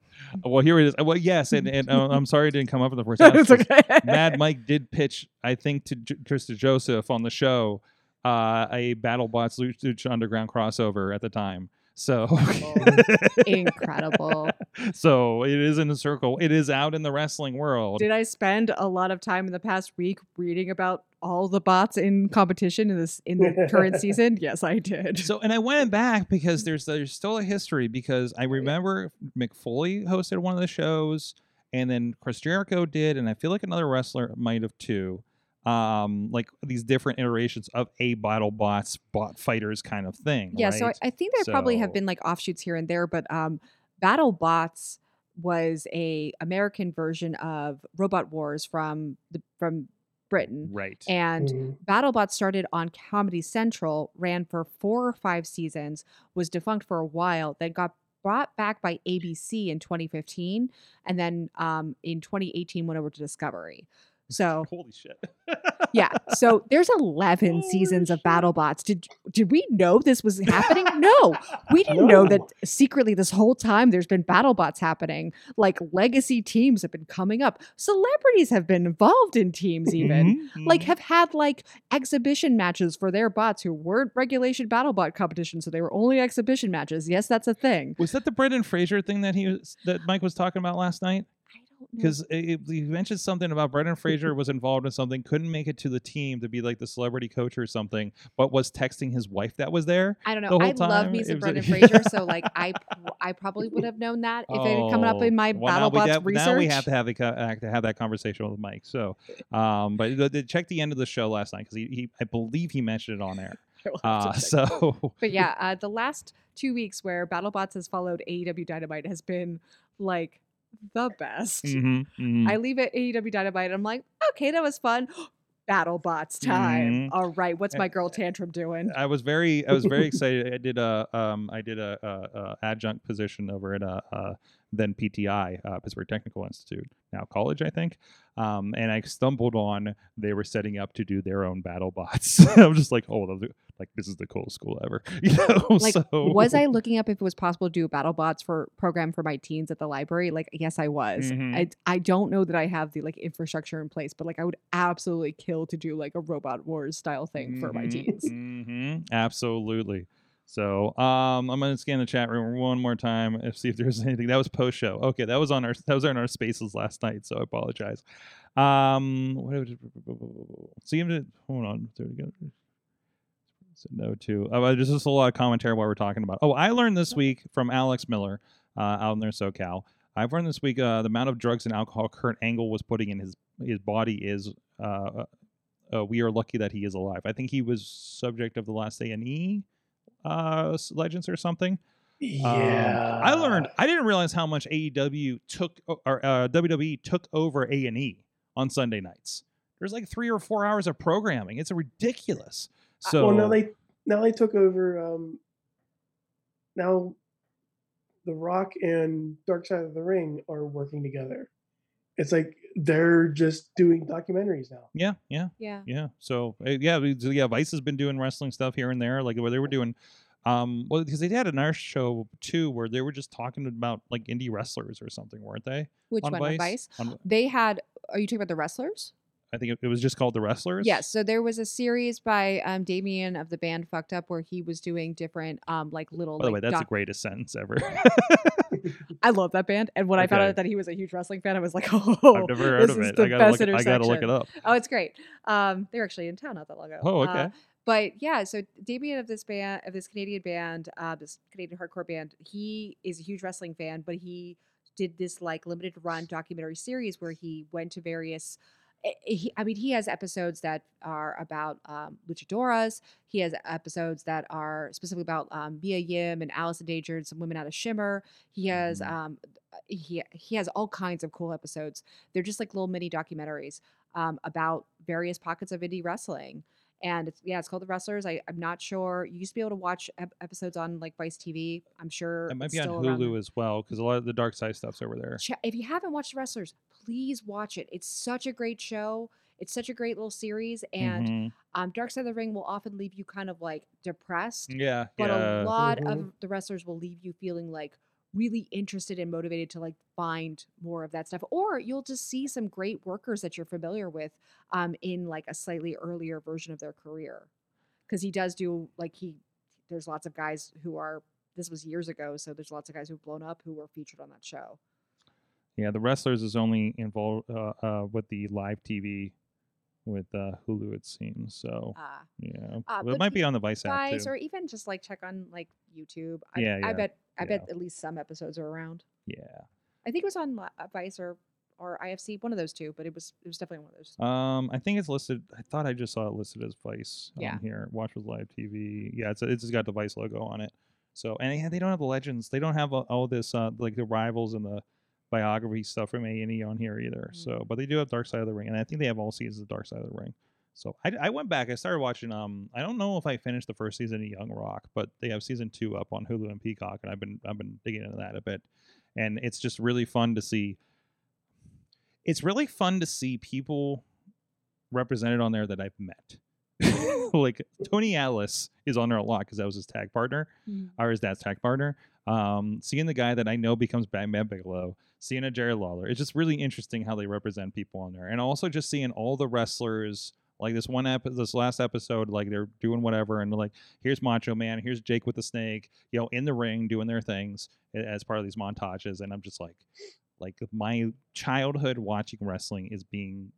well, here it is. Well, yes, and, and uh, I'm sorry it didn't come up in the first. it's okay. Mad Mike did pitch, I think, to J- Chris DeJoseph on the show, uh, a BattleBots Lucha Lucha Underground crossover at the time. So, Incredible. so it is in a circle. It is out in the wrestling world. Did I spend a lot of time in the past week reading about all the bots in competition in this in the current season? Yes, I did. So, and I went back because there's there's still a history because I remember Mick Foley hosted one of the shows, and then Chris Jericho did, and I feel like another wrestler might have too. Um, like these different iterations of a battle bots, bot fighters kind of thing. yeah, so I. I think there probably have been like offshoots here and there, but um, Battle Bots was a American version of Robot Wars from the from Britain, right. and Mhm. BattleBot started on Comedy Central, ran for four or five seasons, was defunct for a while, then got brought back by ABC in 2015, and then um, in 2018 went over to Discovery. So Holy shit. yeah, so there's 11 Holy seasons of shit. BattleBots. Did did we know this was happening? no, we didn't know that secretly this whole time there's been BattleBots happening. Like legacy teams have been coming up. Celebrities have been involved in teams even Mhm, like mhm. have had like exhibition matches for their bots who weren't regulation battle bot competition so they were only exhibition matches yes that's a thing was that the Brendan Fraser thing that he was that Mike was talking about last night? I don't know Because he mentioned something about Brendan Fraser was involved in something, couldn't make it to the team to be like the celebrity coach or something, but was texting his wife that was there. I don't know. I love me some Brendan Fraser, so like I I probably would have known that if it had come up in my Oh, well, now we BattleBots have- research. Now we have to have the co- to have that conversation with Mike. So, um, but check the end of the show last night because he, he, I believe he mentioned it on air. I will have to Uh, so But yeah, uh, the last two weeks where BattleBots has followed AEW Dynamite has been like the best. mhm, mhm. I leave at AEW Dynamite and I'm like, okay, that was fun. Battle bots time. Mhm. All right, what's my girl tantrum doing? I was very I was very excited. I did a um I did a, a, a adjunct position over at a, uh then PTI uh, Pittsburgh Technical Institute now college I think, um and I stumbled on they were setting up to do their own battle bots. I'm just like oh like this is the coolest school ever. You know Like, so was I looking up if it was possible to do a BattleBots for program for my teens at the library? Like, yes, I was. Mhm. I I don't know that I have the like infrastructure in place, but like I would absolutely kill to do like a Robot Wars style thing for my Mhm, teens. mhm, absolutely. So um, I'm gonna scan the chat room one more time and see if there's anything. That was post show. Okay, that was on our that was on our spaces last night. So I apologize. Um, what it? See him. Hold on. There we go. Said no to. Oh, there's just a lot of commentary while we're talking about. Oh, I learned this week from Alex Miller uh, out in their SoCal. I've learned this week uh, the amount of drugs and alcohol Kurt Angle was putting in his his body is uh, uh, we are lucky that he is alive. I think he was subject of the last A and E uh, legends or something. Um, Yeah. I learned. I didn't realize how much AEW took or uh, WWE took over A and E on Sunday nights. There's like three or four hours of programming. It's ridiculous. So well, now they now they took over. Um, now, The Rock and Dark Side of the Ring are working together. It's like they're just doing documentaries now. yeah, yeah, Yeah. yeah. So uh, yeah, yeah. Vice has been doing wrestling stuff here and there, like where they were doing. Um, well, because they had another show too, where they were just talking about like indie wrestlers or something, weren't they? Which on one? Vice? on Vice? On- They had. Are you talking about the wrestlers? I think it, it was just called the Wrestlers. Yes. So there was a series by um, Damian of the band Fucked Up where he was doing different, um, like little. By the way, like, that's the greatest sentence ever. I love that band, and when I found Okay. out that he was a huge wrestling fan, I was like, "Oh, I've never heard this of is it. the I gotta best look. I gotta look it up. Oh, it's great. Um, they're actually in town not that long ago. Oh, Uh, okay. but yeah, so Damian of this band, of this Canadian band, uh, this Canadian hardcore band, he is a huge wrestling fan, but he did this like limited run documentary series where he went to various. Eh, eh, He, I mean, he has episodes that are about um, luchadoras. He has episodes that are specifically about um, Mia Yim and Allison Danger and some women out of Shimmer. He has Mhm. um, he he has all kinds of cool episodes. They're just like little mini documentaries um, about various pockets of indie wrestling. And it's yeah, it's called The Wrestlers. I, I'm not sure. You used to be able to watch ep- episodes on like Vice TV. I'm sure It might be on still around there. Hulu as well because a lot of the Dark Side stuff's over there. Che- if you haven't watched The Wrestlers, please watch it. It's such a great show. It's such a great little series, and Mhm. um, Dark Side of the Ring will often leave you kind of like depressed, yeah, but yeah. a lot Mhm. of the wrestlers will leave you feeling like really interested and motivated to like find more of that stuff or you'll just see some great workers that you're familiar with um, in like a slightly earlier version of their career. Because he does do like he there's lots of guys who are this was years ago so there's lots of guys who've blown up who were featured on that show. Yeah, the wrestlers is only involved uh, uh, with the live TV with uh, Hulu, it seems. So uh, yeah, Uh, Well, it might be on the Vice app guys too. or even just like check on like youtube i, Yeah, I bet i yeah. bet at least some episodes are around Yeah. i think it was on uh, vice or or ifc one of those two but it was it was definitely one of those Um, I think it's listed. I thought I just saw it listed as Vice Yeah. on here. Watch with live TV. Yeah, it's it's got the Vice logo on it. So and yeah, they don't have the legends. They don't have all, all this uh, like the rivals and the biography stuff from A and E on here either. Mm. So, but they do have Dark Side of the Ring, and I think they have all seasons of Dark Side of the Ring. So I, I went back. I started watching. Um, I don't know if I finished the first season of Young Rock, but they have season two up on Hulu and Peacock, and I've been I've been digging into that a bit, and it's just really fun to see. It's really fun to see people represented on there that I've met. like Tony Atlas is on there a lot because that was his tag partner Mhm. or his dad's tag partner. Um, seeing the guy that I know becomes Bam Bam Bigelow, seeing a Jerry Lawler, it's just really interesting how they represent people on there, and also just seeing all the wrestlers. Like this one ep- this last episode, like they're doing whatever, and they're like here's Macho Man, here's Jake with the snake, you know, in the ring doing their things as part of these montages, and I'm just like, like my childhood watching wrestling is being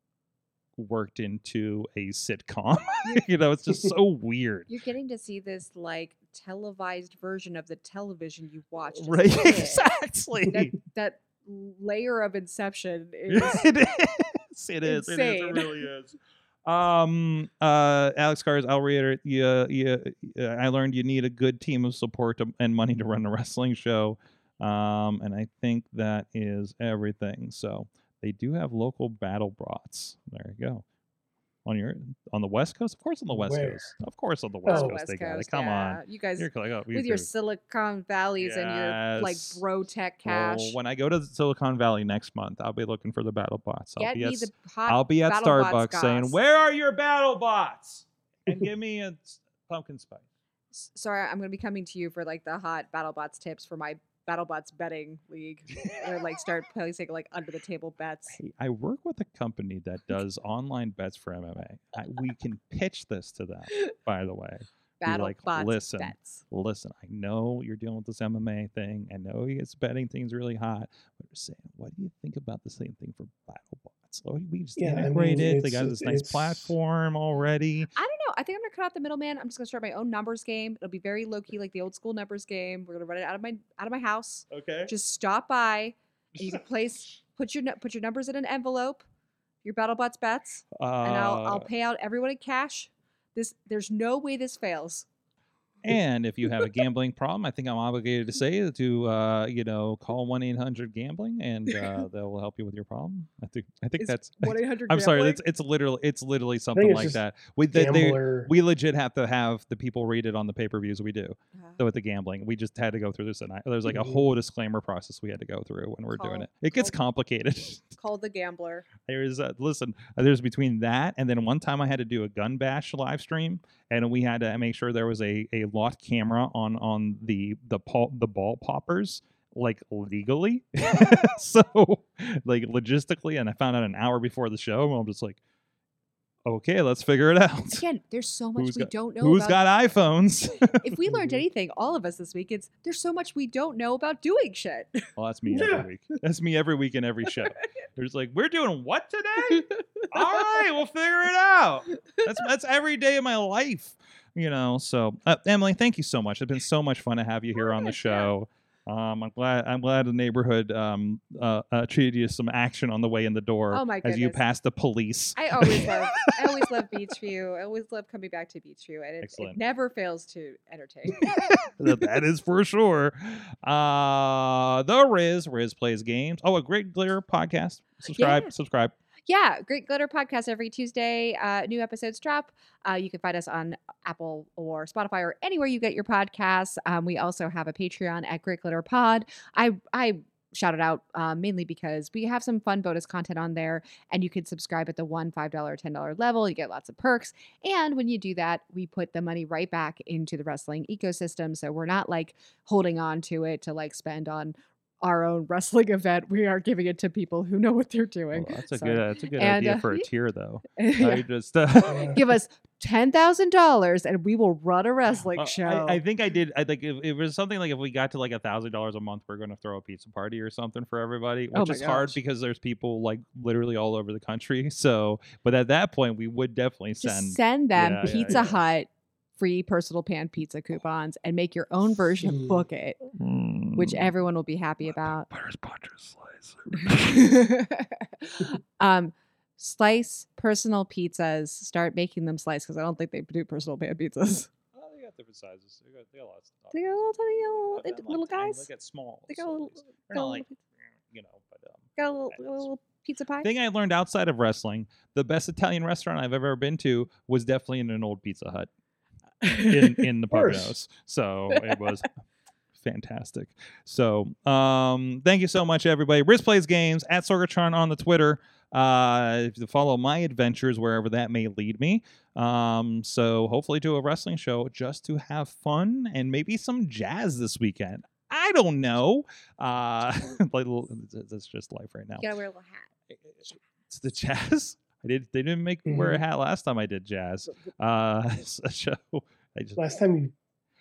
worked into a sitcom. you know, it's just so weird. You're getting to see this like televised version of the television you watched. Right, exactly. That, that layer of Inception is it is. It is. It is. It really is. Um. Uh. Alex Cars. I'll reiterate. Yeah. Yeah. I learned you need a good team of support to, and money to run a wrestling show. Um. And I think that is everything. So they do have local battle brats. There you go. On your on the West Coast, of course, on the West Where? Coast, of course, on the West Oh. Coast, West they got it. Coast, Come yeah. on, You guys You're like, oh, with your too. Silicon Valleys and your like bro tech cash. Well, when I go to Silicon Valley next month, I'll be looking for the battle bots. I'll Get be me at the hot I'll be at BattleBots Starbucks saying, "Where are your battle bots?" And give me a pumpkin spice. Sorry, I'm going to be coming to you for like the hot battle bots tips for my BattleBots betting league, or like start placing like under the table bets. Hey, I work with a company that does online bets for MMA. I, we can pitch this to them. By the way, Be like, BattleBots "Listen, bets. listen, I know you're dealing with this MMA thing. I know it's betting things really hot. But we're saying, what do you think about the same thing for battle bots? Oh, we just Yeah, I mean. They got this nice platform already. I don't know. I think I'm gonna cut out the middleman. I'm just gonna start my own numbers game. It'll be very low key, like the old school numbers game. We're gonna run it out of my out of my house. Okay. Just stop by, and you can place put your put your numbers in an envelope, your BattleBots bets, and I'll I'll Uh, pay out everyone in cash. This there's no way this fails. And if you have a gambling problem, I think I'm obligated to say to uh, you know call one eight hundred gambling, and uh, they will help you with your problem. I think I think Is that's. one eight hundred. I'm sorry. It's it's literally it's literally something it's like that. We they, they, we legit have to have the people read it on the pay per views we do. Uh, So with the gambling, we just had to go through this, and there's like a Mhm. whole disclaimer process we had to go through when we're doing it. It gets call- complicated. call the gambler. There's uh, listen, there's between that and then one time I had to do a gun bash live stream, and we had to make sure there was a a lot camera on on the the pul- the ball poppers like legally, so like logistically, and I found out an hour before the show, and I'm just like, okay, let's figure it out. Again, there's so much Who's we got- don't know Who's about. got iPhones? if we learned anything, all of us this week, it's there's so much we don't know about doing shit. well, that's me Yeah. every week. That's me every week in every show. There's like, we're doing what today? All right, we'll figure it out. That's that's every day of my life. You know. So uh, Emily, thank you so much. It's been so much fun to have you here on the show. Um, I'm glad. I'm glad the neighborhood um, uh, uh, treated you some action on the way in the door Oh my as you goodness. passed the police. I always love I always love Beechview. I always love coming back to Beechview, and it, it never fails to entertain. that that is for sure. Uh, the Riz Riz plays games. Oh, a Grit and Glitter podcast. Subscribe. Yeah. Subscribe. Yeah, Grit and Glitter podcast every Tuesday. Uh, new episodes drop. Uh, you can find us on Apple or Spotify or anywhere you get your podcasts. Um, we also have a Patreon at Grit and Glitter Pod. I I shout it out uh, mainly because we have some fun bonus content on there, and you can subscribe at the one five dollar ten dollar level. You get lots of perks, and when you do that, we put the money right back into the wrestling ecosystem. So we're not like holding on to it to like spend on our own wrestling event. We are giving it to people who know what they're doing. Well, that's a So- good. That's a good and, idea uh, for a tier, though. Yeah. I just. Uh, give us ten thousand dollars and we will run a wrestling Uh, show. I, I think I did. I think if it was something like if we got to like a thousand dollars a month, we're going to throw a pizza party or something for everybody, which Oh is hard because there's people like literally all over the country. So, but at that point, we would definitely Just send. send, them yeah, Pizza yeah. Hut free personal pan pizza coupons and make your own version. Hmm. Book it, which Mm, everyone will be happy about. Butter's Buncher slice. um, slice personal pizzas. Start making them slice because I don't think they do personal pan pizzas. Oh, they got different sizes. They got, they got lots of. They got little tiny little, Not that int- much little tiny, guys. They got small. They got a little. They're got not like, pizza- you know, but um, got a little, Nice. little pizza pie. thing I learned outside of wrestling, the best Italian restaurant I've ever been to was definitely in an old Pizza Hut in in the course. Poconos. So it was fantastic. So um, thank you so much, everybody. Riz plays games at Sorgatron on the Twitter. Uh, if you follow my adventures wherever that may lead me. Um, so hopefully do a wrestling show just to have fun and maybe some jazz this weekend. I don't know. Uh, like that's just life right now. you gotta wear a little hat. It's the jazz. I did. They didn't make me wear a Mhm. hat last time I did jazz. Uh, so I just Last time you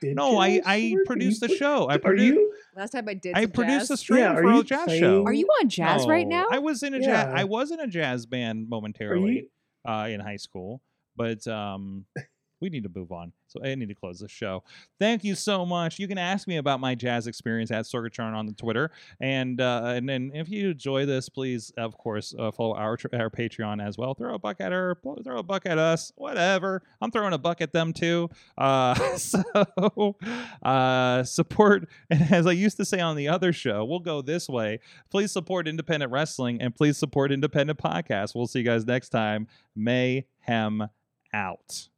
did. no. I jazz, I Sword? Are produced you the show. I Are produced. you? Last time I did. I produced jazz. a stream Yeah, are for a you jazz playing- show. Are you on jazz right now? I was in a jazz. I was in a jazz band momentarily uh, in high school, but um, we need to move on. So I need to close the show. Thank you so much. You can ask me about my jazz experience at Sorgatron on the Twitter, and uh, and then if you enjoy this, please of course uh, follow our our Patreon as well. Throw a buck at her, throw a buck at us, whatever. I'm throwing a buck at them too. Uh, so uh, support, and as I used to say on the other show, we'll go this way. Please support independent wrestling and please support independent podcasts. We'll see you guys next time. Mayhem out.